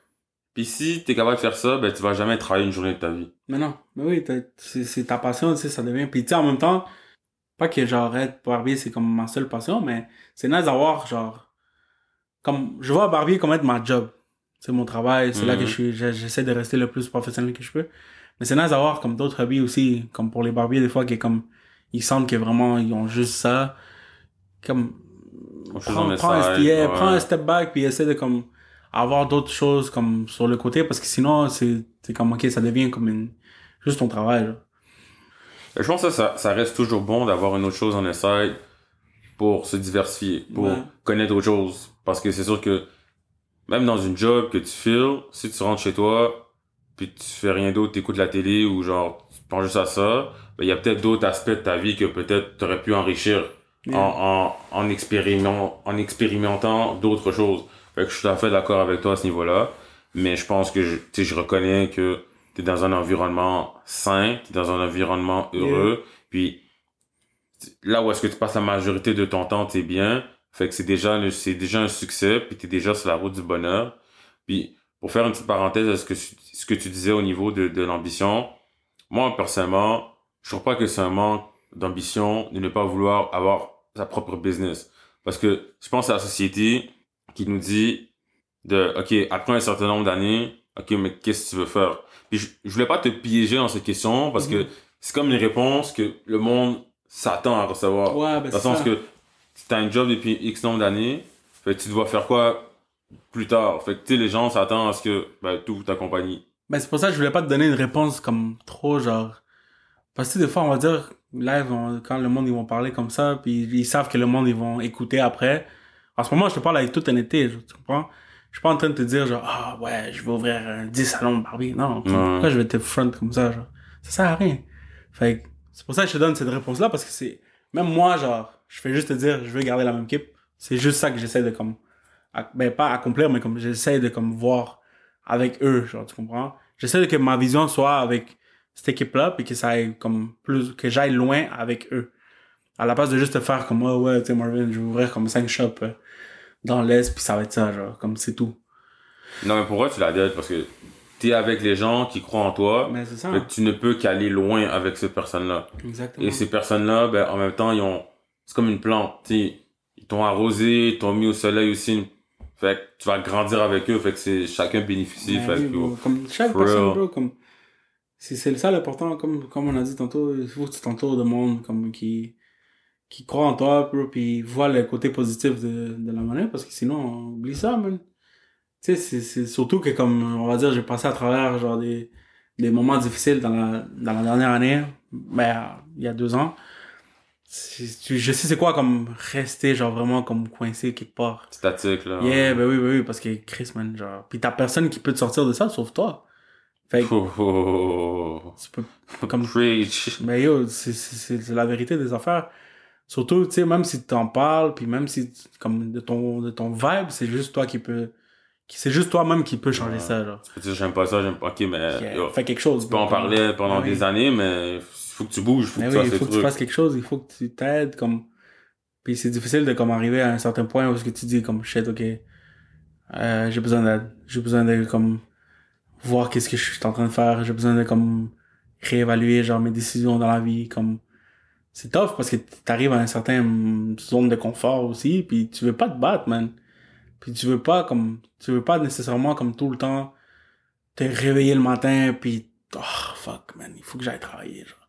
[SPEAKER 1] Puis si t'es capable de faire ça, ben tu vas jamais travailler une journée de ta vie.
[SPEAKER 2] Mais non, mais oui, c'est ta passion, tu sais, ça devient. Puis tu sais, en même temps, pas que genre être barbier, c'est comme ma seule passion, mais c'est nice d'avoir genre. Comme, je vois barbier comme être ma job. C'est mon travail, c'est là que
[SPEAKER 1] Mhm.
[SPEAKER 2] je suis, j'essaie de rester le plus professionnel que je peux. Mais c'est nice d'avoir comme d'autres hobbies aussi, comme pour les barbiers, des fois, qui est comme, ils sentent que vraiment, ils ont juste ça. Comme, prends,
[SPEAKER 1] en
[SPEAKER 2] prends, un,
[SPEAKER 1] ouais.
[SPEAKER 2] prends un step back puis essaie de comme avoir d'autres choses comme sur le côté parce que sinon c'est c'est comme ok ça devient comme une juste ton travail là.
[SPEAKER 1] Je pense que ça, ça reste toujours bon d'avoir une autre chose en essaye pour se diversifier, pour
[SPEAKER 2] Ouais.
[SPEAKER 1] connaître autre chose. Parce que c'est sûr que même dans une job que tu files, si tu rentres chez toi, puis tu fais rien d'autre, t'écoutes la télé ou genre tu penses juste à ça, ben, il y a peut-être d'autres aspects de ta vie que peut-être t'aurais pu enrichir en, en, en, expériment, en expérimentant d'autres choses. Fait que je suis tout à fait d'accord avec toi à ce niveau-là. Mais je pense que je, tu je reconnais que t'es dans un environnement sain, t'es dans un environnement heureux. Puis là où est-ce que tu passes la majorité de ton temps, t'es bien. Fait que c'est déjà, c'est déjà un succès, puis t'es déjà sur la route du bonheur. Puis pour faire une petite parenthèse à ce que, ce que tu disais au niveau de, de l'ambition, moi personnellement, je trouve pas que c'est un manque d'ambition de ne pas vouloir avoir sa propre business. Parce que je pense à la société qui nous dit de, OK, après un certain nombre d'années, OK, mais qu'est-ce que tu veux faire? Puis je, je voulais pas te piéger dans cette question parce que c'est comme une réponse que le monde s'attend à recevoir.
[SPEAKER 2] Ouais, ben
[SPEAKER 1] Dans le sens
[SPEAKER 2] ça.
[SPEAKER 1] que tu as un job depuis X nombre d'années, fait que tu dois faire quoi plus tard? Fait que tu les gens s'attendent à ce que ben, tout ta compagnie.
[SPEAKER 2] Ben c'est pour ça que je voulais pas te donner une réponse comme trop genre parce que des fois on va dire live on- quand le monde ils vont parler comme ça puis ils savent que le monde ils vont écouter après. En ce moment, je te parle avec toute honnêteté, tu comprends? Je suis pas en train de te dire genre ah ouais, je vais ouvrir un 10 salons de Barbie. Non, pourquoi je vais te front comme ça genre? Ça sert à rien. Fait c'est pour ça que je te donne cette réponse là parce que c'est même moi genre, je fais juste te dire je veux garder la même équipe. C'est juste ça que j'essaie de comme ben pas accomplir mais comme j'essaie de comme voir avec eux, genre, tu comprends? J'essaie que ma vision soit avec cette équipe-là, puis que ça aille comme plus, que j'aille loin avec eux. À la place de juste te faire comme, oh ouais, tu sais, Marvin, je vais ouvrir comme 5 shops euh, dans l'Est, puis ça va être ça, genre, comme c'est tout.
[SPEAKER 1] Non, mais pour moi, tu la dettes parce que t'es avec les gens qui croient en toi.
[SPEAKER 2] Mais c'est ça.
[SPEAKER 1] Que tu ne peux qu'aller loin avec ces personnes-là.
[SPEAKER 2] Exactement.
[SPEAKER 1] Et ces personnes-là, ben, en même temps, ils ont, c'est comme une plante, tu sais. Ils t'ont arrosé, ils t'ont mis au soleil aussi. Fait que tu vas grandir avec eux, fait que c'est, chacun bénéficie,
[SPEAKER 2] Ben
[SPEAKER 1] fait
[SPEAKER 2] oui,
[SPEAKER 1] que,
[SPEAKER 2] bro, comme chaque personne, bro, comme, c'est, c'est ça l'important, comme, comme on a dit tantôt, il faut que tu t'entoures de monde, comme, qui, qui croit en toi, bro, puis voit le côté positif de, de la monnaie, parce que sinon, on oublie ça, man. Tu sais, c'est, surtout que, comme, on va dire, j'ai passé à travers, genre, des, des moments difficiles dans la, dans la dernière année, ben, il y a deux ans. Tu- Je sais c'est quoi, comme, rester, genre, vraiment, comme, coincé quelque part.
[SPEAKER 1] statique, là.
[SPEAKER 2] Yeah, ben oui, ben oui, parce que Chris, man, genre. Pis t'as personne qui peut te sortir de ça, sauf toi. Fait que
[SPEAKER 1] Oh, oh, oh,
[SPEAKER 2] tu peux.
[SPEAKER 1] oh.
[SPEAKER 2] Comme-
[SPEAKER 1] Preach.
[SPEAKER 2] Ben yo, c'est la vérité des affaires. Surtout, tu sais, même si t'en parles, puis même si, tu- comme, de ton, de ton vibe, c'est juste toi qui peut. qui- C'est juste toi-même qui peut changer
[SPEAKER 1] Ouais.
[SPEAKER 2] ça, genre.
[SPEAKER 1] Tu peux dire, j'aime pas ça, j'aime pas, ok, mais,
[SPEAKER 2] Yeah,
[SPEAKER 1] yo,
[SPEAKER 2] Fais quelque chose.
[SPEAKER 1] tu peux en parler pendant
[SPEAKER 2] oui.
[SPEAKER 1] des années, mais faut que tu bouges, faut
[SPEAKER 2] Mais
[SPEAKER 1] que
[SPEAKER 2] oui,
[SPEAKER 1] tu
[SPEAKER 2] il
[SPEAKER 1] fasses
[SPEAKER 2] faut
[SPEAKER 1] tes
[SPEAKER 2] que tu fasses quelque chose, il faut que tu t'aides, comme. Puis c'est difficile de comme arriver à un certain point où ce que tu dis comme shit, ok, euh, j'ai besoin d'aide, j'ai besoin de comme voir qu'est-ce que je suis en train de faire, j'ai besoin de comme réévaluer genre mes décisions dans la vie, comme c'est tough parce que t'arrives à un certain mm, zone de confort aussi, puis tu veux pas te battre, man. Puis tu veux pas comme tu veux pas nécessairement comme tout le temps t'es réveillé le matin, puis oh fuck man, il faut que j'aille travailler, genre.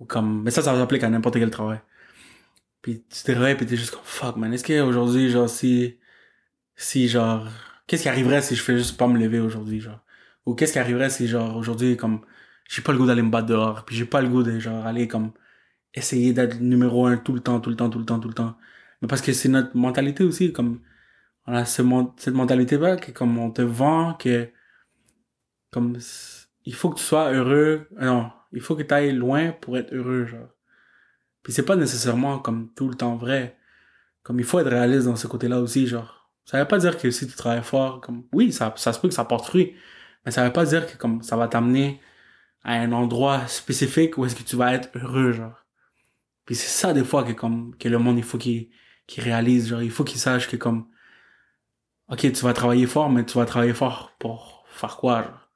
[SPEAKER 2] Ou comme, mais ça, ça s'applique à n'importe quel travail. Puis tu te réveilles, puis t'es juste comme fuck man, est-ce qu'aujourd'hui, genre, si, si genre, qu'est-ce qui arriverait si je fais juste pas me lever aujourd'hui, genre? Ou qu'est-ce qui arriverait si genre, aujourd'hui, comme, j'ai pas le goût d'aller me battre dehors, puis j'ai pas le goût de genre aller comme, essayer d'être numéro un tout le temps, tout le temps, tout le temps, tout le temps. Mais parce que c'est notre mentalité aussi, comme, on a ce cette mentalité-là, que comme on te vend, que, comme, il faut que tu sois heureux, euh, non, il faut que tu ailles loin pour être heureux, genre. Puis c'est pas nécessairement comme tout le temps vrai. Comme il faut être réaliste dans ce côté-là aussi, genre. Ça veut pas dire que si tu travailles fort, comme, oui, ça, ça se peut que ça porte fruit, mais ça veut pas dire que comme ça va t'amener à un endroit spécifique où est-ce que tu vas être heureux, genre. Puis c'est ça des fois que comme que le monde il faut qu'il qu'il réalise, genre il faut qu'il sache que comme OK, tu vas travailler fort, mais tu vas travailler fort pour faire quoi, genre?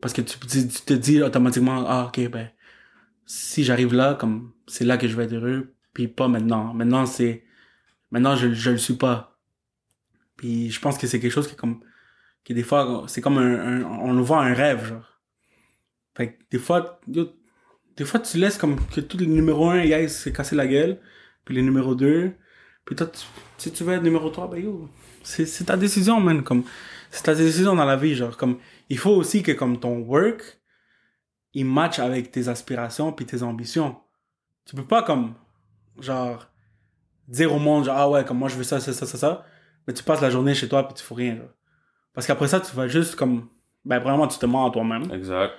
[SPEAKER 2] Parce que tu, tu, te dis automatiquement ah OK ben si j'arrive là comme c'est là que je vais être heureux, puis pas maintenant. Maintenant c'est maintenant je je le suis pas. Puis je pense que c'est quelque chose qui comme qui des fois c'est comme un, un on le voit un rêve genre. Fait que des fois des fois tu laisses comme que tout le numéro 1 il aille se casser la gueule, puis le numéro 2, puis toi si tu veux être numéro 3 ben yo, c'est ta décision man comme c'est ta décision dans la vie genre comme il faut aussi que comme ton work il match avec tes aspirations puis tes ambitions. Tu peux pas comme genre dire au monde genre ah ouais comme moi je veux ça ça ça ça ça mais tu passes la journée chez toi puis tu fais rien. Parce qu'après ça tu vas juste comme ben premièrement tu te mens à toi-même.
[SPEAKER 1] Exact.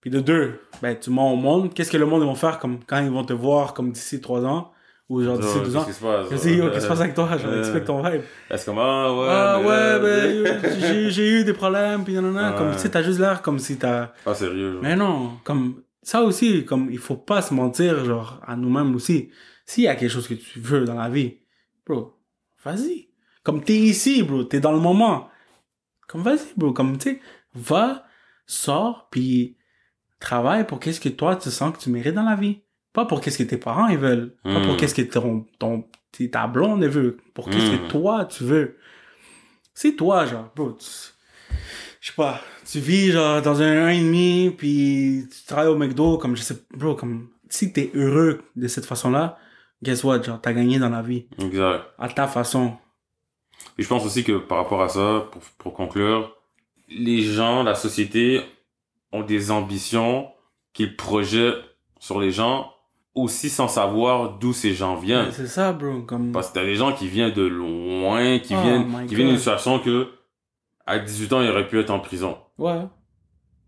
[SPEAKER 2] Puis de deux, ben tu mens au monde. Qu'est-ce que le monde vont faire comme quand ils vont te voir comme d'ici trois ans? Ou genre d'ici
[SPEAKER 1] Genre,
[SPEAKER 2] 12
[SPEAKER 1] Qu'est-ce
[SPEAKER 2] ans?
[SPEAKER 1] qui se passe?
[SPEAKER 2] Qu'est-ce qui se passe avec toi? Genre,
[SPEAKER 1] Euh,
[SPEAKER 2] explique ton vibe.
[SPEAKER 1] Est-ce comme, ah ouais.
[SPEAKER 2] ah ouais, ben j'ai eu des problèmes, puis non. Comme tu sais, t'as juste l'air comme si t'as.
[SPEAKER 1] Pas sérieux, genre.
[SPEAKER 2] Mais non, comme ça aussi, comme il faut pas se mentir, genre, à nous-mêmes aussi. S'il y a quelque chose que tu veux dans la vie, bro, vas-y. Comme t'es ici, bro, t'es dans le moment. Comme vas-y, bro, comme tu sais, va, sors, puis travaille pour qu'est-ce que toi tu sens que tu mérites dans la vie. Pas pour qu'est-ce que tes parents ils veulent. Pas pour
[SPEAKER 1] Mm.
[SPEAKER 2] qu'est-ce que ton, ton, ta blonde veut. Pour qu'est-ce que toi tu veux. C'est toi, genre, bro, tu- je sais pas, tu vis genre dans un an et demi, puis tu travailles au McDo, comme je sais, bro, comme si t'es heureux de cette façon-là, guess what, genre, t'as gagné dans la vie,
[SPEAKER 1] Exact.
[SPEAKER 2] à ta façon.
[SPEAKER 1] Puis je pense aussi que par rapport à ça, pour, pour conclure, les gens, la société ont des ambitions qu'ils projettent sur les gens aussi sans savoir d'où ces gens viennent.
[SPEAKER 2] C'est ça, bro, comme...
[SPEAKER 1] Parce que t'as des gens qui viennent de loin, qui
[SPEAKER 2] Oh
[SPEAKER 1] viennent, qui viennent d'une situation que à 18 ans, ils auraient pu être en prison.
[SPEAKER 2] Ouais,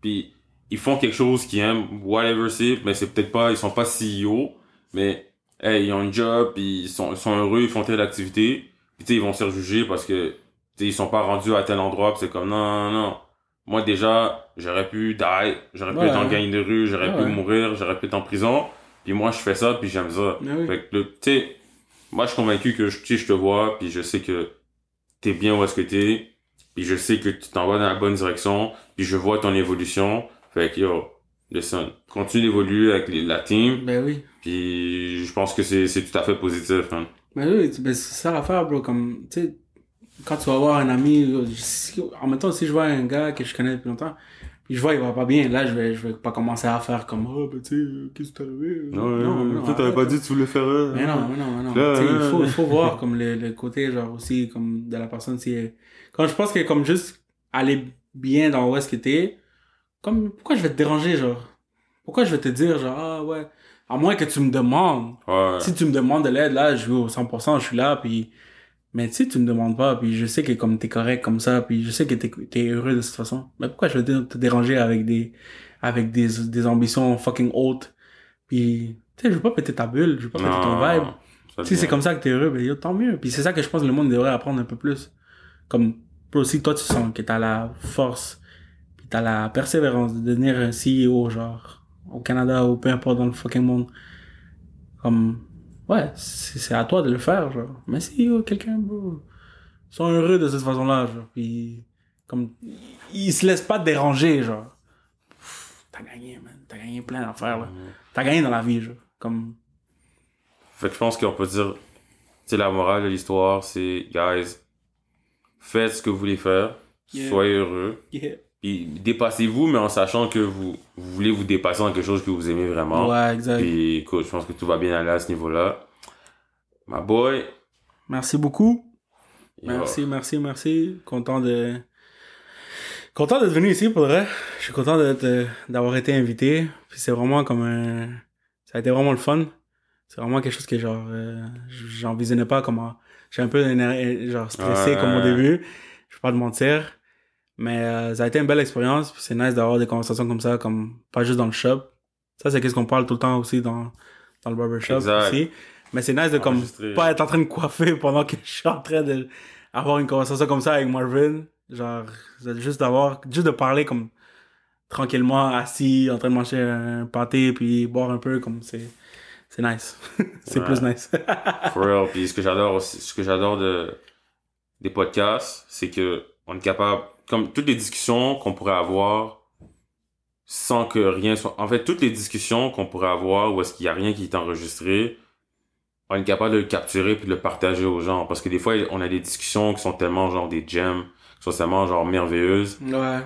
[SPEAKER 1] Puis ils font quelque chose qu'ils aiment, whatever c'est, mais c'est peut-être pas, ils sont pas CEO, mais hey, ils ont un job, puis ils sont, ils sont heureux, ils font telle activité, puis tu sais, ils vont se faire juger parce que tu sais, ils sont pas rendus à tel endroit, c'est comme non, non, non. Moi déjà, j'aurais pu die, j'aurais pu être en gang de rue, j'aurais pu mourir, j'aurais pu être en prison, puis moi je fais ça, puis j'aime ça.
[SPEAKER 2] oui.
[SPEAKER 1] Fait que, tu sais, moi, je suis convaincu que, je- je te vois, puis je sais que t'es bien où est-ce que t'es, puis je sais que tu t'en vas dans la bonne direction, puis je vois ton évolution. Fait que, yo, listen, continue d'évoluer avec les- la team,
[SPEAKER 2] Ben oui.
[SPEAKER 1] puis je pense que c'est, c'est tout à fait positif, hein.
[SPEAKER 2] Mais oui, ben, c'est ça l'affaire, bro. Comme, tu sais, quand tu vas voir un ami, en même temps, si je vois un gars que je connais depuis longtemps, je vois il va pas bien, là, je vais, je vais pas commencer à faire comme, oh, ben, tu sais, euh, qu'est-ce qui t'est arrivé? arrête.
[SPEAKER 1] que tu voulais faire
[SPEAKER 2] Mais non, mais non, non.
[SPEAKER 1] Là,
[SPEAKER 2] Tu sais, il faut, il faut voir comme le, le côté, genre, aussi, comme, de la personne, si Quand je pense que, comme, juste aller bien dans où est-ce que t'es, comme, pourquoi je vais te déranger, genre? Pourquoi je vais te dire, genre, ah, ouais, à moins que tu me demandes,
[SPEAKER 1] Ouais.
[SPEAKER 2] si tu me demandes de l'aide, là, je vais au 100%, je suis là, puis... Mais si tu me demandes pas, puis je sais que comme t'es correct comme ça, puis je sais que t'es es heureux de cette façon, mais pourquoi je vais te, déranger avec des avec des, des ambitions fucking hautes, puis tu sais, je veux pas péter ta bulle, je veux pas péter ton vibe. Si c'est comme ça que t'es heureux, ben yo, tant mieux. Puis c'est ça que je pense que le monde devrait apprendre un peu plus. Comme, bro, si toi tu sens que t'as la force, puis t'as la persévérance de devenir un CEO, genre, au Canada ou peu importe dans le fucking monde, comme, ouais, c'est à toi de le faire, genre. Mais si yo, quelqu'un, bro, ils sont heureux de cette façon-là, genre, puis comme, ils se laissent pas déranger, genre. T'as gagné, man. T'as gagné plein d'affaires, là. T'as gagné dans la vie, genre. Comme,
[SPEAKER 1] Fait que je pense qu'on peut dire, tu la morale de l'histoire, c'est, guys, faites ce que vous voulez faire,
[SPEAKER 2] Yeah.
[SPEAKER 1] soyez heureux,
[SPEAKER 2] yeah.
[SPEAKER 1] Puis dépassez-vous, mais en sachant que vous, vous voulez vous dépasser dans quelque chose que vous aimez vraiment.
[SPEAKER 2] Ouais, exact.
[SPEAKER 1] Puis écoute, je pense que tout va bien aller à ce niveau-là. My boy.
[SPEAKER 2] Merci beaucoup. Merci, merci, merci. Content de. Content d'être venu ici pour le vrai. Je suis content euh, d'avoir été invité. Puis c'est vraiment comme un. Ça a été vraiment le fun. C'est vraiment quelque chose que genre. euh, j'en visionnais pas comment. J'ai un peu genre stressé
[SPEAKER 1] Ouais.
[SPEAKER 2] comme au début. Je vais pas te mentir. Mais euh, ça a été une belle expérience. C'est nice d'avoir des conversations comme ça, comme pas juste dans le shop. Ça, c'est qu'est-ce qu'on parle tout le temps aussi dans, dans le barbershop
[SPEAKER 1] Exact.
[SPEAKER 2] aussi. Mais c'est nice de comme pas être en train de coiffer pendant que je suis en train de avoir une conversation comme ça avec Marvin. Genre, juste d'avoir, juste de parler comme tranquillement, assis, en train de manger un pâté, puis boire un peu, comme c'est, c'est nice. c'est
[SPEAKER 1] Ouais.
[SPEAKER 2] plus nice.
[SPEAKER 1] For real. Puis ce que j'adore aussi, ce que j'adore de, des podcasts, c'est que on est capable, comme toutes les discussions qu'on pourrait avoir sans que rien soit, en fait, toutes les discussions qu'on pourrait avoir où est-ce qu'il y a rien qui est enregistré, on est capable de le capturer puis de le partager aux gens. Parce que des fois, on a des discussions qui sont tellement genre des gems, qui sont tellement genre merveilleuses.
[SPEAKER 2] ouais.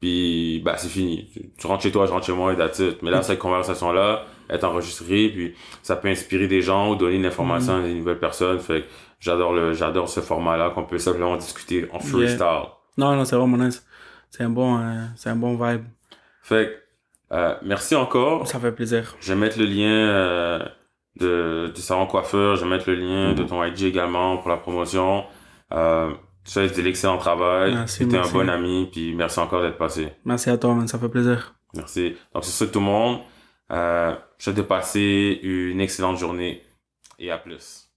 [SPEAKER 1] Puis, bah, c'est fini. Tu, tu rentres chez toi, je rentre chez moi et that's it. Mais là, cette conversation-là est enregistrée, puis ça peut inspirer des gens ou donner une information à des nouvelles personnes. Fait que j'adore le, j'adore ce format-là qu'on peut simplement discuter en freestyle.
[SPEAKER 2] Non, non, c'est vraiment nice. C'est un bon, euh, c'est un bon vibe.
[SPEAKER 1] Fait que, euh, merci encore.
[SPEAKER 2] Ça fait plaisir.
[SPEAKER 1] Je vais mettre le lien, euh, de, du salon coiffeur. Je vais mettre le lien de ton IG également pour la promotion. Euh, tu fais de l'excellent travail.
[SPEAKER 2] Merci,
[SPEAKER 1] Tu es un bon ami, puis merci encore d'être passé.
[SPEAKER 2] Merci à toi, man. Ça fait plaisir.
[SPEAKER 1] Merci. Donc, c'est ça tout le monde. Euh, je te passer une excellente journée et à plus.